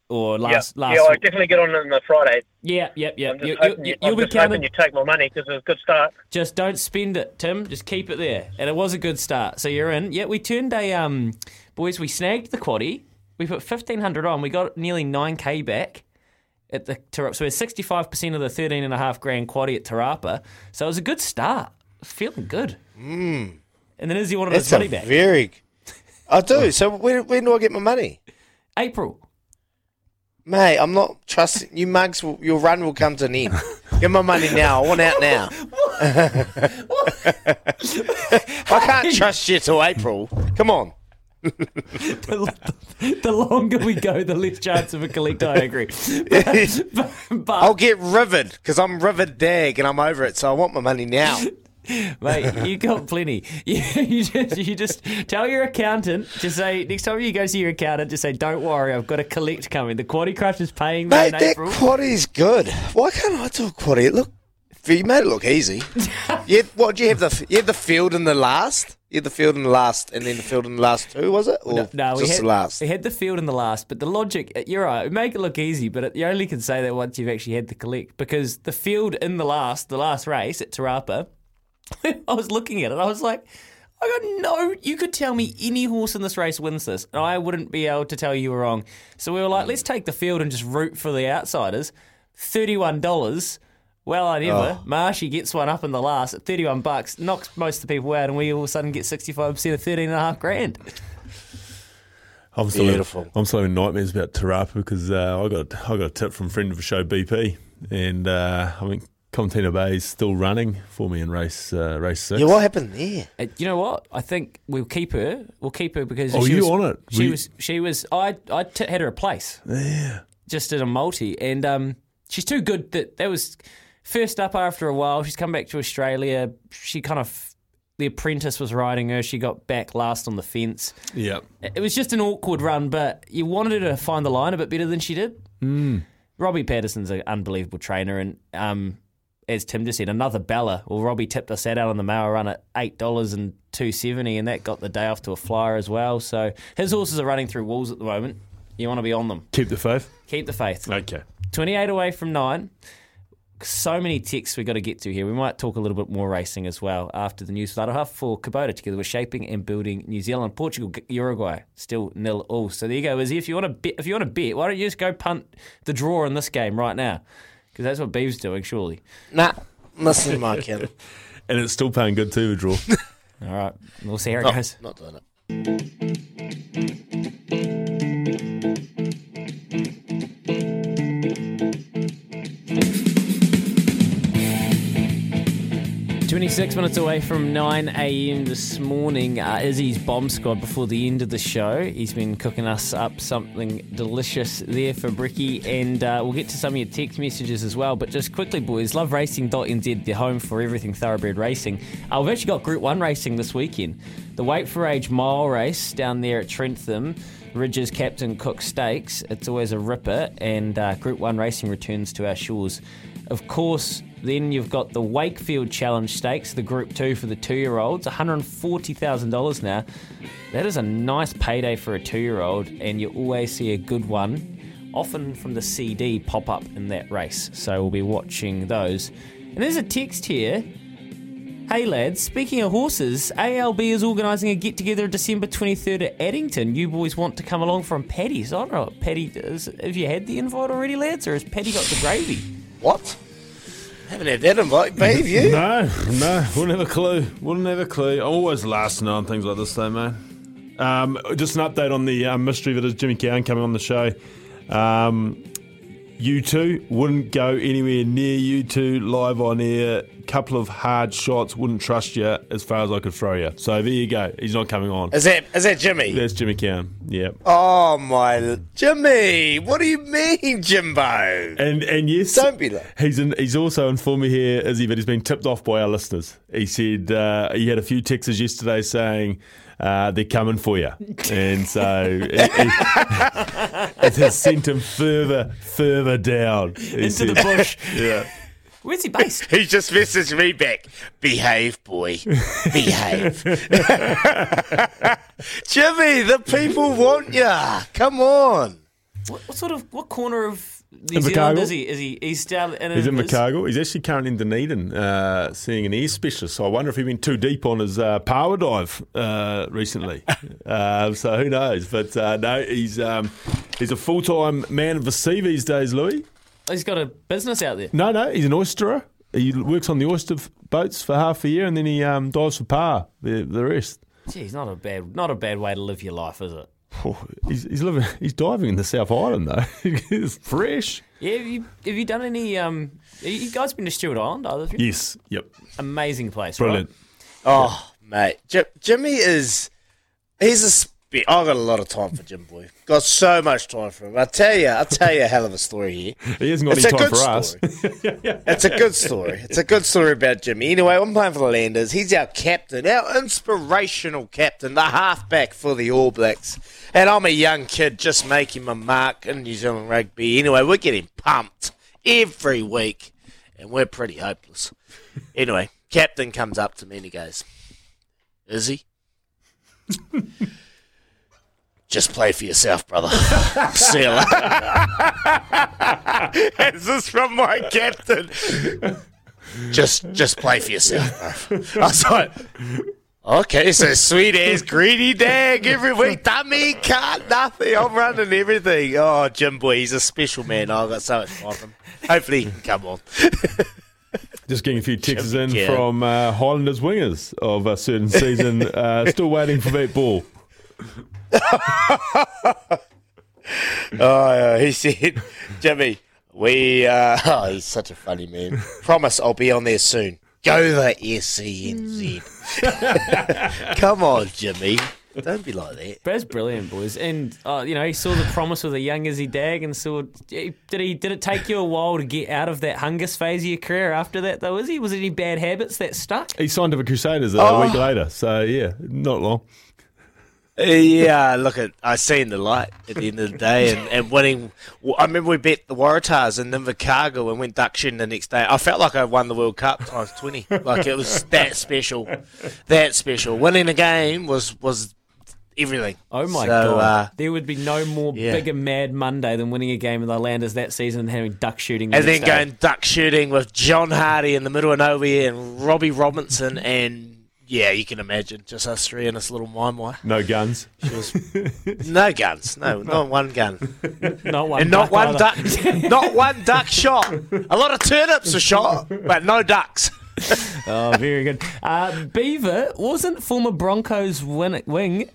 or last yeah, last, yeah, I definitely get on on the Friday. yeah, yep, yep. I'm just You, you, you, will be counted. you take my money because it was a good start. Just don't spend it, Tim. Just keep it there. And it was a good start. So you're in. Yeah, we turned a um, boys. We snagged the quaddy. We put fifteen hundred on. We got nearly nine k back at the Te Rapa. So we're sixty five percent of the thirteen and a half grand quaddy at Te Rapa. So it was a good start. Feeling good. Mm. And then Izzy wanted That's his money back. very. I do. So when, when do I get my money? April. Mate, I'm not trusting you. Mugs, will, your run will come to an end. Get my money now. I want out now. [LAUGHS] [LAUGHS] I can't trust you till April. Come on. The, the longer we go, the less chance of a collect. I agree. [LAUGHS] But, but, I'll get rivered because I'm rivered dag and I'm over it. So I want my money now. [LAUGHS] Mate, you got plenty. [LAUGHS] You, you just you just tell your accountant to say next time you go see your accountant, just say, "Don't worry, I've got a collect coming. The Quaddy Crush is paying me Mate, that April." quaddy's good. Why can't I do a quaddy? Look, you made it look easy. [LAUGHS] you what? You have the you had the field in the last. You had the field in the last, and then the field in the last two. Was it? Or No, no, we just had, the last. we had the field in the last, but the logic, uh, you're right, we make it look easy, but it, you only can say that once you've actually had the collect because the field in the last, the last race at Te Rapa, [LAUGHS] I was looking at it, I was like, I got no, you could tell me any horse in this race wins this, and I wouldn't be able to tell you were wrong. So we were like, let's take the field and just root for the outsiders. $31. Well, I never. Oh. Marshy gets one up in the last at 31 bucks, knocks most of the people out, and we all of a sudden get 65% of 13 and a half grand. I'm still Beautiful. I'm still having nightmares about Te Rapa because uh, I got I got a tip from a friend of the show BP, and uh, I think Contina Bay is still running for me in race uh, race six. Yeah, what happened there? Uh, you know what? I think we'll keep her. We'll keep her because Oh, she you was, on it? She We- was. She was. I. I t- had her a place. Yeah. Just at a multi, and um, she's too good. That that was first up after a while. She's come back to Australia. She kind of. The apprentice was riding her. She got back last on the fence. Yeah. It was just an awkward run, but you wanted her to find the line a bit better than she did. Mm. Robbie Patterson's an unbelievable trainer, and um, as Tim just said, another Bella. Well, Robbie tipped us that out on the Mauer run at eight dollars and two seventy, and that got the day off to a flyer as well. So his horses are running through walls at the moment. You want to be on them. Keep the faith. Keep the faith. Okay. Twenty-eight away from nine. So many ticks we've got to get to here. We might talk a little bit more racing as well after the news. Later half for Kubota together with shaping and building New Zealand, Portugal, Uruguay still nil all. So there you go, Izzy. If you want to bet, if you want to bet, why don't you just go punt the draw in this game right now? Because that's what Beav's doing, surely. Nah, listen to my kid. [LAUGHS] And it's still paying good too, the draw. [LAUGHS] All right, we'll see how it Not, goes. not doing it. 26 minutes away from 9 a.m. this morning. Uh, Izzy's bomb squad before the end of the show. He's been cooking us up something delicious there for Bricky, and uh, we'll get to some of your text messages as well. But just quickly, boys, loveracing.nz, the home for everything thoroughbred racing. Uh, we've actually got Group 1 racing this weekend. The Wait for Age mile race down there at Trentham. Ridges Captain Cook Stakes. It's always a ripper, and uh, Group 1 racing returns to our shores. Of course, then you've got the Wakefield Challenge Stakes, the Group 2 for the two year olds, $140,000 now. That is a nice payday for a two year old, and you always see a good one, often from the CD, pop up in that race. So we'll be watching those. And there's a text here. Hey lads, speaking of horses, ALB is organising a get together December 23rd at Addington. You boys want to come along from Paddy's. I don't know Paddy. Have you had the invite already, lads, or has Paddy got the gravy? What? Haven't had that invite, babe, you? [LAUGHS] No, no, wouldn't have a clue. Wouldn't have a clue. I'm always last to know on things like this, though, man. Um, just an update on the um, mystery that is Jimmy Cowan coming on the show. Um, you two wouldn't go anywhere near you two live on air. Couple of hard shots, wouldn't trust you as far as I could throw you. So there you go. He's not coming on. Is that is that Jimmy? That's Jimmy Cowan. Yeah. Oh my Jimmy! What do you mean, Jimbo? And and yes, Don't be like. He's in, he's also informed me here, Izzy, that he's been tipped off by our listeners. He said uh, he had a few texts yesterday saying uh, they're coming for you, and so it, it, [LAUGHS] it has sent him further further down He Into the bush. [LAUGHS] Yeah. Where's he based? He just messaged me back. Behave, boy. Behave. [LAUGHS] Jimmy, the people want ya. Come on. What, what sort of what corner of New In Zealand is he? Is he? He's down in. He's in McCargill. He's actually currently in Dunedin, uh, seeing an ear specialist. So I wonder if he's been too deep on his uh, paua dive uh, recently. [LAUGHS] uh, so who knows? But uh, no, he's um, he's a full time man of the sea these days, Louis. He's got a business out there. No, no, he's an oysterer. He works on the oyster boats for half a year, and then he um, dives for paua the, the rest. Geez, not a bad, not a bad way to live your life, is it? Oh, he's, he's living. He's diving in the South Island though. [LAUGHS] it's fresh. Yeah, have you have you done any? Um, you guys been to Stewart Island? Either of you? Yes. Yep. Amazing place, Brilliant. right? Oh, mate. J- Jimmy is. He's a. be, I've got a lot of time for Jim Boy. Got so much time for him. I tell you, I'll tell you a hell of a story here. [LAUGHS] He hasn't got It's any a time good for us. story. [LAUGHS] It's a good story. It's a good story about Jimmy. Anyway, I'm playing for the Landers. He's our captain, our inspirational captain, the halfback for the All Blacks. And I'm a young kid just making my mark in New Zealand rugby. Anyway, we're getting pumped every week, and we're pretty hopeless. Anyway, captain comes up to me and he goes, Is he? Just play for yourself, brother. [LAUGHS] See you later. Is This is from my captain. Just, just play for yourself, bro. I was like, okay, so sweet ass greedy Dagg every week. Dummy, can't nothing. I'm running everything. Oh, Jim boy, he's a special man. I've got so much fun from him. Hopefully, he can come on. [LAUGHS] Just getting a few texts in Yeah. from uh, Highlanders wingers of a certain season. uh, still waiting for that ball. [LAUGHS] Oh, yeah, he said, Jimmy, we, uh, oh, he's such a funny man. Promise I'll be on there soon. Go the SENZ. [LAUGHS] Come on, Jimmy. Don't be like that. That's brilliant, boys. And uh, you know, he saw the promise with a young Izzy Dagg, and saw. Did he? Did it take you a while to get out of that hungus phase of your career after that, though? Izzy, was it any bad habits that stuck? He signed to the Crusaders a Oh. week later, so yeah, not long. Yeah, look at I seen the light at the end of the day, and, and winning. I remember we bet the Waratahs in Invercargill and went duck shooting the next day. I felt like I won the World Cup times twenty. Like it was that special, that special. Winning a game was was everything. Oh my So, god! uh, there would be no more yeah. bigger mad Monday than winning a game with the Landers that season and having duck shooting. The and then day. going duck shooting with John Hardy in the middle of nowhere and Robbie Robinson and yeah, you can imagine just us three in this little mime No guns. She was no guns, no, [LAUGHS] not one gun, not one, and not duck one either. duck, not one duck shot. A lot of turnips are shot, but no ducks. [LAUGHS] oh, very good. Uh, Beaver wasn't former Broncos win- wing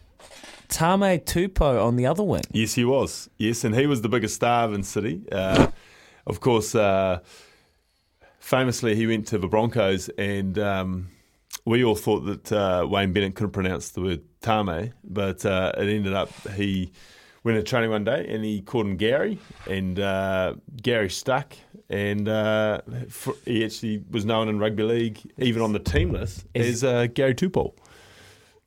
Tame Tupou on the other wing. Yes, he was. Yes, and he was the biggest star in City. Uh, of course, uh, famously, he went to the Broncos, and um, we all thought that uh, Wayne Bennett couldn't pronounce the word Tame, but uh, it ended up he went to training one day and he called him Gary, and uh, Gary stuck. And uh, for, he actually was known in rugby league, even on the team list, as uh, Gary Tupou.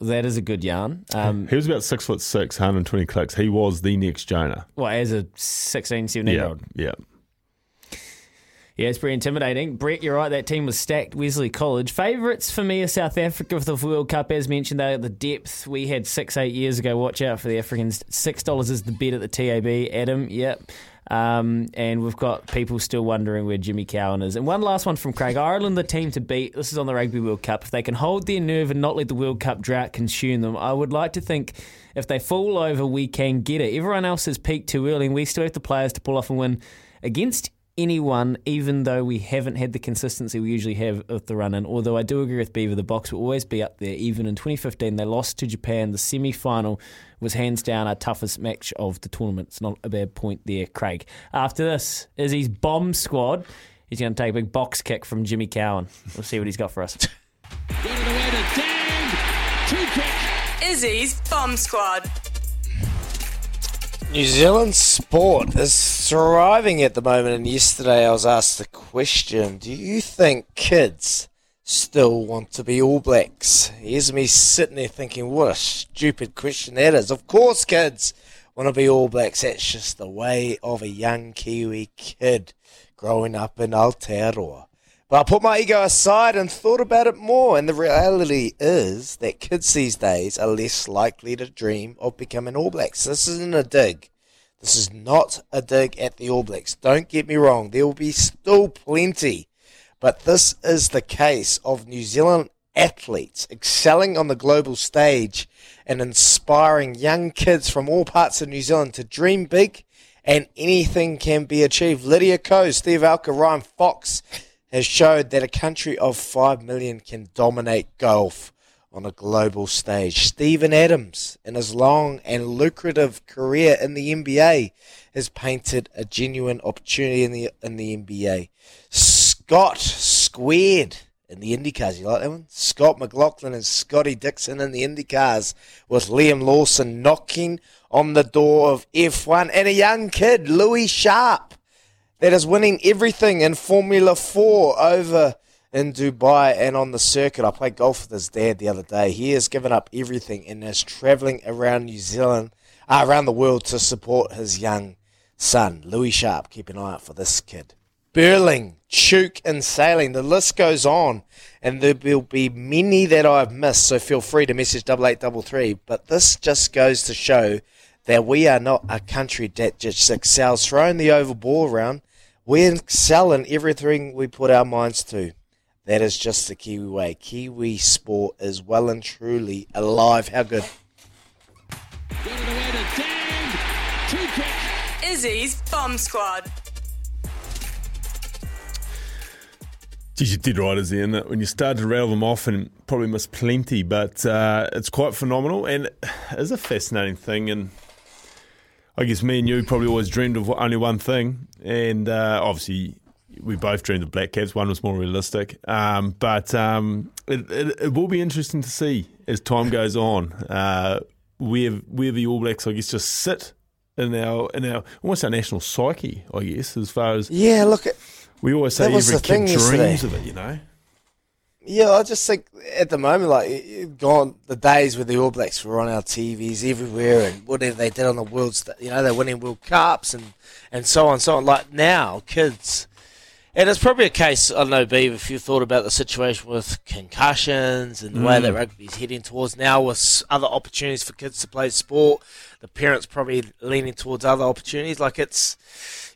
That is a good yarn. Um, he was about six foot six, 120 clicks. He was the next Jonah. well, as a 16, 17 year old. yeah. Yeah, it's pretty intimidating. Brett, you're right. That team was stacked. Wesley College favourites for me are South Africa for the World Cup, as mentioned. They at the depth we had six, eight years ago. Watch out for the Africans. Six dollars is the bet at the TAB. Adam, yep. Um, and we've got people still wondering where Jimmy Cowan is. And one last one from Craig Ireland, the team to beat. This is on the Rugby World Cup. If they can hold their nerve and not let the World Cup drought consume them, I would like to think if they fall over, we can get it. Everyone else has peaked too early, and we still have the players to pull off and win against anyone, even though we haven't had the consistency we usually have with the run in. Although I do agree with Beaver, the Boks will always be up there. Even in 2015, they lost to Japan. The semi final was hands down our toughest match of the tournament. It's not a bad point there, Craig. After this is his bomb squad. He's going to take a big box kick from Jimmy Cowan. We'll see what he's got for us. Izzy's Bomb Squad. New Zealand sport is thriving at the moment, and yesterday I was asked the question Do you think kids still want to be All Blacks? Here's me sitting there thinking, What a stupid question that is. Of course, kids want to be All Blacks. That's just the way of a young Kiwi kid growing up in Aotearoa. But I put my ego aside and thought about it more, and the reality is that kids these days are less likely to dream of becoming All Blacks. This isn't a dig. This is not a dig at the All Blacks. Don't get me wrong, there will be still plenty. But this is the case of New Zealand athletes excelling on the global stage and inspiring young kids from all parts of New Zealand to dream big and anything can be achieved. Lydia Ko, Steve Alker, Ryan Fox has showed that a country of 5 million can dominate golf on a global stage. Steven Adams, in his long and lucrative career in the NBA, has painted a genuine opportunity in the in the NBA. Scott Squared in the IndyCars. You like that one? Scott McLaughlin and Scotty Dixon in the IndyCars with Liam Lawson knocking on the door of F1 and a young kid, Louis Sharp, that is winning everything in Formula 4 over in Dubai and on the circuit. I played golf with his dad the other day. He has given up everything and is travelling around New Zealand, uh, around the world to support his young son, Louis Sharp. Keep an eye out for this kid. Burling, Tuke, and sailing. The list goes on, and there will be many that I've missed. So feel free to message double eight double three. But this just goes to show that we are not a country that just excels throwing the oval ball around. We excel in everything we put our minds to. That is just the Kiwi way. Kiwi sport is well and truly alive. How good? Izzy's Bomb Squad. Geez, you did right, Izzy, in that when you started to rattle them off and probably missed plenty, but uh, it's quite phenomenal and it is a fascinating thing. And I guess me and you probably always dreamed of only one thing, and uh, obviously we both dreamed of Black Caps. One was more realistic, um, but um, it, it, it, will be interesting to see as time goes on uh, where where the All Blacks, I guess, just sit in our in our almost our national psyche, I guess, as far as yeah. Look, at, we always say every kid dreams yesterday. of it, you know. Yeah, I just think at the moment, like gone the days where the All Blacks were on our TVs everywhere, and whatever they did on the world's, you know, they're winning World Cups and and so on, so on. Like now, kids, and it's probably a case. I don't know, Beav, if you thought about the situation with concussions and the mm. way that rugby's heading towards now, with other opportunities for kids to play sport, the parents probably leaning towards other opportunities. Like it's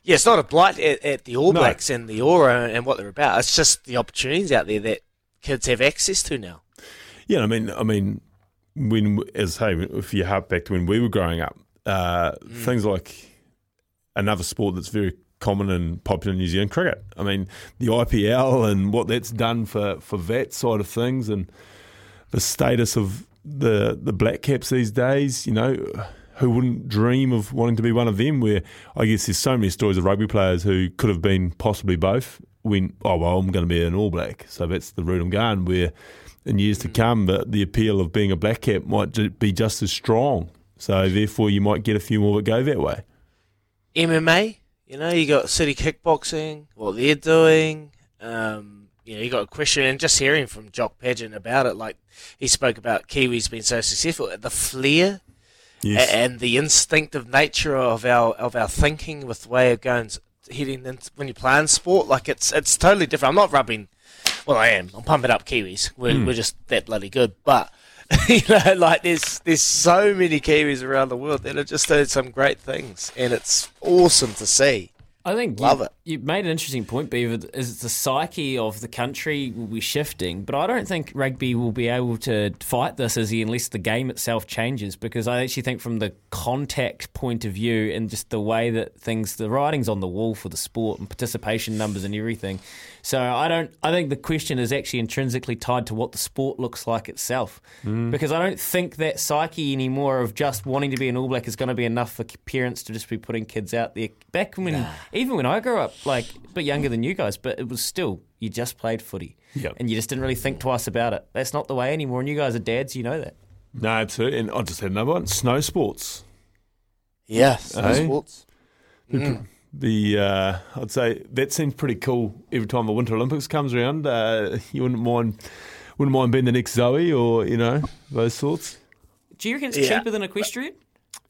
yeah, it's not a blight at, at the All Blacks no. and the aura and what they're about. It's just the opportunities out there that kids have access to now. Yeah, I mean, I mean, when as hey, if you hark back to when we were growing up, uh, mm. things like another sport that's very common and popular in New Zealand, cricket. I mean, the IPL and what that's done for for that side of things, and the status of the the Black Caps these days. You know, who wouldn't dream of wanting to be one of them? Where I guess there's so many stories of rugby players who could have been possibly both when, oh, well, I'm going to be an All Black. So that's the route I'm going, where in years to come, the, the appeal of being a black cap might be just as strong. So therefore, you might get a few more that go that way. MMA, you know, you got city kickboxing, what they're doing. Um, you know, you got a question, and just hearing from Jock Paget about it, like he spoke about Kiwis being so successful, the flair yes. and the instinctive nature of our of our thinking with the way of going hitting when you play in sport. Like it's it's totally different. I'm not rubbing. Well, I am. I'm pumping up Kiwis. We're mm. we're just that bloody good. But [LAUGHS] you know, like there's there's so many Kiwis around the world that have just done some great things, and it's awesome to see. I think love you, it. You made an interesting point, Beaver. Is the psyche of the country will be shifting, but I don't think rugby will be able to fight this as he unless the game itself changes. Because I actually think, from the contact point of view, and just the way that things, the writings on the wall for the sport and participation numbers and everything, so I don't. I think the question is actually intrinsically tied to what the sport looks like itself, mm. because I don't think that psyche anymore of just wanting to be an All Black is going to be enough for parents to just be putting kids out there. Back when, nah. even when I grew up, like a bit younger than you guys, but it was still you just played footy, yep. and you just didn't really think twice about it. That's not the way anymore, and you guys are dads, you know that. No, absolutely. And I just had another one: snow sports. Yeah, snow eh? sports. Mm the uh, I'd say that seems pretty cool. Every time the Winter Olympics comes around, uh, you wouldn't mind wouldn't mind being the next Zoi or you know those sorts. Do you reckon it's yeah. cheaper than equestrian?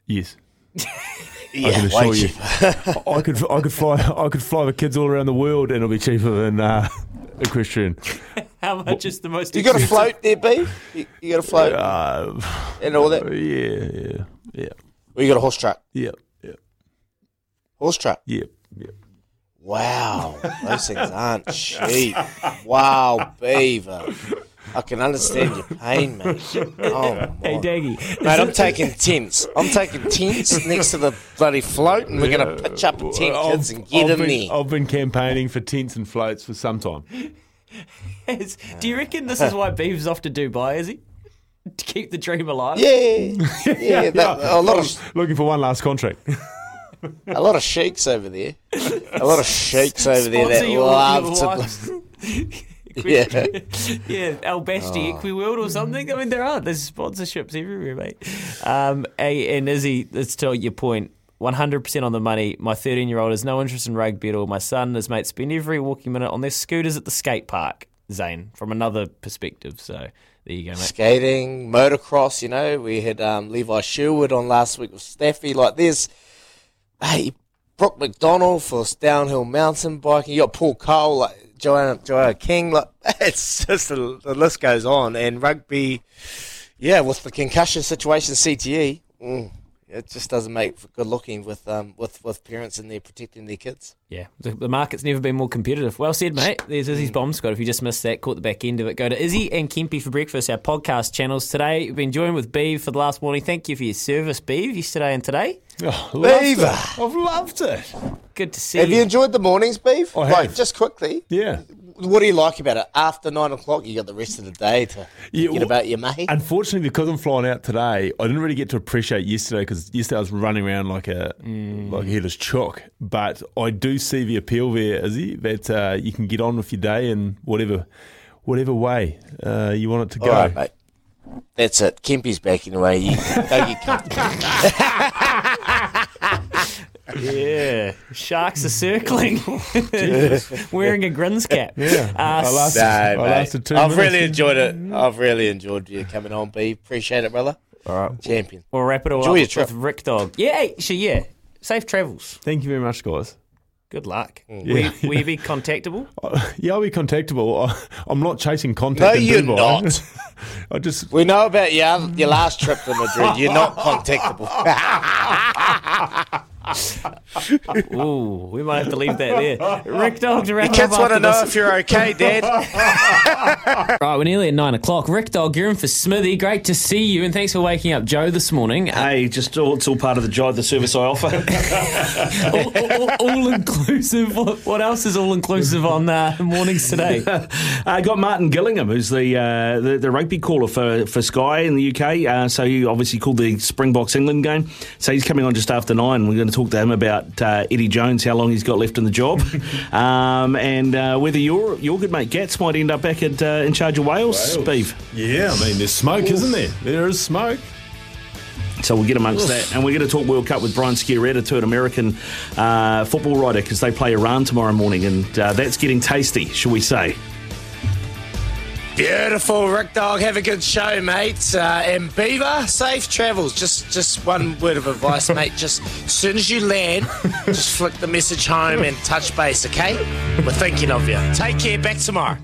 Yes. yeah, [LAUGHS] I can assure you, I could I could fly I could fly the kids all around the world and it'll be cheaper than uh, equestrian. [LAUGHS] How much well, is the most? You got a float there, B? You, you got a float uh, and all that. Yeah, yeah, yeah. Well, you got a horse track. Yeah. Horse trap. Yep. Yep. Wow, [LAUGHS] those things aren't cheap. Wow, Beaver. I can understand your pain, mate. Oh, hey, Daggy. Mate, I'm taking tents. I'm taking tents next to the bloody float, and we're going to pitch up a tent, I've, kids, and get I've in been, there. I've been campaigning for tents and floats for some time. do you reckon this is why Beaver's off to Dubai, is he? To keep the dream alive? Yeah. [LAUGHS] Yeah, that, a lot of... Looking for one last contract [LAUGHS] a lot of sheiks over there. A lot of sheiks over there that love to. [LAUGHS] Yeah. [LAUGHS] yeah, Al Basti Oh. Equiworld or something. I mean, there are there's sponsorships everywhere, mate. Um, and Izzy, let's tell your point. 100% on the money. My 13 year old has no interest in rugby at all. My son and his mates spend every walking minute on their scooters at the skate park, Zane, from another perspective. So there you go, mate. Skating, motocross, you know, we had um, Levi Sherwood on last week with Staffy. Like, there's, hey, Brook Macdonald for downhill mountain biking. You got Paul Coll, like Joanna, Joanna King. Like, [LAUGHS] it's just the, the list goes on. And rugby, yeah, with the concussion situation, CTE, mm, it just doesn't make for good looking with um with, with parents in there protecting their kids. Yeah, the, the market's never been more competitive. Well said, mate. There's Izzy's Bomb Squad. If you just missed that, caught the back end of it, go to Izzy and Kempy for breakfast, our podcast channels. Today, we've been joined with Beeve for the last morning. Thank you for your service, Beeve, yesterday and today. Oh, Beaver. I've loved it. Good to see Have you. you enjoyed the mornings, Beef? I Like, have. just quickly. Yeah. What do you like about it? After nine o'clock, you got the rest of the day to Yeah, get well, about your mate. Unfortunately, because I'm flying out today, I didn't really get to appreciate yesterday because yesterday I was running around like a like a headless chook. But I do see the appeal there, Izzy, that uh, you can get on with your day in whatever whatever way uh, you want it to go. All right, mate. That's it. Kempy's backing away. You go get [LAUGHS] comfortable. [LAUGHS] Yeah, sharks are circling, [LAUGHS] wearing a grins cap. Yeah, uh, I lasted, No, I mate. lasted two I've minutes. really enjoyed it. I've really enjoyed you coming on, B. Appreciate it, brother. All right. Champion. We'll wrap it all Enjoy up your with, trip. with Rick Dog. Yeah, actually, yeah. Safe travels. Thank you very much, guys. Good luck. Mm. Will, you, will you be contactable? [LAUGHS] Yeah, I'll be contactable. I- I'm not chasing contact. No, you're Dubai. not. [LAUGHS] I just We know about your your last trip to Madrid. You're not contactable. [LAUGHS] Ooh, we might have to leave that there. Rick Dog to wrap Your up kids want to know this. if you're okay, Dad. [LAUGHS] Right, we're nearly at nine o'clock. Rick Dog, you're in for Smithy. Great to see you, and thanks for waking up Joe this morning. Uh, Hey, just all, it's all part of the job, the service I offer. [LAUGHS] all, all, all inclusive. What, what else is all inclusive on uh, mornings today? I got Martin Gillingham, who's the, uh, the the rugby caller for, for Sky in the UK. Uh, so he obviously called the Springboks England game. So he's coming on just after nine. We're going to talk to him about uh, Eddie Jones, how long he's got left in the job, [LAUGHS] um, and uh, whether your your good mate Gats might end up back at uh, in charge of Wales, Wales. Beef. Yeah, I mean, there's smoke, isn't there? There is smoke. So we'll get amongst Oof. that. And we're going to talk World Cup with Brian Sciaretta, to an American uh, football writer, because they play Iran tomorrow morning, and uh, that's getting tasty, shall we say. Beautiful, Rick Dog. Have a good show, mate. Uh, and Beaver, safe travels. Just, just one word of advice, [LAUGHS] mate. Just as soon as you land, just flick the message home and touch base. Okay? We're thinking of you. Take care. Back tomorrow.